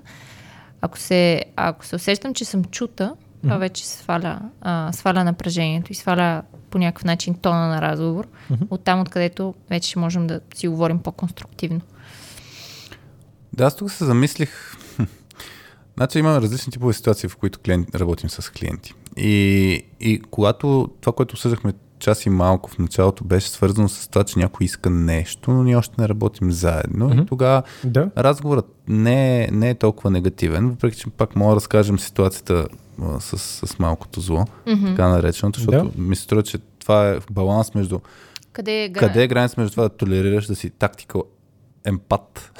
Ако се, ако се усещам, че съм чута, това вече сваля, а, сваля напрежението и сваля по някакъв начин тона на разговор, от там откъдето вече можем да си говорим по-конструктивно. Да, аз тук се замислих. Значи има различни типове ситуации, в които клиент, работим с клиенти. И, и когато това, което обсъждахме час и малко в началото, беше свързано с това, че някой иска нещо, но ние още не работим заедно. Mm-hmm. И тогава Да. разговорът не е, не е толкова негативен, въпреки че пак мога да разкажем ситуацията а, с, с малкото зло, mm-hmm. така нареченото, защото Да. ми се струва, че това е баланс между Къде е, гра- къде е граница между това да толерираш да си тактикал емпат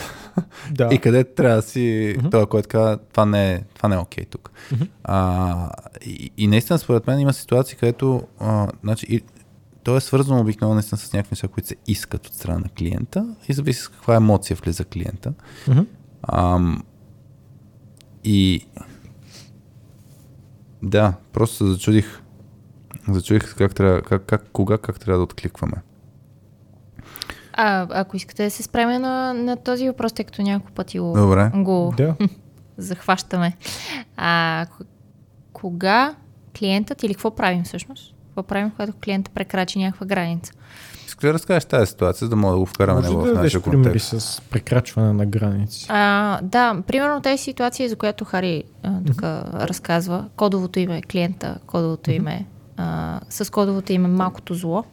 Да. и къде трябва да си mm-hmm. това, който казва, това не е, това не е окей тук. Mm-hmm. А, и, и наистина, според мен, има ситуации, където а, значи, и, то е свързано обикновено наистина с някакви неща, които се искат от страна на клиента и зависи с каква емоция влиза клиента. Мгм. Ам, и да, просто се зачудих. Зачудих как трябва, как, как, кога, как трябва да откликваме. А, ако искате да се спреме на, на този въпрос, тъй като няколко пъти го, Добре. го Да. захващаме. А, кога клиентът или какво правим всъщност? Какво правим, когато клиентът прекрачи някаква граница? Искаш да разкажеш тази ситуация, за да мога да го вкараме Може да в дадеш нашия примери контекст. с прекрачване на граници. А, да, примерно тази ситуация, за която Хари а, тук разказва, кодовото име е клиента, кодовото име а, с кодовото име Малкото зло.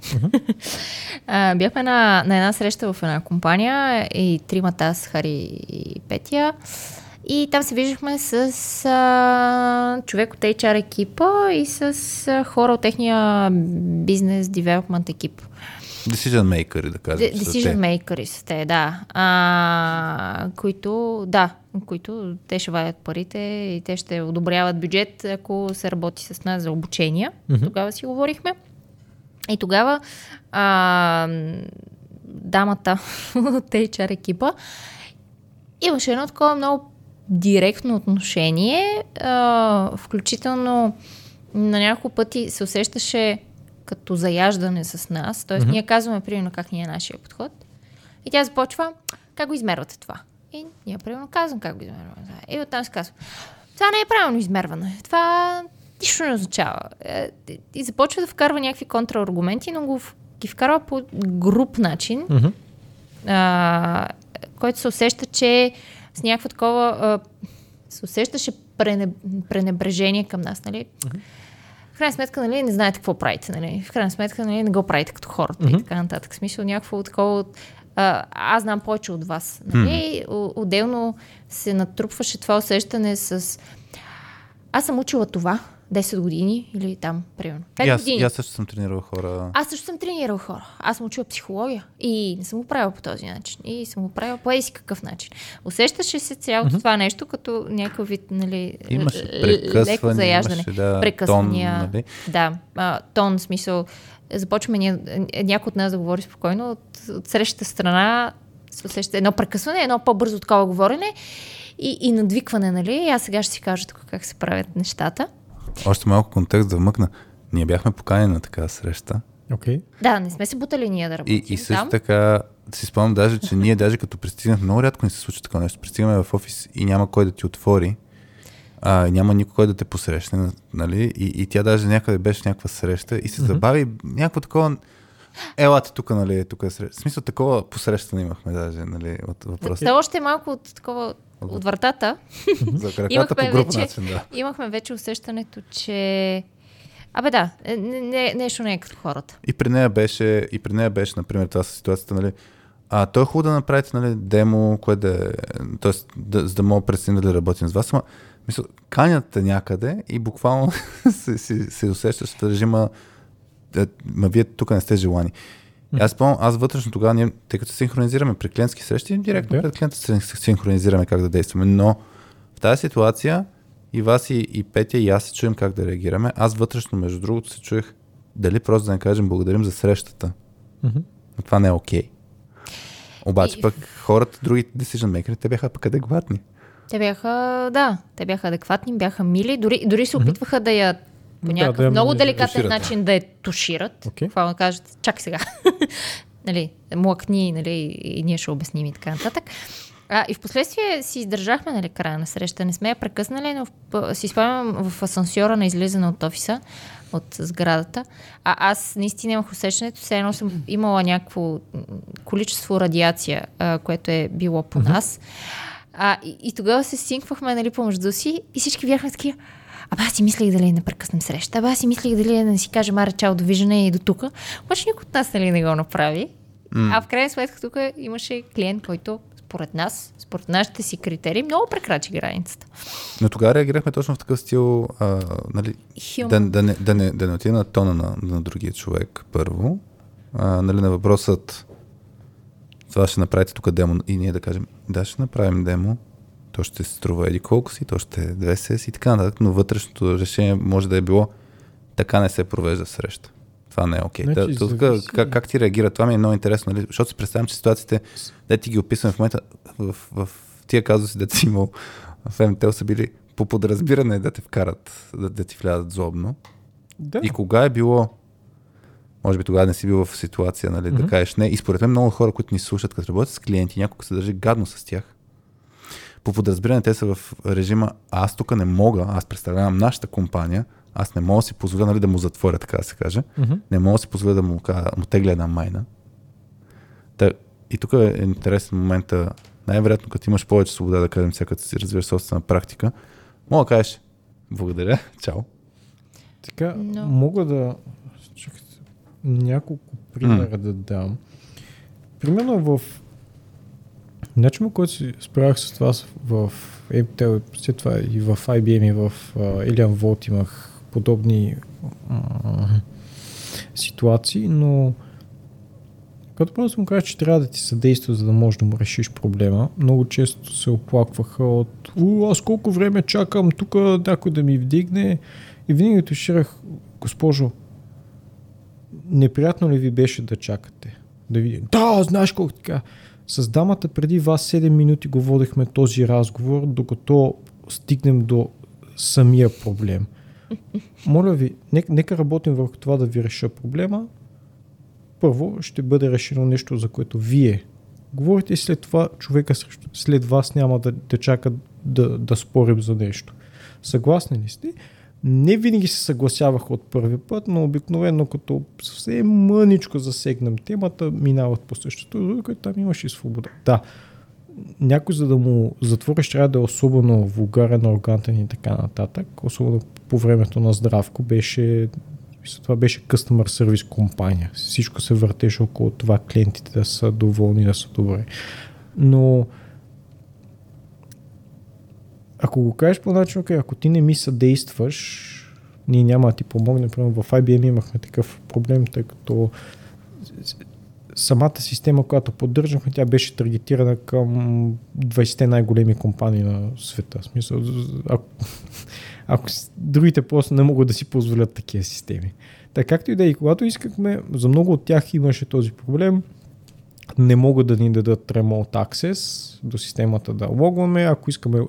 а, бяхме на, на една среща в една компания и тримата аз, Хари и Петя. И там се виждахме с а, човек от HR екипа и с а, хора от техния бизнес девелопмент екип. Decision maker, да кажем. De- са Decision те. makers сте, да. А, които, да, които те ще вадят парите и те ще одобряват бюджет, ако се работи с нас за обучения. Mm-hmm. Тогава си говорихме. И тогава а, дамата от HR екипа имаше едно такова много директно отношение, а, включително на няколко пъти се усещаше като заяждане с нас. Тоест, mm-hmm. ние казваме, примерно, как ни е нашия подход. И тя започва, как го измервате това? И ние, примерно, казвам как го измерваме. И оттам се казва, това не е правилно измерване. Това нищо не означава. Е, И започва да вкарва някакви контраргументи, но го ги вкарва по груп начин, Мгм. а, който се усеща, че с някакво такова а, се усещаше прене, пренебрежение към нас, нали? В крайна сметка, нали, не знаете какво правите, нали? В крайна сметка, нали, не го правите като хората и така нататък. В смисъл някакво такова а, аз знам повече от вас, нали? О- Отделно се натрупваше това усещане с аз съм учила това 10 години или там, примерно. 5 И аз, години. и аз също съм тренирал хора. Аз също съм тренирал хора. Аз съм учила психология и не съм го правила по този начин. И съм го правила по еси какъв начин. Усещаше се цялото mm-hmm. това нещо като някакъв вид, нали, Имаше леко заяждане. имаше, да, Прекъсвания. тон, нали? Да, а, тон, смисъл. Започваме някой от нас да говори спокойно, от, от срещата страна се усеща едно прекъсване, едно по-бързо такова говорене и, и надвикване, нали? И аз сега ще си кажа тук как се правят нещата. Още малко контекст да вмъкна. Ние бяхме поканени на такава среща. Окей. Да, не сме се бутали ние да работим И, и също там. така си спомням даже, че ние даже като пристигнахме, много рядко ни се случва такова нещо. Пристигаме в офис и няма кой да ти отвори. А, няма никой, кой да те посрещне, нали? И, и тя даже някъде беше някаква среща и се забави някакво такова. Елате тук, нали? Тук е среща. В смисъл такова посрещане имахме даже, нали? От въпроса. Да, още малко от такова от вратата. За краката Имахме по вече- начин, да. Имахме вече усещането, че Абе да, е, не, не, нещо не е като хората. И при нея беше, и при нея беше, например, със ситуацията, нали, а, то е хубаво да направите нали, демо, кое да е, т.е. Да, за да мога преценим дали работим с вас, ама мисля, канят те някъде и буквално се, се, се усещаш в режима, е, ма вие тук не сте желани. И аз помня, аз вътрешно тогава, ние, тъй като се синхронизираме при клиентски срещи, директно пред клиента се синхронизираме как да действаме. Но в тази ситуация и вас и, и Петя и аз се чуем как да реагираме. Аз вътрешно, между другото, се чуех дали просто да не кажем благодарим за срещата. Но това не е окей. Обаче И- пък хората, другите decision makers, те бяха пък адекватни. Те бяха, да, те бяха адекватни, бяха мили, дори, дори се опитваха да я по Да, някакъв да много деликатен тушират. начин да я тушират. Окей. Това да кажат, чакай сега. нали, млъкни, нали, и ние ще обясним и така нататък. А, и в последствие си издържахме нали, края на среща. Не сме я прекъснали, но в, си спомням в асансьора на излизане от офиса, от сградата. А аз наистина имах усещането, все едно съм имала някакво количество радиация, а, което е било по нас. А, и, и тогава се синквахме нали, помежду си и всички бяхме такива. Абе, аз си мислех дали не прекъснем среща. Абе, аз си мислех дали да не си кажем аре, чао, довиждане и до тук. Обаче никой от нас нали, не го направи. А в крайна сметка тук имаше клиент, който според нас, според нашите си критерии, много прекрачи границата. Но тогава реагирахме точно в такъв стил, а, нали, Human. да, да, не, да, не, да не отиде на тона на, на другия човек първо. А, нали, на въпросът това ще направите тук демо и ние да кажем, да, ще направим демо, то ще се струва еди колко си, то ще е две сесии и така нататък, но вътрешното решение може да е било така не се провежда среща. Това не е окей. Значи, Okay. Да, тук, зависи. как, как ти реагира? Това ми е много интересно, нали? защото си представям, че ситуациите, да ти ги описваме в момента, в, в, в тия казуси, да си имал в МТЛ са били по подразбиране да те вкарат, да, да ти влязат злобно. Да. И кога е било, може би тогава не си бил в ситуация, нали, mm-hmm. да кажеш не. И според мен много хора, които ни слушат, като работят с клиенти, някой се държи гадно с тях. По подразбиране те са в режима, аз тук не мога, аз представлявам нашата компания, аз не мога да си позволя нали, да му затворя, така да се каже. Мгм. Не мога да си позволя да му, кажа- му тегля една майна. Та, и тук е интересен момента, най-вероятно като имаш повече свобода, да кажем, сега като си развиваш собствена практика, мога да кажеш, благодаря, чао. Така, Но- мога да... Чакайте, няколко примера да дам. Примерно в начинът, който си справях с това в MTL, след това и в IBM и в Alien Vault имах подобни м- ситуации, но като просто му кажа, че трябва да ти съдейства, за да можеш да му решиш проблема, много често се оплакваха от У, аз колко време чакам тук някой да ми вдигне и винаги отиширах, госпожо, неприятно ли ви беше да чакате? Да видим. Да, знаеш колко така. С дамата преди вас 7 минути го водихме този разговор, докато стигнем до самия проблем. Моля ви, нека, нека работим върху това да ви реша проблема. Първо ще бъде решено нещо, за което вие говорите след това човека след вас няма да, да чака да, да спорим за нещо. Съгласни ли сте? Не винаги се съгласявах от първи път, но обикновено като съвсем мъничко засегнем темата, минават по същото, докато там имаше и свобода. Да, някой за да му затвориш трябва да е особено вулгарен, арогантен и така нататък. Особено по времето на здравко беше това беше customer service компания. Всичко се въртеше около това клиентите да са доволни, да са добре. Но ако го кажеш по начин, okay, ако ти не ми съдействаш, ние няма да ти помогнем. Примерно в IBM имахме такъв проблем, тъй като самата система, която поддържахме, тя беше таргетирана към 20-те най-големи компании на света. В смисъл, ако, ако другите просто не могат да си позволят такива системи. Така както и да е, и когато искахме, за много от тях имаше този проблем, не могат да ни дадат remote access до системата да логваме. Ако искаме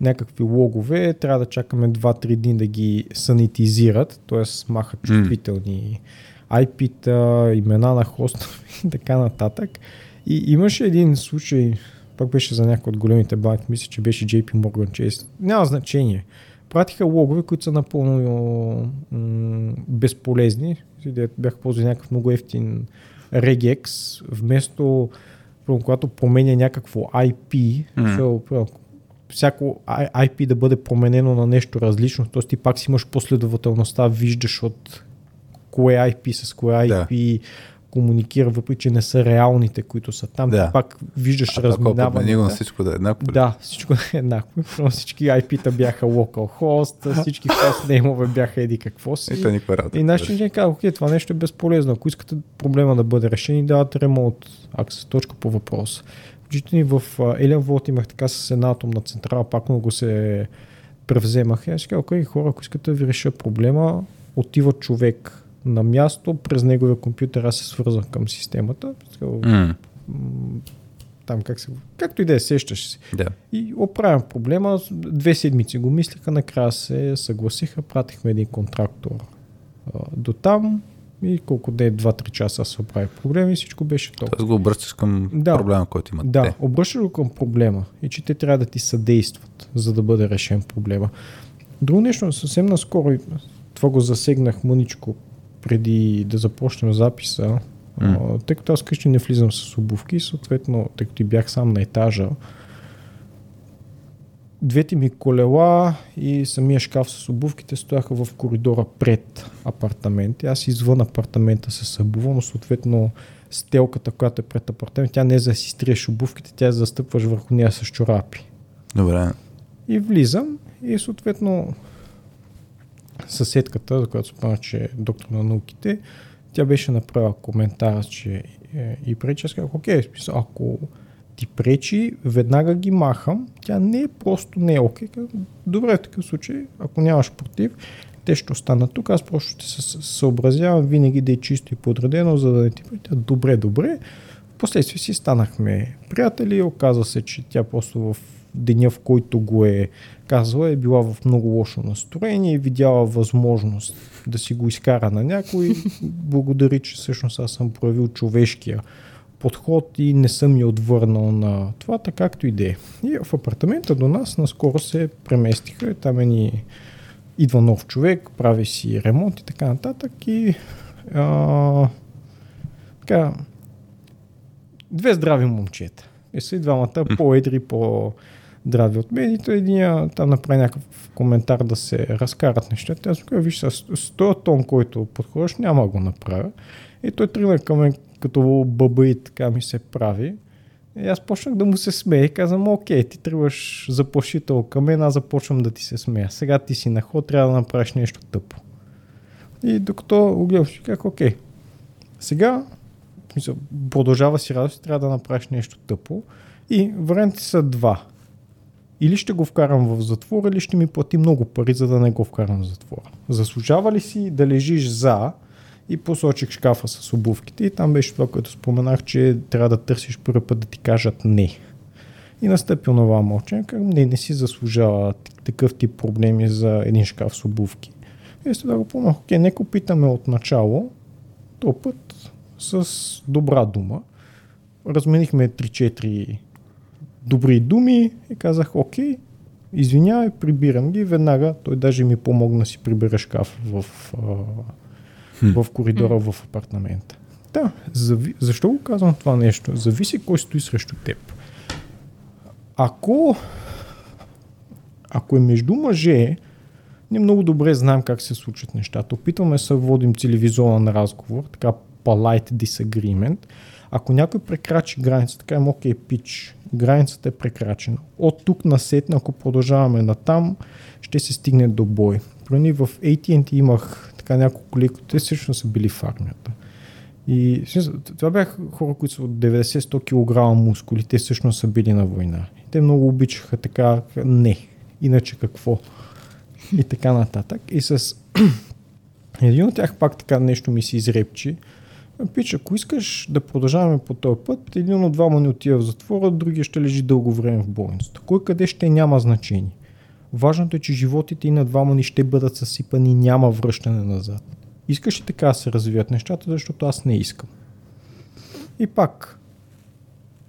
някакви логове, трябва да чакаме 2-3 дни да ги санитизират, т.е. махат чувствителни IP-та, имена на хоста и така нататък. И имаше един случай, пак беше за някой от големите банки, мисля, че беше JP Morgan Chase. Няма значение. Пратиха логове, които са напълно м- безполезни. Бяха ползвали някакъв много ефтин regex, вместо когато променя някакво IP, mm. Всяко IP да бъде променено на нещо различно, т.е. ти пак си имаш последователността, виждаш от кое IP с кое IP комуникира, въпреки че не са реалните, които са там. Да. Ти пак виждаш А това колко разминаването. подменило на всичко да е еднакво. Да, всичко е еднакво. Всички IP-та бяха localhost, всички hostname бяха еди какво си. И. И нашия инженер каза, окей, това нещо е безполезно. Ако искате проблема да бъде решен и давате ремонт, акция точка по въпрос. Включително и в Елен Волт имах така с една атомна централа, пак много се превземаха. Аз си казах, окей, хора, ако искате да ви реша проблема, отива човек на място, през неговия компютър аз се свързвам към системата. Там как се... Както и да е, сещаш се. Да. И оправям проблема. Две седмици го мислиха, накрая се съгласиха, пратихме един контрактор до там и колко да е 2-3 часа се оправи проблем и всичко беше толкова. Тоест го обръщаш към Да. проблема, който имат Да, те. обръщаш го към проблема и че те трябва да ти съдействат, за да бъде решен проблема. Друго нещо, съвсем наскоро, това го засегнах мъничко преди да започнем записа, а, тъй като аз къщи не влизам с обувки, съответно, тъй като и бях сам на етажа, двете ми колела и самия шкаф с обувките стояха в коридора пред апартамента. Аз извън апартамента се събувам, но съответно стелката, която е пред апартамент, тя не е за да си стриеш обувките, тя е за да стъпваш върху нея с чорапи. Добре. И влизам и съответно съседката, за която спомня, че е доктор на науките, тя беше направила коментар, че е, и казах, окей, ако ти пречи, веднага ги махам. Тя не е просто не е окей. Казвам, Добре, в такъв случай, ако нямаш против, те ще останат тук. Аз просто ще се съобразявам винаги да е чисто и подредено, за да не ти пречи. Добре, добре. Впоследствие си станахме приятели. Оказва се, че тя просто в деня, в който го е казала, е била в много лошо настроение и видяла възможност да си го изкара на някой. Благодари, че всъщност аз съм проявил човешкия подход и не съм я отвърнал на това, така както и да е. И в апартамента до нас наскоро се преместиха. Там е ни идва нов човек, прави си ремонт и така нататък. И а, така, две здрави момчета. И са и двамата по-едри, по-здрави от мен. И той един там направи някакъв коментар да се разкарат нещата. Аз казах, виж, с, с този тон, който подходиш, няма да го направя. И той тръгна към мен като бъба и така ми се прави. И аз почнах да му се смея и казвам, окей, ти тръгваш заплашител към мен, аз започвам да ти се смея. Сега ти си на ход, трябва да направиш нещо тъпо. И докато го гледам, ще казах, окей, сега смисъл, продължава си радост, трябва да направиш нещо тъпо. И варианти са два. Или ще го вкарам в затвора, или ще ми плати много пари, за да не го вкарам в затвора. Заслужава ли си да лежиш за и посочих шкафа с обувките и там беше това, което споменах, че трябва да търсиш първи път да ти кажат не. И настъпи онова мълчание, казвам, не, не си заслужава такъв тип проблеми за един шкаф с обувки. И сега да го помнях, окей, нека опитаме от начало, то път с добра дума. Разменихме 3-4 добри думи и казах, окей, извинявай, прибирам ги. Веднага той даже ми помогна си прибера шкаф в, в коридора в апартамента. Да, зави... защо го казвам това нещо? Зависи кой стои срещу теб. Ако, ако е между мъже, ние много добре знаем как се случват нещата. Опитваме се да водим цивилизован разговор, така polite disagreement. Ако някой прекрачи границата, кажем, окей, пич, границата е прекрачена. От тук на сетна, ако продължаваме натам, ще се стигне до бой. Преди в AT&T имах така няколко те също са били в армията. И това бяха хора, които са от 90-100 кг мускули, те всъщност са били на война. И те много обичаха така, не, иначе какво? И така нататък. И с един от тях пак така нещо ми се изрепчи. Пич, ако искаш да продължаваме по този път, един от двама ни отива в затвора, другия ще лежи дълго време в болницата. Кой къде ще няма значение. Важното е, че животите и на двама ни ще бъдат съсипани, няма връщане назад. Искаш ли така да се развият нещата, защото аз не искам. И пак,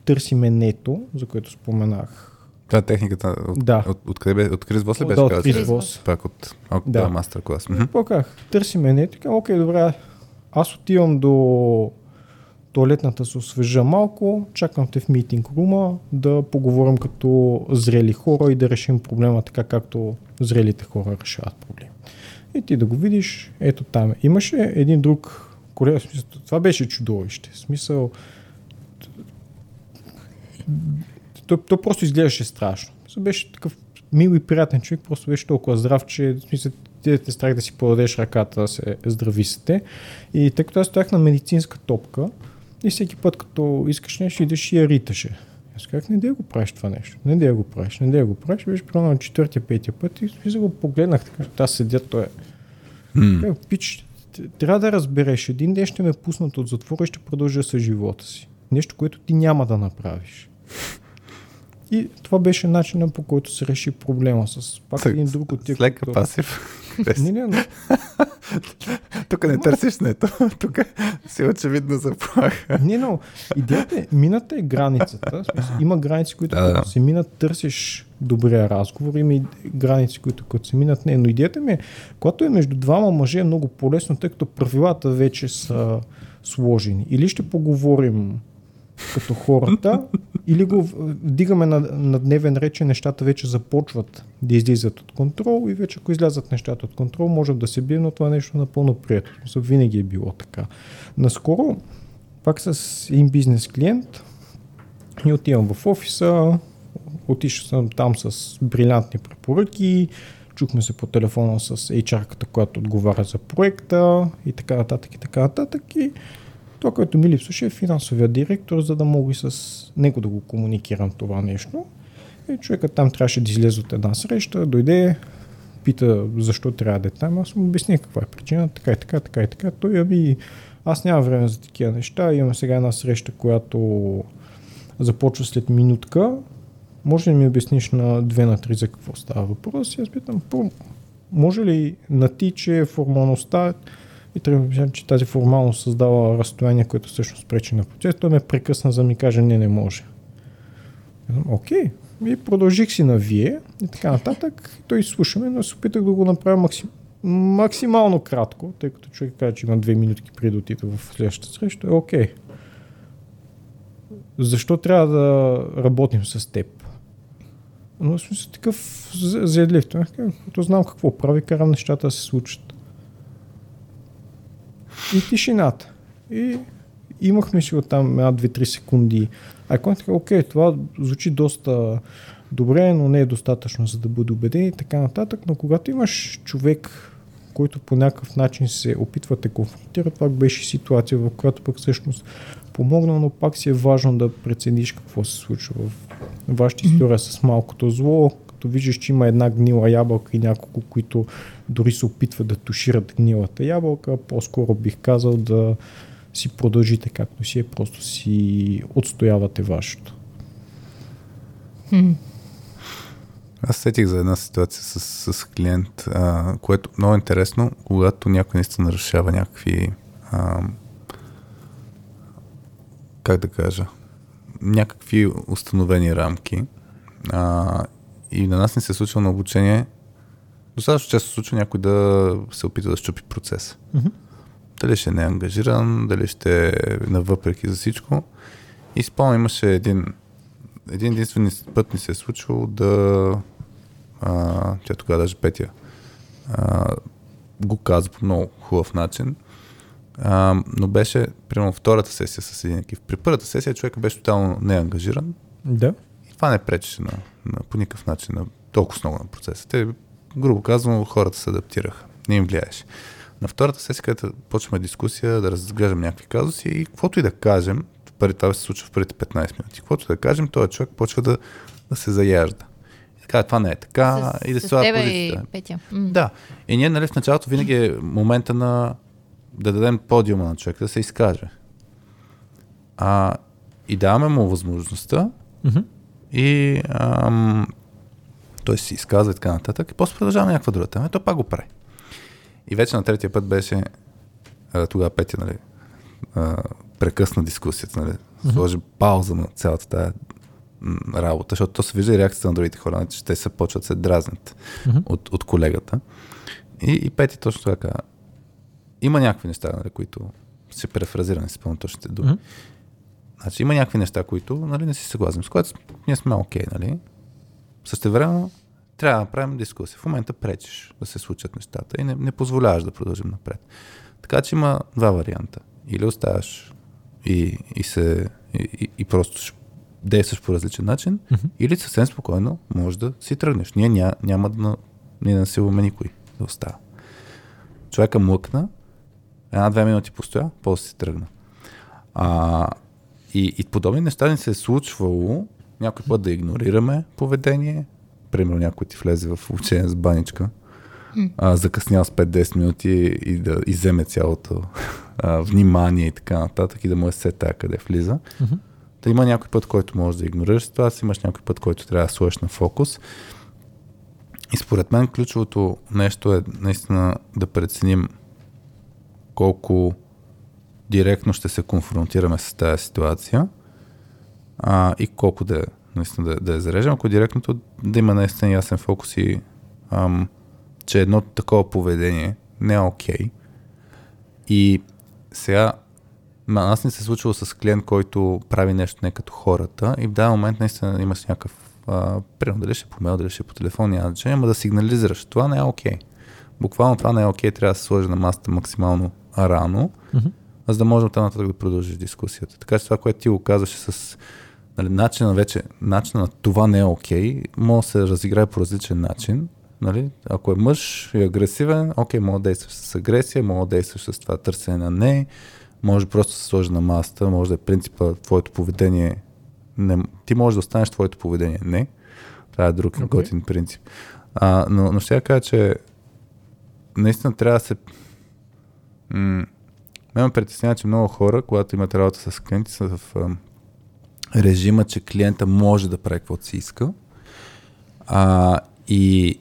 търсиме нето, за което споменах. Това е техниката. От, Да. От, от, къде бе? От Крис Бос ли Да, беше? от казал? Крис Бос. Пак от, от Да. да. мастер клас. Казах? Търсиме не. Така, окей, добре. Аз отивам до туалетната се освежа малко, чакам те в митинг рума да поговорим като зрели хора и да решим проблема така, както зрелите хора решават проблем. И ти да го видиш, ето там. Имаше един друг колега, смисъл, това беше чудовище. Смисъл, то, то просто изглеждаше страшно. Смисъл, беше такъв мил и приятен човек, просто беше толкова здрав, че в смисъл, ти те страх да си подадеш ръката да се здрависате. И тъй като аз стоях на медицинска топка, и всеки път, като искаш нещо, идеш и я риташе. Аз казах, не да го правиш това нещо, не да го правиш, не да го правиш. Беше примерно на четвъртия, петия път и смисъл го погледнах, така, аз седя, той е. Mm. Пич, трябва да разбереш, един ден ще ме пуснат от затвора и ще продължа с живота си. Нещо, което ти няма да направиш. И това беше начинът по който се реши проблема с пак един друг от тия. С лека които- пасив. Не, не, не, Тук не търсиш нето. Тук си очевидно заплаха. Не, но идеята е, мината е границата. Има граници, които Да, да. като се минат, търсиш добрия разговор, има и граници, които като се минат, не. Но идеята ми е, когато е между двама мъже е много по-лесно, тъй като правилата вече са сложени. Или ще поговорим като хората, или го вдигаме на, на дневен ред, че нещата вече започват да излизат от контрол и вече ако излязат нещата от контрол, можем да се бием, но това нещо е напълно прието. Винаги е било така. Наскоро, пак с един бизнес клиент, и отивам в офиса, отишъл съм там с брилянтни препоръки, чухме се по телефона с HR-ката, която отговаря за проекта и така нататък и така нататък. И това, което ми липсваше е финансовия директор, за да мога и с него да го комуникирам това нещо. И човекът там трябваше да излезе от една среща, дойде, пита защо трябва да е там. Аз му обясних каква е причината, така и така, така и така. Той ами, аз нямам време за такива неща. Имаме сега една среща, която започва след минутка. Може ли ми обясниш на две на три за какво става въпрос? И аз питам, може ли на ти, че формалността и трябва да че тази формалност създава разстояние, което всъщност пречи на процес. Той ме прекъсна за да ми каже, не, не може. Окей. И продължих си на вие и така нататък. Той слушаме, но се опитах да го направя максим, максимално кратко, тъй като човек каза, че има две минутки преди да отида в следващата среща. Е, окей. Защо трябва да работим с теб? Но в смисъл такъв за- заедлив. Каза, като знам какво прави, карам нещата да се случат. И тишината. И имахме си оттам една, две, три секунди. А така, окей, това звучи доста добре, но не е достатъчно за да бъде убеден и така нататък. Но когато имаш човек, който по някакъв начин се опитва да конфронтира, това беше ситуация, в която пък всъщност помогна, но пак си е важно да прецениш какво се случва в вашата история с малкото зло, като виждаш, че има една гнила ябълка и няколко, които дори се опитват да тушират гнилата ябълка, по-скоро бих казал да си продължите както си е, просто си отстоявате вашето. Аз сетих за една ситуация с, с клиент, а, което много интересно, когато някой наистина нарушава някакви а, как да кажа, някакви установени рамки. А, и на нас не се е случва на обучение. Достатъчно често се случва някой да се опита да щупи процеса. Мгм. Дали ще не е ангажиран, дали ще е навъпреки за всичко. И спомням, имаше един, един единствен път ни се е случвало да а, тя тогава даже Петя а, го каза по много хубав начин. А, но беше, примерно, втората сесия с един екип. При първата сесия човека беше тотално неангажиран Да. Това не пречеше на, на, по никакъв начин на толкова много на процеса. Те, грубо казвам, хората се адаптираха. Не им влияеше. На втората сесия, където почваме дискусия, да разглеждам някакви казуси и каквото и да кажем, първи, това се случва в първите 15 минути, каквото и да кажем, този човек почва да, да се заяжда. И така, това не е така, с, и да с се слага тебе и позицията. Петя. Да. И ние, нали, в началото винаги е момента на да дадем подиума на човека да се изкаже. А, и даваме му възможността Мгм. И ам, той си изказва и така нататък. И после продължава на някаква друга тема. Той пак го прави. И вече на третия път беше а, тогава Петя, нали, а, прекъсна дискусията, нали, сложи пауза на цялата тази работа, защото то се вижда и реакцията на другите хора, значи, че те се почват се дразнят от, от колегата. И, и Пети точно така. Има някакви неща, нали, които ще префразирам, не си спомням точните думи. Мгм. Значи има някакви неща, които нали, не си съгласен, с което ние сме окей, нали? Същевременно трябва да направим дискусия. В момента пречиш да се случат нещата и не, не позволяваш да продължим напред. Така че има два варианта. Или оставаш и, и, се, и, и, просто действаш по различен начин, Мгм. или съвсем спокойно може да си тръгнеш. Ние ня, няма да, ние да насилваме никой да остава. Човека млъкна, една-две минути постоя, после си тръгна. А, и, и подобни неща ни се е случвало някой път да игнорираме поведение. Примерно някой ти влезе в учение с баничка, а, закъснял с 5-10 минути и да иземе цялото а, внимание и така нататък и да му е се къде влиза. Да има някой път, който може да игнорираш ситуация, имаш някой път, който трябва да сложиш на фокус. И според мен ключовото нещо е наистина да преценим колко директно ще се конфронтираме с тази ситуация а, и колко да, наистина да, да я зарежем. Ако директното да има наистина ясен фокус и ам, че едно такова поведение не е окей. И сега нас не се е случило с клиент, който прави нещо не като хората и в даден момент наистина имаш някакъв примерно дали ще по мейл, дали ще по телефон, няма значение, ама да сигнализираш. Това не е окей. Буквално това не е окей, трябва да се сложи на масата максимално рано, Мгм. За да можем там нататък да продължиш дискусията. Така че това, което ти го казваше с нали, начина вече, начина на това не е окей, може да се разиграе по различен начин. Нали? Ако е мъж и агресивен, окей, може да действаш с агресия, може да действаш с това търсене на не, може просто да се сложи на масата, може да е принципа твоето поведение. Не, ти можеш да останеш твоето поведение. Не. Това е друг okay. готин принцип. А, но, но ще я кажа, че наистина трябва да се... М- мен ме притеснява, че много хора, когато имат работа с клиенти, са в ам, режима, че клиента може да прави каквото си иска. А, и,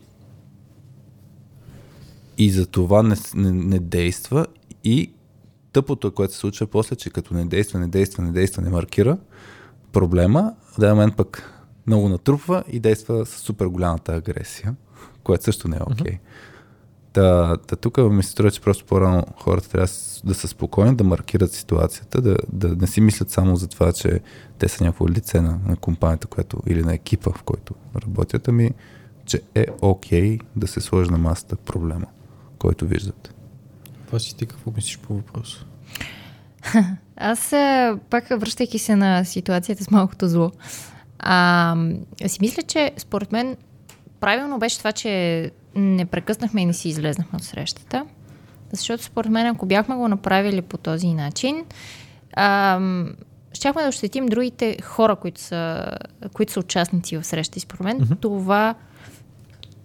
и за това не, не, не действа. И тъпото, което се случва после, че като не действа, не действа, не действа, не маркира проблема, в даден момент пък много натрупва и действа с супер голямата агресия, което също не е окей. Okay. Та, та тук ми се струва, че просто по-рано хората трябва да са спокойни, да маркират ситуацията, да, да не си мислят само за това, че те са някакво лице на, на компанията, която, или на екипа, в който работят, ами че е окей okay да се сложи на масата проблема, който виждат. Това си ти какво мислиш по въпроса? Аз а, пак връщайки се на ситуацията с малкото зло, а, си мисля, че според мен правилно беше това, че не прекъснахме и не си излезнахме от срещата. Защото според мен, ако бяхме го направили по този начин, а, щяхме да ощетим другите хора, които са, които са участници в срещата. И според мен mm-hmm. това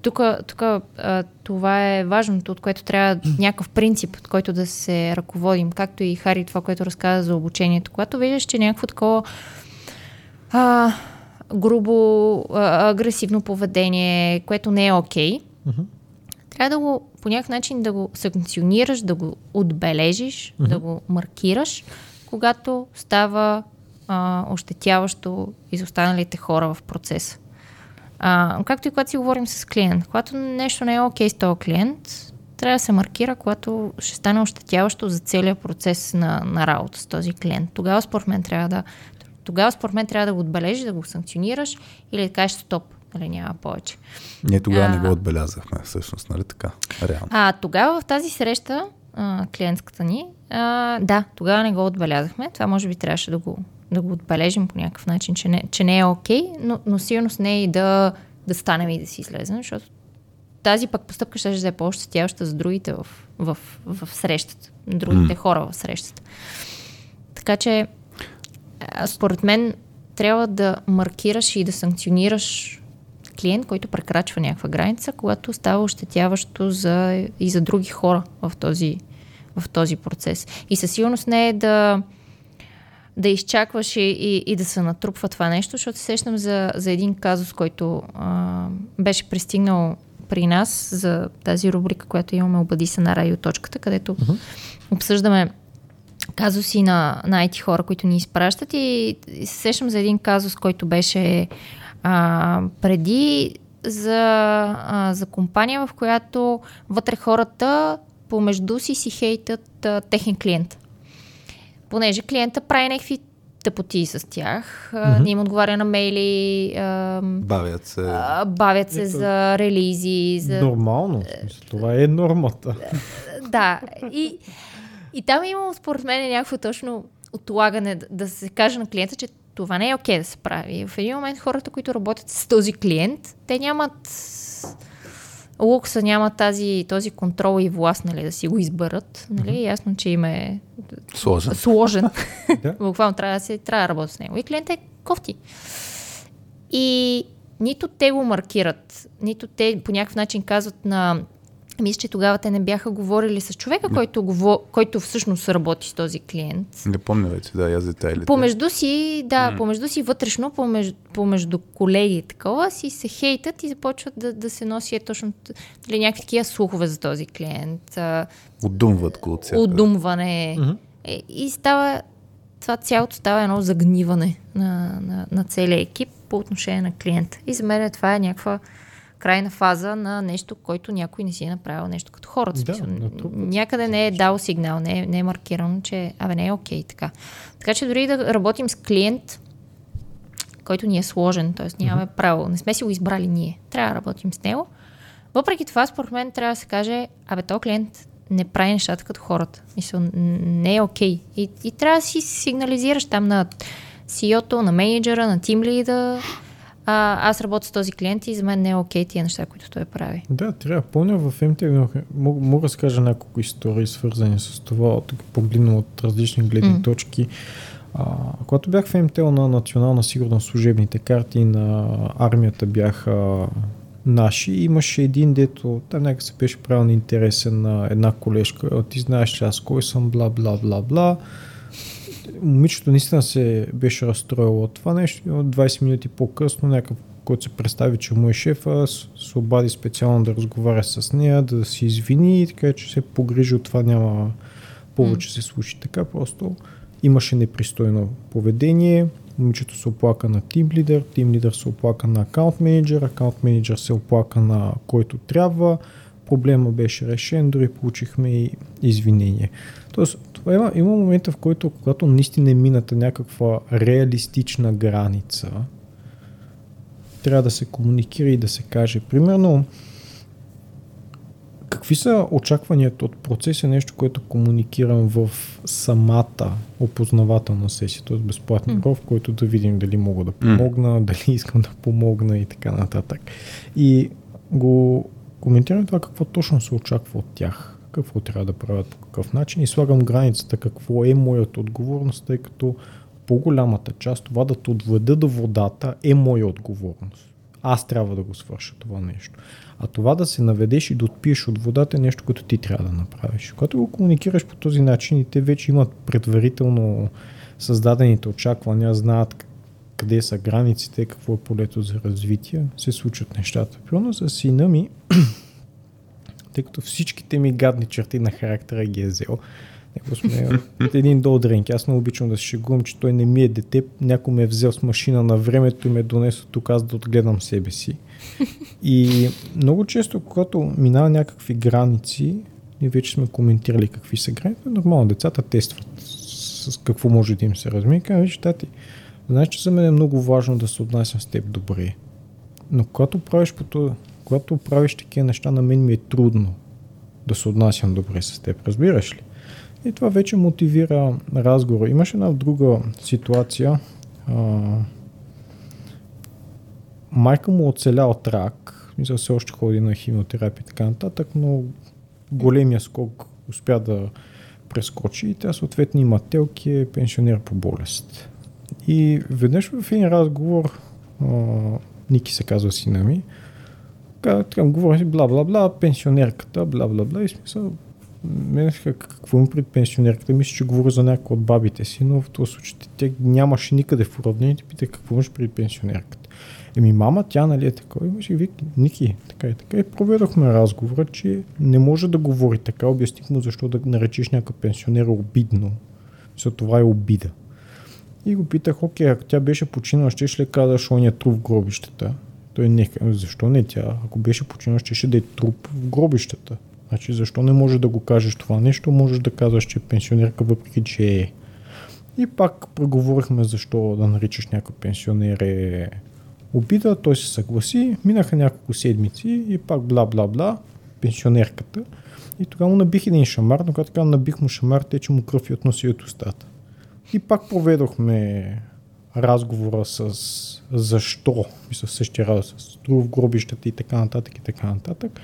тук, тук а, това е важното, от което трябва някакъв принцип, от който да се ръководим, както и Хари това, което разказа за обучението. Когато виждаш, че някакво такова а, грубо, а, агресивно поведение, което не е окей, Трябва да го по някакъв начин да го санкционираш, да го отбележиш, mm-hmm. да го маркираш, когато става а, ощетяващо из останалите хора в процеса. А, както и когато си говорим с клиент. Когато нещо не е окей с този клиент, трябва да се маркира, когато ще стане ощетяващо за целият процес на, на работа с този клиент. Тогава според мен трябва да тогава според мен трябва да го отбележиш, да го санкционираш или да кажеш стоп, нали няма повече. Ние тогава не А. го отбелязахме, всъщност, нали така? Реално. А тогава в тази среща, а, клиентската ни, а, да, тогава не го отбелязахме. Това може би трябваше да го, да го отбележим по някакъв начин, че не, че не е окей, но, но сигурно с не и да, да станем и да си излезем, защото тази пък постъпка ще да е по-ощетяваща за другите в, в, в срещата, другите М. хора в срещата. Така че, според мен, трябва да маркираш и да санкционираш клиент, който прекрачва някаква граница, когато става ощетяващо за, и за други хора в този, в този процес. И със сигурност не е да, да изчакваш и, и, и да се натрупва това нещо, защото се сещам за, за един казус, който а, беше пристигнал при нас за тази рубрика, която имаме Обади се на радиоточката, където uh-huh. обсъждаме казуси на, на IT хора, които ни изпращат и, и се сещам за един казус, който беше а, преди за, а, за компания, в която вътре хората помежду си си хейтат а, техен клиент. понеже клиента прави някакви тъпоти с тях, mm-hmm. не им отговаря на мейли, а, Бавят се. а, бавят се Ето. за релизи, за... Нормално. Това е нормата. Да, и, и там е имало според мен някакво точно отлагане да, да се каже на клиента, че това не е окей да се прави. В един момент хората, които работят с този клиент, те нямат лукса, нямат тази, този контрол и власт, нали, да си го изберат. Нали? Mm-hmm. Ясно, че им е Сложен. сложен. Буквално трябва да се трябва да работи с него. И клиентът е кофти. И нито те го маркират, нито те по някакъв начин казват на... Мисля, че тогава те не бяха говорили с човека, който, говор... който всъщност работи с този клиент. Не помня вече, да, я за детайлите. Помежду си, да, mm. помежду си вътрешно, помежду, помежду колеги и такова, си се хейтат и започват да, да се носи е точно нали, някакви такива слухове за този клиент. А, Отдумват го от всяка. удумване. Е, и става, това цялото става едно загниване на, на, на целия екип по отношение на клиента. И за мен това е някаква крайна фаза на нещо, който някой не си е направил нещо като хората. Да, някъде не е дал сигнал, не е, не е маркирано, че абе не е окей така. Така че дори да работим с клиент, който ни е сложен, т.е. нямаме право, не сме си го избрали ние, трябва да работим с него. Въпреки това, според мен, трябва да се каже, абе, то клиент не прави нещата като хората. Мисъл, не е окей. И, и трябва да си сигнализираш там на CEO-то, на менеджера, на тим лида. А, аз работя с този клиент и за мен не е окей тия неща, които той прави. Да, трябва. Помня в МТ, мога, мога да скажа няколко истории, свързани с това, тук погледна от различни гледни mm. точки. А, когато бях в МТЛ на национална сигурност, служебните карти на армията бяха наши, имаше един, дето там някак се беше правил интересен на една колежка. «О, Ти знаеш, че аз кой съм, бла, бла, бла, бла. Момичето наистина се беше разстроило от това нещо. и от 20 минути по-късно някакъв който се представи, че му е шефа, се обади специално да разговаря с нея, да се извини и така, че се погрижи от това няма повече се случи. Така просто имаше непристойно поведение, момичето се оплака на тим лидер, тим лидер се оплака на акаунт менеджер, акаунт менеджер се оплака на който трябва, проблема беше решен, дори получихме и извинение. Тоест, има, има момента, в който, когато наистина е мината някаква реалистична граница, трябва да се комуникира и да се каже. Примерно, какви са очакванията от процеса, нещо, което комуникирам в самата опознавателна сесия, т.е. безплатен М. в който да видим дали мога да помогна, дали искам да помогна и така нататък. И го коментирам това какво точно се очаква от тях, какво трябва да правят по какъв начин и слагам границата какво е моята отговорност, тъй като по-голямата част това да те отведа до водата е моя отговорност. Аз трябва да го свърша това нещо. А това да се наведеш и да отпиеш от водата е нещо, което ти трябва да направиш. Когато го комуникираш по този начин и те вече имат предварително създадените очаквания, знаят къде са границите, какво е полето за развитие, се случват нещата. Примерно с сина ми, тъй като всичките ми гадни черти на характера ги е взел, Него сме от един дренки. Аз много обичам да се шегувам, че той не ми е дете. Някой ме е взел с машина на времето и ме е донесъл тук аз да отгледам себе си. И много често, когато минава някакви граници, ние вече сме коментирали какви са граници, нормално децата тестват с какво може да им се размие. Казвам, виж, тати, знаеш, че за мен е много важно да се отнасям с теб добре. Но когато правиш, по това, когато правиш такива неща, на мен ми е трудно да се отнасям добре с теб. Разбираш ли? И това вече мотивира разговор. Имаше една друга ситуация. А, майка му оцеля от рак. Мисля, все още ходи на химиотерапия и така нататък, но големия скок успя да прескочи и тя съответно има телки, е пенсионер по болест. И веднъж в един разговор, а, Ники се казва сина ми, говори си бла-бла-бла, пенсионерката, бла-бла-бла и смисъл, мен какво им пред пенсионерката, мисля, че говоря за някой от бабите си, но в този случай тя нямаше никъде в уравнението, пита какво имаш пред пенсионерката. Еми, мама, тя нали е такова, имаше вики, Ники, така и така. И проведохме разговора, че не може да говори така. Обясних му защо да наречеш някакъв пенсионер обидно. За това е обида. И го питах, окей, ако тя беше починала, ще ли казаш ония труп в гробищата? Той не, защо не тя? Ако беше починала, ще, ще да е труп в гробищата. Значи защо не може да го кажеш това нещо? Можеш да казваш, че е пенсионерка, въпреки че е. И пак преговорихме защо да наричаш някой пенсионер е обида, той се съгласи, минаха няколко седмици и пак бла-бла-бла, пенсионерката. И тогава му набих един шамар, но когато така набих му шамар, тече му кръв и от носи от устата. И пак проведохме разговора с защо, мисля същия раз, с в гробищата и така нататък и така нататък.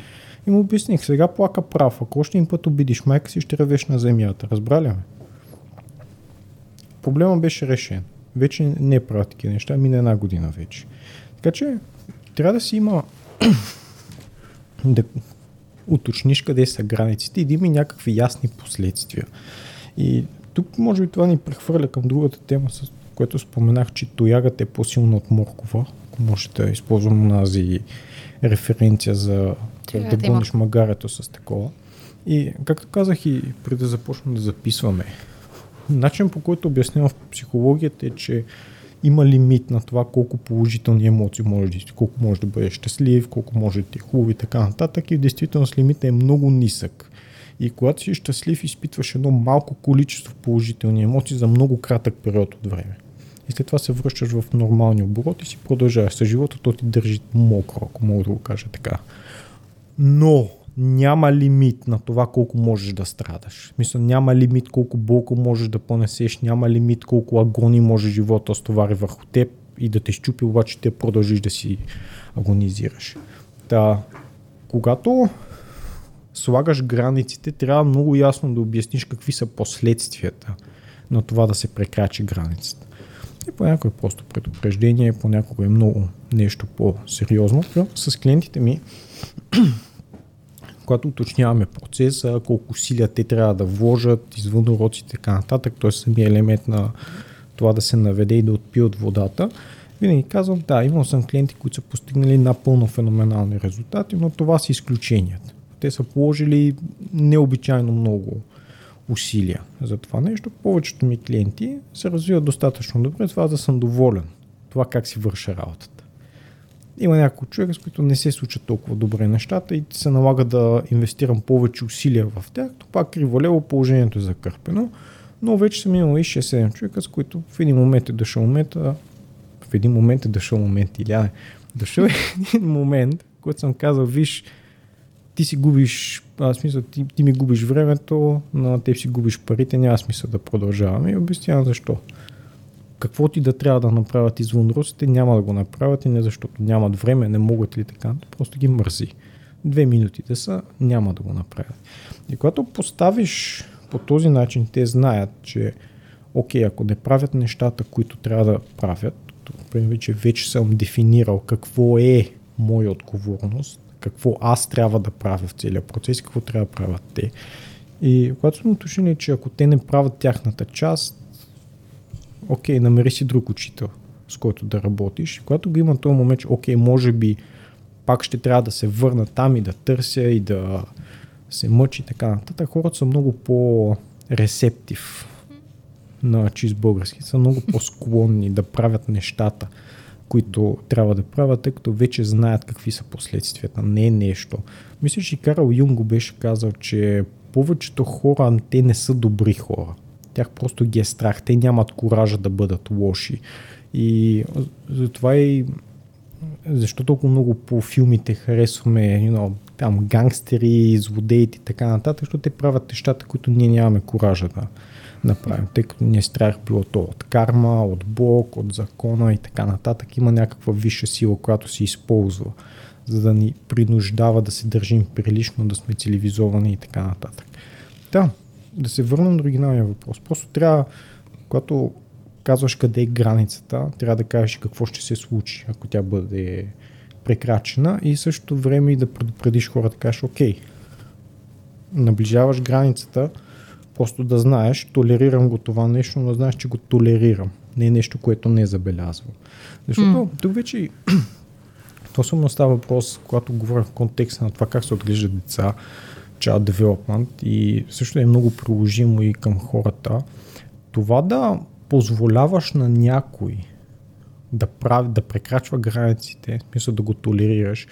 И му обясних, сега плака прав, ако още един път обидиш майка си, ще ревеш на земята. Разбрали ме? Проблема беше решен. Вече не правят такива неща, мина една година вече. Така че трябва да си има да уточниш къде са границите и да има някакви ясни последствия. И тук може би това ни прехвърля към другата тема, с което споменах, че тоягата е по-силна от моркова. Ако може да използвам тази референция за Тоягата да и гониш магарето с такова. И както казах и преди да започнем да записваме, начин по който обяснявам в психологията е, че има лимит на това колко положителни емоции може да си, колко може да бъдеш щастлив, колко може да ти е хубаво и така нататък. И в действителност лимитът е много нисък. И когато си щастлив, изпитваш едно малко количество положителни емоции за много кратък период от време. И след това се връщаш в нормални оборот и си продължаваш с живота, то ти държи мокро, ако мога да го кажа така. Но няма лимит на това колко можеш да страдаш. Мисля, няма лимит колко болко можеш да понесеш, няма лимит колко агони може живота да стовари върху теб и да те щупи, обаче те продължиш да си агонизираш. Та, когато слагаш границите, трябва много ясно да обясниш какви са последствията на това да се прекрачи границата. И понякога е просто предупреждение, понякога е много нещо по-сериозно. С клиентите ми когато уточняваме процеса, колко усилия те трябва да вложат, извън уроците и така нататък, т.е. самия елемент на това да се наведе и да отпие от водата, винаги казвам, да, имал съм клиенти, които са постигнали напълно феноменални резултати, но това са изключенията. Те са положили необичайно много усилия за това нещо. Повечето ми клиенти се развиват достатъчно добре, това да съм доволен. Това как си върша работата. Има няколко човека, с които не се случат толкова добре нещата и се налага да инвестирам повече усилия в тях, то пак криволево положението е закърпено. Но вече съм имал и 6-7 човека, с които в един момент е дошъл момент, в един момент е дошъл момент или а, дошъл е един момент, който съм казал, виж, ти си губиш, а, смисъл, ти, ти ми губиш времето, на теб си губиш парите, няма смисъл да продължаваме и обяснявам защо. Какво ти да трябва да направят извън русите, няма да го направят и не защото нямат време, не могат ли така, просто ги мързи. Две минути да са, няма да го направят. И когато поставиш по този начин, те знаят, че окей, ако не правят нещата, които трябва да правят, примерно, че вече съм дефинирал какво е моя отговорност, какво аз трябва да правя в целия процес и какво трябва да правят те. И когато сме уточнили, че ако те не правят тяхната част, окей, намери си друг учител, с който да работиш. Когато го има този момент, че окей, може би пак ще трябва да се върна там и да търся и да се мъчи и така нататък, хората са много по-ресептив на чист български, са много по-склонни да правят нещата, които трябва да правят, тъй като вече знаят какви са последствията. Не е нещо. Мисля, че Карл Юнг го беше казал, че повечето хора, те не са добри хора. Тях просто ги е страх. Те нямат коража да бъдат лоши. И затова и защо толкова много по филмите харесваме you know, там гангстери, злодеи и така нататък, защото те правят нещата, които ние нямаме коража да направим, тъй като ние страх било то от карма, от Бог, от закона и така нататък. Има някаква висша сила, която се използва, за да ни принуждава да се държим прилично, да сме цивилизовани и така нататък. Да, да се върнем до оригиналния въпрос. Просто трябва, когато казваш къде е границата, трябва да кажеш какво ще се случи, ако тя бъде прекрачена и същото време и да предупредиш хората, да кажеш, окей, наближаваш границата, просто да знаеш, толерирам го това нещо, но знаеш, че го толерирам. Не е нещо, което не е забелязвам. Защото mm. тук вече само става въпрос, когато говоря в контекста на това как се отглеждат деца, child development и също е много приложимо и към хората. Това да позволяваш на някой да, прави, да прекрачва границите, смисъл да го толерираш,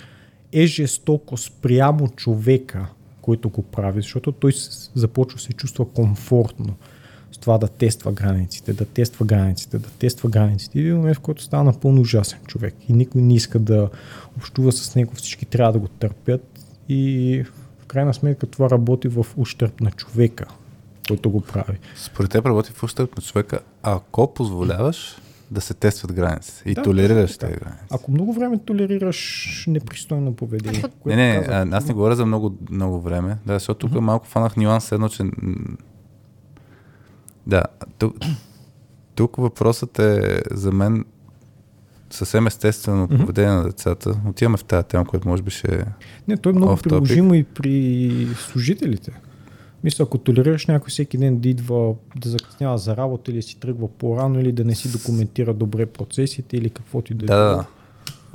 е жестоко спрямо човека, който го прави, защото той започва се чувства комфортно с това да тества границите, да тества границите, да тества границите. И един момент, в който става напълно ужасен човек и никой не иска да общува с него, всички трябва да го търпят и в крайна сметка това работи в ущърп на човека, който го прави. Според теб работи в ущърп на човека, ако позволяваш да се тестват граници и Да, толерираш тези граници. Ако много време толерираш непристойно поведение, Не, не, казах, аз не говоря за много, много време, да, защото тук малко фанах нюанс, едно, че... Да, тук, тук въпросът е за мен съвсем естествено поведение на децата. Отиваме в тази тема, която може би ще. Не, то е много приложимо и при служителите. Мисля, ако толерираш някой всеки ден да идва да закъснява за работа или си тръгва по-рано или да не си документира добре процесите или каквото и да е. Да, да.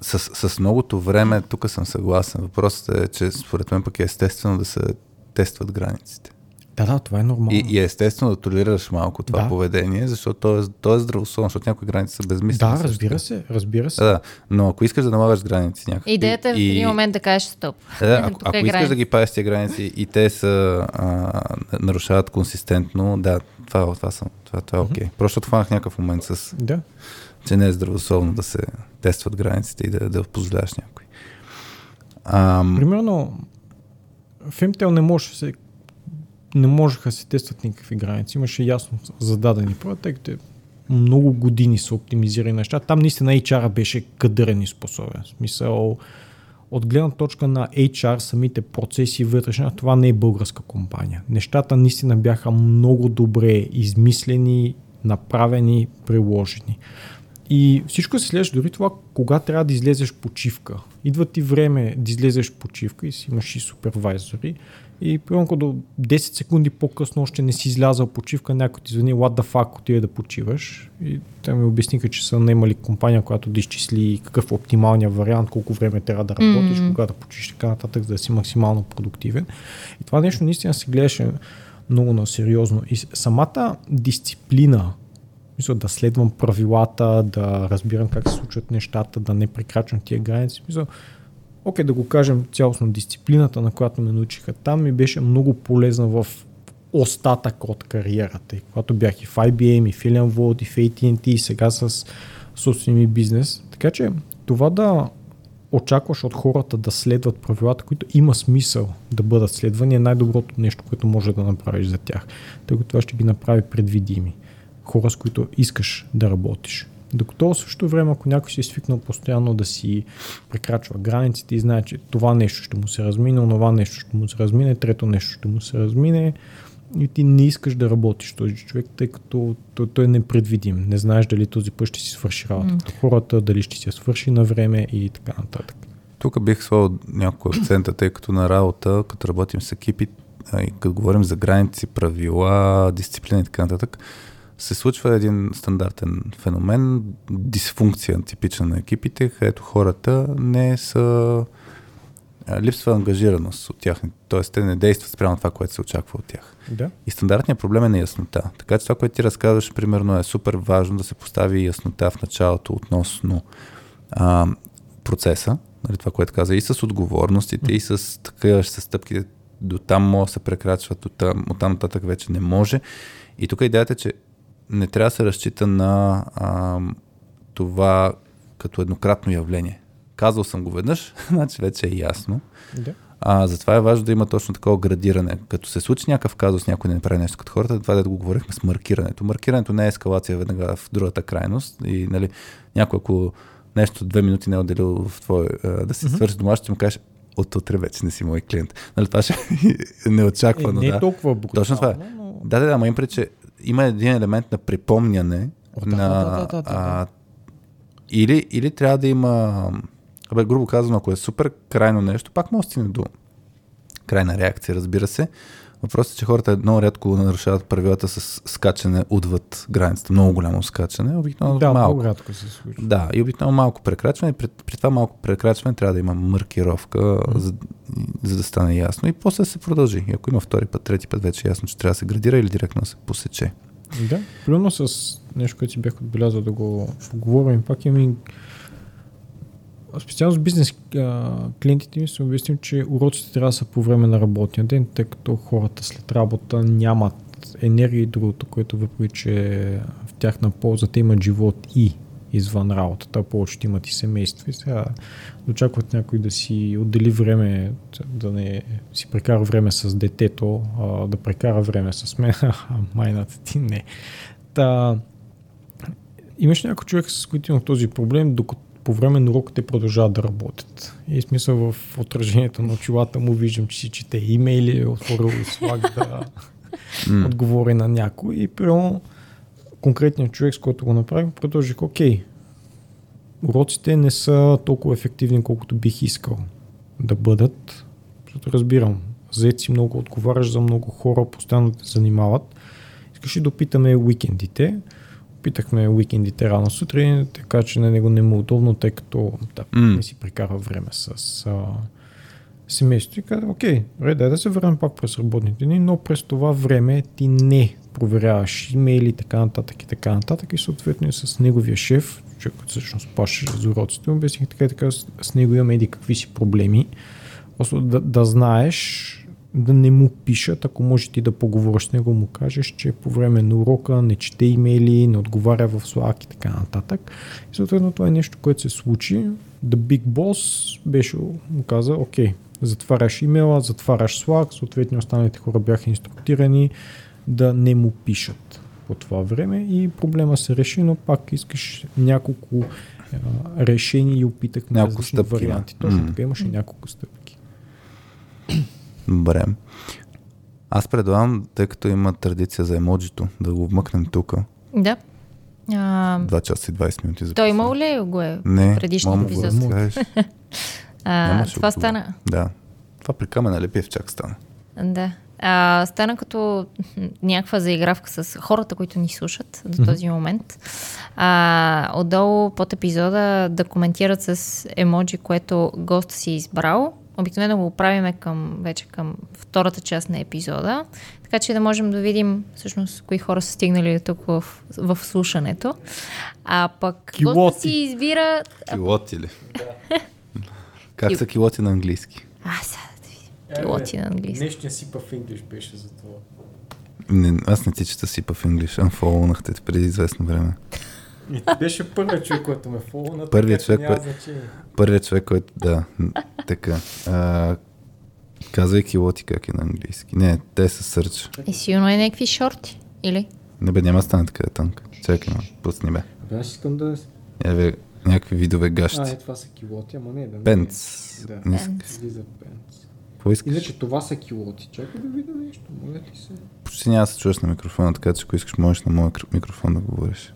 С, с многото време тук съм съгласен. Въпросът е, че според мен пък е естествено да се тестват границите. Да, да, това е нормално. И, и е естествено да толерираш малко това Да. поведение, защото то е, то е здравословно, защото някои граници са безмислени. да, също. разбира се, разбира се. Да, да, но ако искаш да налагаш граници някакви... Идеята е в и, един момент да кажеш стоп. Да, ако, е ако искаш граница. да ги пазиш тези граници и те са, а, нарушават консистентно, да, това, това, съм, това, това е окей. Okay. Просто хванах някакъв момент с, Да. че не е здравословно да се тестват границите и да, да позволяваш някой. Ам, Примерно, в MTL не може да се не можеха да се тестват никакви граници. Имаше ясно зададени правила, тъй като е много години са оптимизирани неща. Там наистина HR беше кадърен и способен. В смисъл, от гледна точка на HR, самите процеси вътрешна, това не е българска компания. Нещата наистина бяха много добре измислени, направени, приложени. И всичко се следваше дори това, кога трябва да излезеш почивка. Идва ти време да излезеш почивка и си имаш и супервайзори. И примерно до 10 секунди по-късно още не си излязал почивка, някой ти звъни, what the fuck, отиде да почиваш. И те ми обясниха, че са наемали компания, която да изчисли какъв е оптималният вариант, колко време трябва да работиш, Мгм. кога да почиш така нататък, за да си максимално продуктивен. И това нещо наистина се гледаше много на сериозно. И самата дисциплина, мисля, да следвам правилата, да разбирам как се случват нещата, да не прекрачвам тия граници. Мисля, окей, да го кажем цялостно, дисциплината, на която ме научиха там, ми беше много полезна в остатък от кариерата. И когато бях и в IBM, и в Alien World, и в AT&T, и сега с собствения ми бизнес. Така че това да очакваш от хората да следват правилата, които има смисъл да бъдат следвани, е най-доброто нещо, което може да направиш за тях. Тъй като това ще ги направи предвидими. Хора, с които искаш да работиш. Докато в същото време, ако някой си е свикнал постоянно да си прекрачва границите и знае, че това нещо ще му се размине, онова нещо ще му се размине, трето нещо ще му се размине и ти не искаш да работиш този човек, тъй като той, той е непредвидим. Не знаеш дали този път ще си свърши работата. Хората, дали ще си я свърши на време и така нататък. Тук бих сложил някои акцента, тъй като на работа, като работим с екипи, и като говорим за граници, правила, дисциплина и така нататък, се случва един стандартен феномен, дисфункция типична на екипите, където хората не са липсва ангажираност от тях, т.е. те не действат спрямо това, което се очаква от тях. Да. И стандартният проблем е неяснота. Така че това, което ти разказваш, примерно, е супер важно да се постави яснота в началото относно а, процеса, нали, това, което каза, и с отговорностите, и с такива с стъпките до там може да се прекрачват, от там нататък вече не може. И тук идеята е, че не трябва да се разчита на а, това като еднократно явление. Казал съм го веднъж, значи вече е ясно. Да. А, затова е важно да има точно такова градиране. Като се случи някакъв казус, някой не направи нещо като хората, това да го говорихме с маркирането. Маркирането не е ескалация веднага в другата крайност. И нали, някой, ако нещо две минути не е отделил в твой, а, да си свърши домашното, му кажеш, от утре вече не си мой клиент. Нали, това ще е неочаквано. Е, не да. е толкова брутално. Точно това е. но- Да, да, да, ама им пред, че има един елемент на припомняне О, да, на... да, да, да, да, а, или, или трябва да има... Абе, грубо казано, ако е супер крайно нещо, пак може да стигне до крайна реакция, разбира се. Въпросът е, че хората много рядко нарушават правилата с скачане отвъд границата. Много голямо скачане, обикновено Да, малко. много рядко се случва. Да, и обикновено малко прекрачване. При, при това малко прекрачване трябва да има маркировка, за, за да стане ясно. И после се продължи. И ако има втори път, трети път, вече е ясно, че трябва да се градира или директно да се посече. Да, примерно с нещо, което си бях отбелязал да го поговорим, пак имам и специално с бизнес а, клиентите ми съм обяснил, че уроците трябва да са по време на работния ден, тъй като хората след работа нямат енергия и другото, което въпреки, че в тяхна полза те имат живот и извън работата, повечето имат и семейство и сега очакват някой да си отдели време, да не си прекара време с детето, а да прекара време с мен, а майната ти не. Та, имаш някой човек, с който имах този проблем, докато по време на урока те продължават да работят. И смисъл в отражението на очилата му виждам, че си чете имейли, отворил и слаг да отговори на някой. И примерно конкретният човек, с който го направим, продължих, окей, уроците не са толкова ефективни, колкото бих искал да бъдат. Защото разбирам, заед си много отговаряш за много хора, постоянно те занимават. Искаш да опитаме уикендите. Опитахме уикендите рано сутрин, така че на него не му е удобно, тъй като да, М. не си прекара време с а, семейството. И каза, окей, добре, дай да се върнем пак през работните дни, но през това време ти не проверяваш имейли, така нататък и така нататък и съответно и с неговия шеф, човек, който всъщност плащаше за уроците, му обясних така и така, с него имаме еди какви си проблеми. Просто да, да знаеш, да не му пишат, ако може ти да поговориш с него, му кажеш, че по време на урока не чете имейли, не отговаря в Slack и така нататък. И съответно това е нещо, което се случи. The Big Boss беше, му каза, окей, затваряш имейла, затваряш Slack, съответно останалите хора бяха инструктирани да не му пишат по това време и проблема се реши, но пак искаш няколко а, решения и опитахме Няколко различни стъпки, варианти. Точно М. така, имаше няколко стъпки. Добре. Аз предлагам, тъй като има традиция за емоджито, да го вмъкнем тук. Да. А, 2 часа и 20 минути. той записваме. имал ли го е Не, предишния го епизод? разкажеш. А, това отговор. стана. Да. Това при Камена Лепиев чак стана. Да. А, стана като някаква заигравка с хората, които ни слушат до този момент. А, отдолу под епизода да коментират с емоджи, което гост си е избрал. Обикновено го правиме към, вече към втората част на епизода, така че да можем да видим всъщност кои хора са стигнали тук в, в слушането. А пък Килоти. си избира... Килоти ли? как са килоти на английски? А, сега да видим. Пилоти на английски. Днешния сипа в English беше за това. Не, аз не ти чета си в English. Unfollowнахте те преди известно време. И ти беше първият човек, който ме фолна. Първият човек, кой-. Първият човек, който... Да, така. А, казвай килоти как е на английски. Не, те са сърч. И сигурно е някакви шорти, или? Не бе, няма да стане така танка. Чакай, ма, пусни бе. Абе, аз искам да... Я бе, някакви видове А, гащи. е, това са килоти, ама не, да не. Пенц. Да. Излиза пенц. Какво искаш? Иначе това са килоти. Чакай да видя нещо, моля ти се. Почти няма да се чуваш на микрофона, така че ако искаш, можеш на моя кр- микрофон да говориш.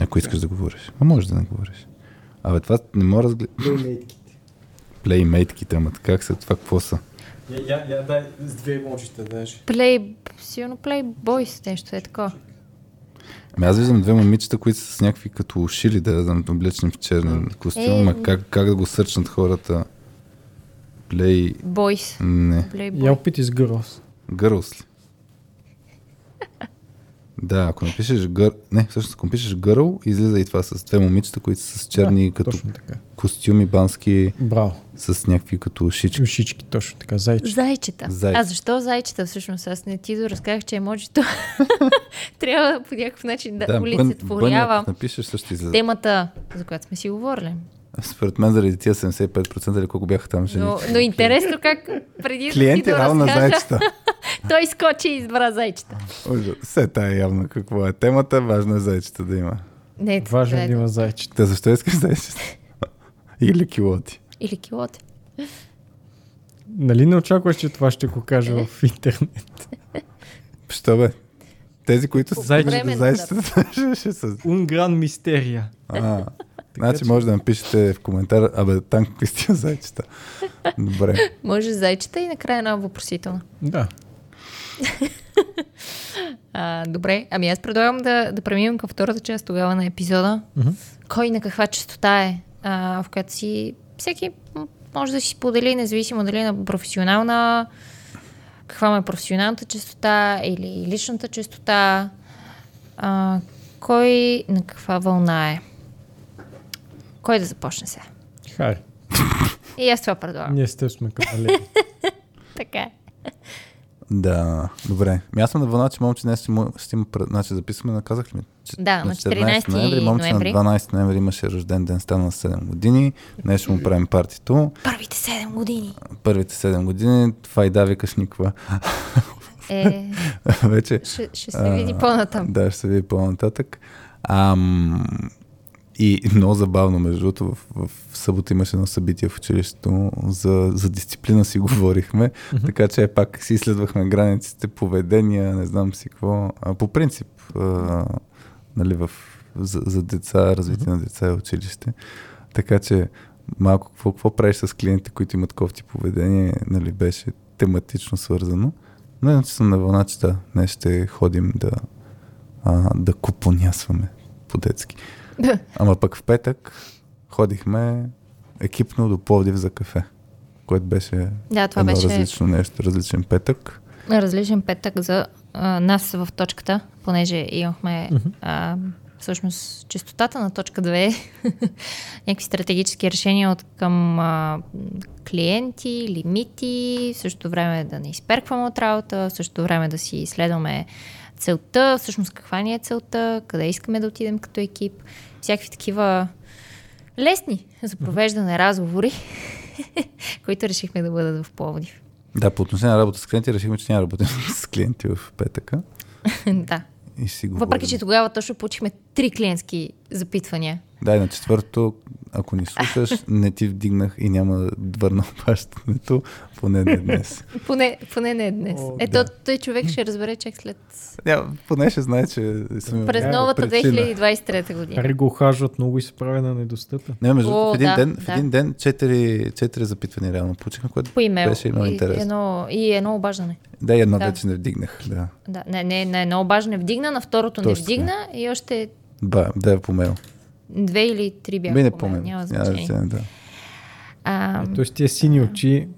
Ако искаш да говориш. А можеш да не говориш. Абе, това не мога да разгледа. Плеймейтките. Плеймейтките, ама как са? Това какво са? Я, я, я дай с две емоджита даже. Плей, сигурно Playboys, нещо е такова. Ами аз виждам две момичета, които са с някакви като ушили, да знам, облечени в черни костюми, Е, ма как, как да го сърчнат хората? Плей... Boys. Не. Я Playboy. опити с girls. Гърлс ли? Да, ако напишеш гър... Не, всъщност ако напишеш гърл, излиза и това с две момичета, които са с черни да, като костюми бански, Браво. с някакви като ушички. Ушички, точно така. Зайче. Зайчета. Зайчета. А защо зайчета всъщност? Аз не ти доразказах, че емоджито трябва по някакъв начин да, бън- олицетворява бън, напишеш също излиза. темата, за която сме си говорили. Според мен заради тия 75% или колко бяха там жени. Но, но интересно как преди Клиенти да на зайчета. той скочи и избра зайчета. Все тая е явно какво е темата, важно е зайчета да има. Не, Важно е да има зайчета. Та защо искаш зайчета? Или килоти. Или килоте. Нали не очакваш, че това ще го кажа в интернет? Що бе? Тези, които са Зайчета. зайчетата, ще са... Унгран мистерия. А, значи може да напишете в коментар, абе, там какви сте зайчета. Добре. Може зайчета и накрая една въпросителна. Да. А, добре, ами аз предлагам да, да преминем към втората част тогава на епизода. Кой на каква частота е, а, в която си всеки може да си сподели, независимо дали е на професионална, каква му е професионалната частота или личната частота. А, кой на каква вълна е? Кой да започне сега? Хари. И аз това предлагам. Ние сте сме кавалери. Така е. Да, добре. Ми аз съм на вълна, че момче днес ще, му- ще има... Значи записваме, наказах ли ми? Че- Да, на 14 ноември. Момче ноември. на 12 ноември имаше рожден ден, стана на 7 години. Днес ще му правим партито. Първите 7 години. Първите 7 години, това и да викаш никва. Е, Вече ще, ще се види по-натам. Да, ще се види по-нататък. Ам, и много забавно, между другото, в, в събота имаше едно събитие в училището, за, за дисциплина си говорихме, така че пак си изследвахме границите, поведения, не знам си какво. А, по принцип, а, нали, в, за, за деца, развитие на деца и училище. Така че малко какво, какво правиш с клиенти, които имат кофти поведение, нали, беше тематично свързано. Но иначе съм на вълна, че да, днес ще ходим да, а, да купонясваме по-детски. Ама пък в петък ходихме екипно до Пловдив за кафе, което беше Да, това едно беше различно нещо, различен петък. различен петък за а, нас в точката, понеже имахме а, всъщност чистотата на точка 2, някакви стратегически решения от към а, клиенти, лимити, в същото време да не изперкваме от работа, в същото време да си изследваме целта, всъщност каква ни е целта, къде искаме да отидем като екип, всякакви такива лесни за провеждане разговори, които решихме да бъдат в Пловдив. Да, по отношение на работа с клиенти, решихме, че няма работим с клиенти в петъка. да. И си. Въпреки, че тогава точно получихме три клиентски запитвания. Да, и на четвърто, ако ни слушаш, не ти вдигнах и няма да върна плащането, поне не днес. Поне, поне не днес. О, Ето, да. той човек ще разбере чак след... Няма, поне ще знае, че съм През новата причина. 2023 година. Хари го ухажват много и се прави на недостъпен. Не, между О, в един, да, ден, в да. един ден четири, четири запитвания реално получихме, което По имейл. беше много и, интересно. едно, и едно обаждане. Да, и едно Да. вече не вдигнах. Да. Да, не, не, не, едно обаждане вдигна, на второто не Точно. вдигна и още Ба, да, по мейл. Две или три бяха. Би не по помня. Няма значение. да. А, Тоест тия сини очи,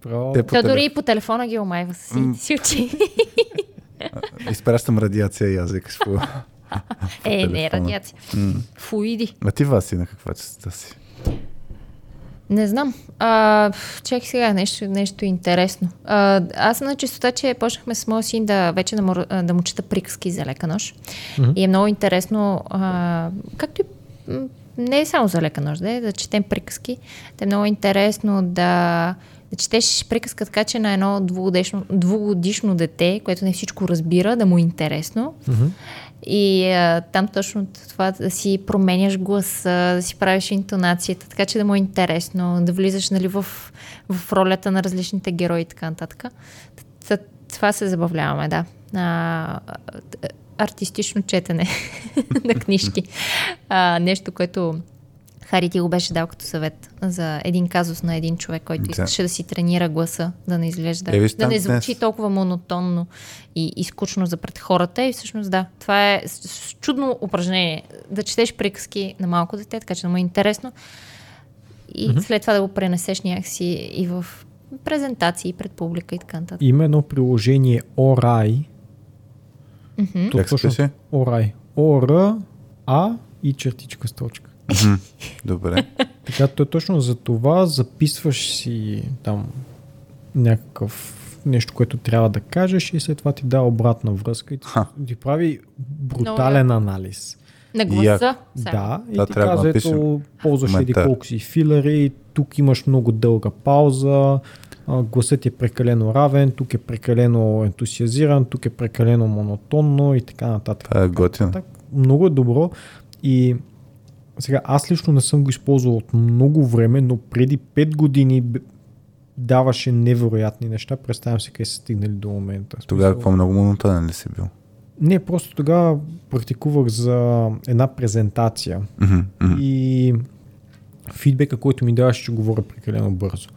право, Те по той телефон. дори и по телефона ги омайва с сините си очи. Изпращам радиация и аз викаш по... е, не е телефона. радиация. Флуиди. А ти Васи на каква частта си? Не знам. А, чакай сега, нещо, нещо интересно. А, аз на чистота, че почнахме с моя син да вече да му, да му чета приказки за лека нощ. Мгм. И е много интересно, а, както и не е само за лека нощ, да, е, да четем приказки. Те е много интересно да, да четеш приказка така, че на едно двугодишно, двугодишно дете, което не всичко разбира, да му е интересно. Мгм. И а, там точно това да си променяш гласа, да си правиш интонацията, така че да му е интересно, да влизаш нали, в, в ролята на различните герои и така нататък. Това се забавляваме, да. А, артистично четене на книжки. А, нещо, което Хари ти го беше дал като съвет за един казус на един човек, който Да. искаше да си тренира гласа, да не изглежда, Е, виж, да не звучи днес- толкова монотонно и, и скучно за пред хората. И всъщност да, това е чудно упражнение. Да четеш приказки на малко дете, така че му е интересно. И mm-hmm. след това да го пренесеш някакси и в презентации пред публика и така нататък. Има едно приложение Орай. То Как се? Орай. О-Р, А и чертичка с точка. Добре. Така, то е точно за това записваш си там някакъв нещо, което трябва да кажеш и след това ти дава обратна връзка и ти, Ха. ти прави брутален анализ. На гласа. Само. Да, и Да, ти трябва казва, ето, ползваш еди колко си филери, тук имаш много дълга пауза, гласът е прекалено равен, тук е прекалено ентусиазиран, тук е прекалено монотонно и така нататък. Това е готино. Много е добро и сега аз лично не съм го използвал от много време, но преди 5 години даваше невероятни неща. Представям се къде са стигнали до момента. Тогава какво много монотонен ли си бил? Не, просто тогава практикувах за една презентация Мгм, мгм. и фидбека, който ми даваш, че говоря прекалено бързо.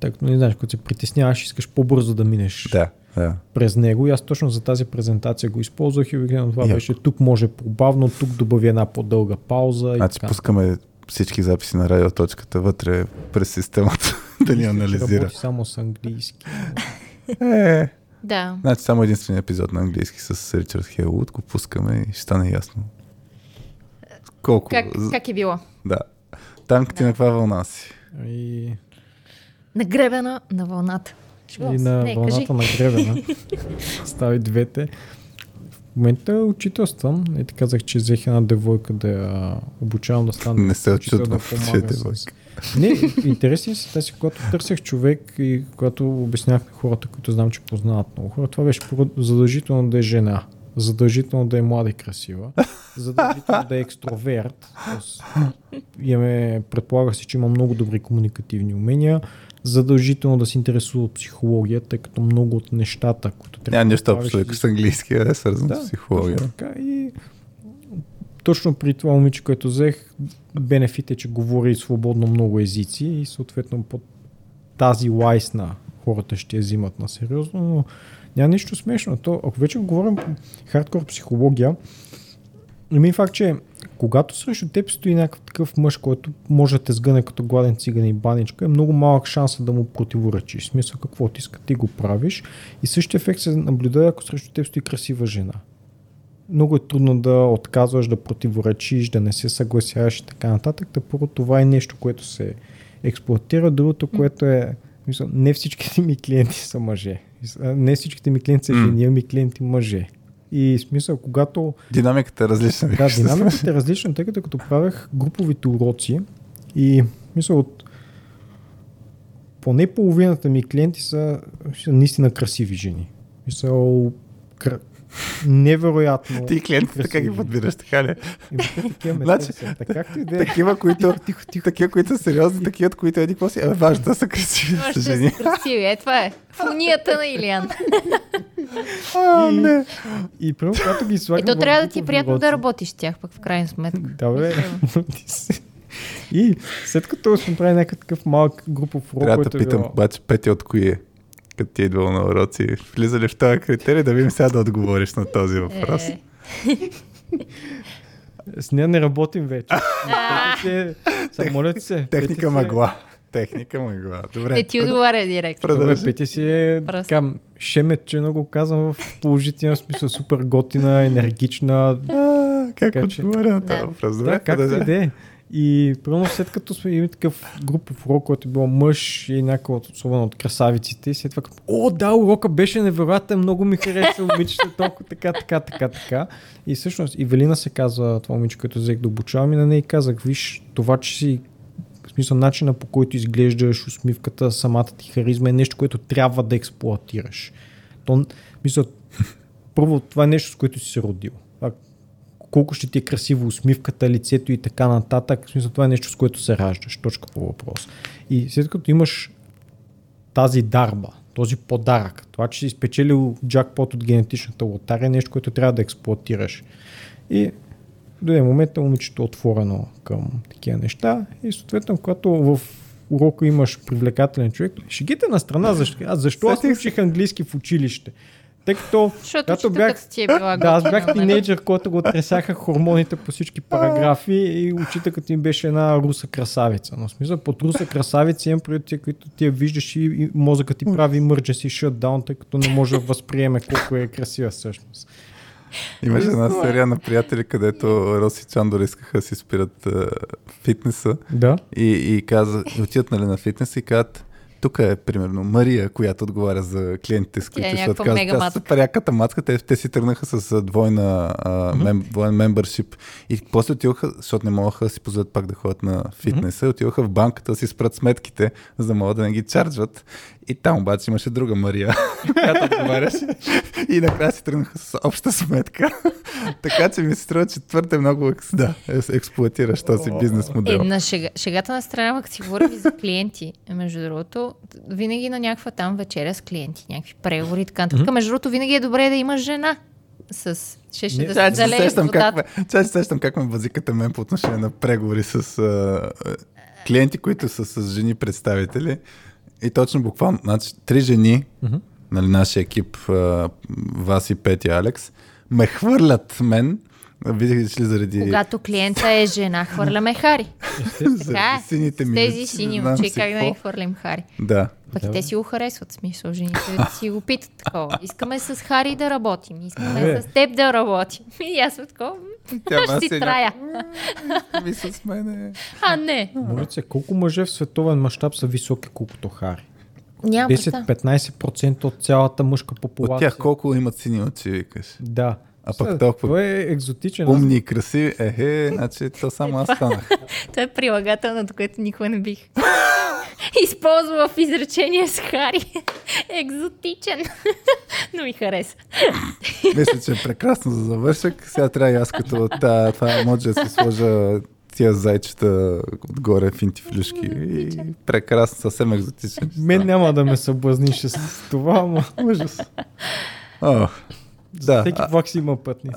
Тъй като не знаеш, като се притесняваш, искаш по-бързо да минеш Да, да. през него. И аз точно за тази презентация го използвах и обикновено това Яко. беше тук може по-бавно, тук добави една по-дълга пауза. И Значи така. пускаме всички записи на радиоточката вътре през системата да ни Ще анализира. Работи само с английски. Е, Да. значи само единствения епизод на английски с Ричард Хелвуд го пускаме и ще стане ясно. Колко? Как, как е било? Да. Танк ти на каква вълна си? И Нагребена на вълната. И на Не, вълната кажи. на гребена. Стави двете. В момента учителствам. И така казах, че взех една девойка да я обучавам да стане. Не се учител, очудвам, помага че е с- девойка. Не, интересни са тези, когато търсех човек и когато обяснях на хората, които знам, че познават много хора, това беше задължително да е жена. Задължително да е млада и красива. Задължително да е екстроверт. Имаме, предполага се, че има много добри комуникативни умения. Задължително да се интересува от психология, тъй като много от нещата, които трябва Няма да нищо общо с английски, а е свързано Да, с психология. така и точно при това момиче, което взех, бенефит е, че говори свободно много езици и съответно по тази лайс на хората ще я взимат на сериозно, но няма нищо смешно. То, ако вече говорим хардкор психология, има и факт, че когато срещу теб стои някакъв такъв мъж, който може да те сгъне като гладен циган и баничка, е много малък шанс да му противоречиш. В смисъл какво ти иска, ти го правиш. И същия ефект се наблюдава, ако срещу теб стои красива жена. Много е трудно да отказваш, да противоречиш, да не се съгласяваш и така нататък. Та първо това е нещо, което се експлуатира. Другото, което е, мисля, не всичките ми клиенти са мъже. Не всичките ми клиенти са жени, ами клиенти мъже. И смисъл, когато Динамиката е различна. да, динамиката е различна, тъй като като правех груповите уроци и мисля от поне половината ми клиенти са, наистина красиви жени. Мисъл. Невероятно. Ти клиентите така ги подбираш, така ли? И Значи, както и да е. Такива, които, такива, които са сериозни, такива, които еди какво си. Абе, важно, да са красиви, ще жени. са красиви. Е, това е. Фунията на Илиан. А, И- не. И първо, когато ги И слагам то в трябва да ти е приятно да работиш с тях, пък в крайна сметка. Да, бе. ти си- И след като сме правили някакъв такъв малък групов урок, Трябва да който е питам, обаче, Петя от кои е? Като ти е идвал на уроци, влиза ли в този критерий, да видим сега да отговориш на този въпрос. Е, С нея не работим вече. Е- Са, моля ти се. Техника е- мъгла. Техника мъгла. Добре. не ти отговаря директно. Добре. Петя си е Просто. така, шеметче, го казвам в положителен смисъл, супер готина, енергична. А, Как отговоря на този Да. въпрос? Да, Добре, продължи. да е. И примерно след като сме имали такъв групов урок, който е бил мъж и някакъв от- особено от красавиците, и след това о, да, урока беше невероятен, много ми хареса, момичета, толкова така, така, така, така. И всъщност Ивелина се казва това момиче, което взех да обучавам и на нея и казах, виж, това, че си в смисъл начина по който изглеждаш, усмивката, самата ти харизма е нещо, което трябва да експлуатираш. То, мисля, първо, това е нещо, с което си се родил. Колко ще ти е красиво усмивката, лицето и така нататък. В смисъл, това е нещо, с което се раждаш. Точка по въпрос. И след като имаш тази дарба, този подарък, това, че си спечелил джакпот от генетичната лотария, е нещо, което трябва да експлуатираш. И до един момент момичето е отворено към такива неща и съответно, когато в урока имаш привлекателен човек, шегите на страна, защо, аз защо аз Сетих се. учих английски в училище? Тъй като Защото когато учителката ти е била да, аз бях нали? тинейджър, който го тресаха хормоните по всички параграфи и учителката им беше една руса красавица. Но в смисъл, под руса красавица имам преди тия, които ти я виждаш и, мозъкът ти прави emergency shutdown, тъй като не може да възприеме колко е красива всъщност. Имаше една серия на приятели, където Роси и Чандор искаха да си спират а, фитнеса Да. и, и каза, отиват нали, на фитнес и казват, тук е примерно Мария, която отговаря за клиентите, с които е ще някаква отказват. мега Тя матка. супер яката матка, те, те си тръгнаха с двойна, а, мем, двоен мембършип и после отиваха, защото не могаха да си позволят пак да ходят на фитнеса, отиваха в банката да си спрат сметките, за да могат да не ги чарджват. И там обаче имаше друга Мария, която отговаряше. И накрая си тръгнаха с обща сметка. така че ми се струва, че твърде много да, експлуатираш този бизнес модел. Е, на шега, шегата на страна, като си говорим за клиенти, между другото, винаги на някаква там вечеря с клиенти, някакви преговори и така нататък. Между другото, винаги е добре да имаш жена с... Ще, да Чай, се залее сещам водата. как, сещам как ме възикате мен по отношение на преговори с а, клиенти, които са с жени представители. И точно буквално, значи, три жени, Мгм. нали, нашия екип, а, Васи, Пети, Алекс, ме хвърлят мен, видиш ли заради... Когато клиента е жена, хвърляме хари. Така е. сините ми тези сини очи, как да не хвърлим хари. Да. Пък Да, и те си го харесват, смисъл, жените си го питат такова. Искаме с Хари да работим, искаме с теб да работим. И аз съм такова, Тя ще си е трая. Ви с мене. А, не. Моля се, колко мъже в световен мащаб са високи, колкото Хари? Нямам представа. 10-15% от цялата мъжка От популация. тях колко имат сини очи, викаш? Да. А пък толкова Това е екзотичен. Умни и красиви, ехе, значи то само аз станах. Това е прилагателното, което никога не бих използвала в изречение с Хари. Екзотичен. Но ми хареса. Мисля, че е прекрасно за завършък. Сега трябва и аз като та, това може да си сложа тия зайчета отгоре финтифлюшки. И прекрасно, съвсем екзотичен. Мен няма да ме съблазниш с това, ама ужас. О, да. Всеки а, влак си има пътни.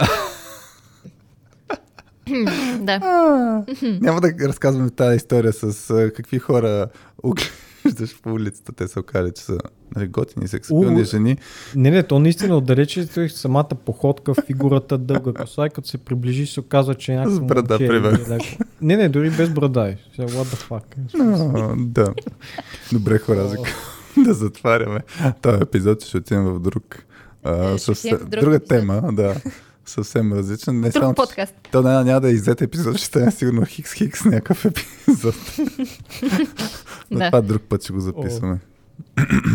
Да. а, няма да разказваме тази история с а, какви хора оглеждаш по улицата. Те се окаже, че са нали, готини, сексапилни У, жени. Не, не, то наистина отдалече той самата походка, фигурата, дълга коса и като се приближи се оказва, че е някакво С брада, момче, примерно. леко. Не, не, дори без брада. е. Сега, what the fuck. А, да. Добре, хора, за да затваряме. Този епизод ще отидем в друг. А, друг друга епизод. тема, да. Съвсем различен. Не Друг само, че- подкаст. То няма, няма да е иззет епизод, ще стане сигурно хикс-хикс някакъв епизод. Но Да. това друг път ще го записваме.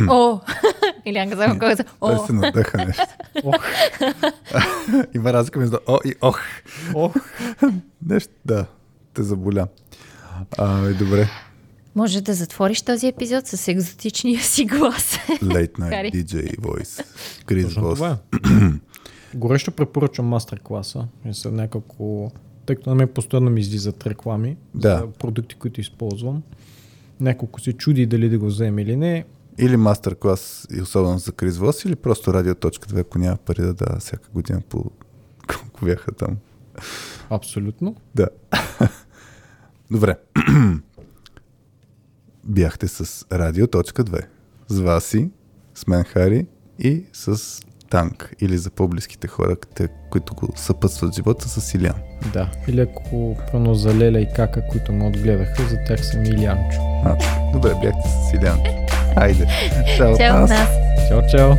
О! Илянка само каза. Той О! се надъха нещо. Ох, Има разлика между о и ох. ох. Нещо, да, те заболя. А, и добре. Може да затвориш този епизод с екзотичния си глас. Late Night. DJ Voice. Крис е. Горещо препоръчвам мастер-класа. И са няколко... Тъй като на мен постоянно ми излизат реклами Да. за продукти, които използвам. Няколко се чуди дали да го вземе или не. Или мастер-клас, и особено за Крис Вос, или просто радио.2, ако няма пари да дава всяка година по колко бяха там. Абсолютно. Да. Добре. Бяхте с Радио.2. С Васи, с мен Хари и с Танк. Или за по-близките хора, те, които го съпътстват в живота, с Илян. Да. Или ако прено за Леля и Кака, които ме отгледаха, за тях съм Илянчо. А, добре, бяхте с Илян. Хайде. Чао Чао от нас. нас. Чао, чао.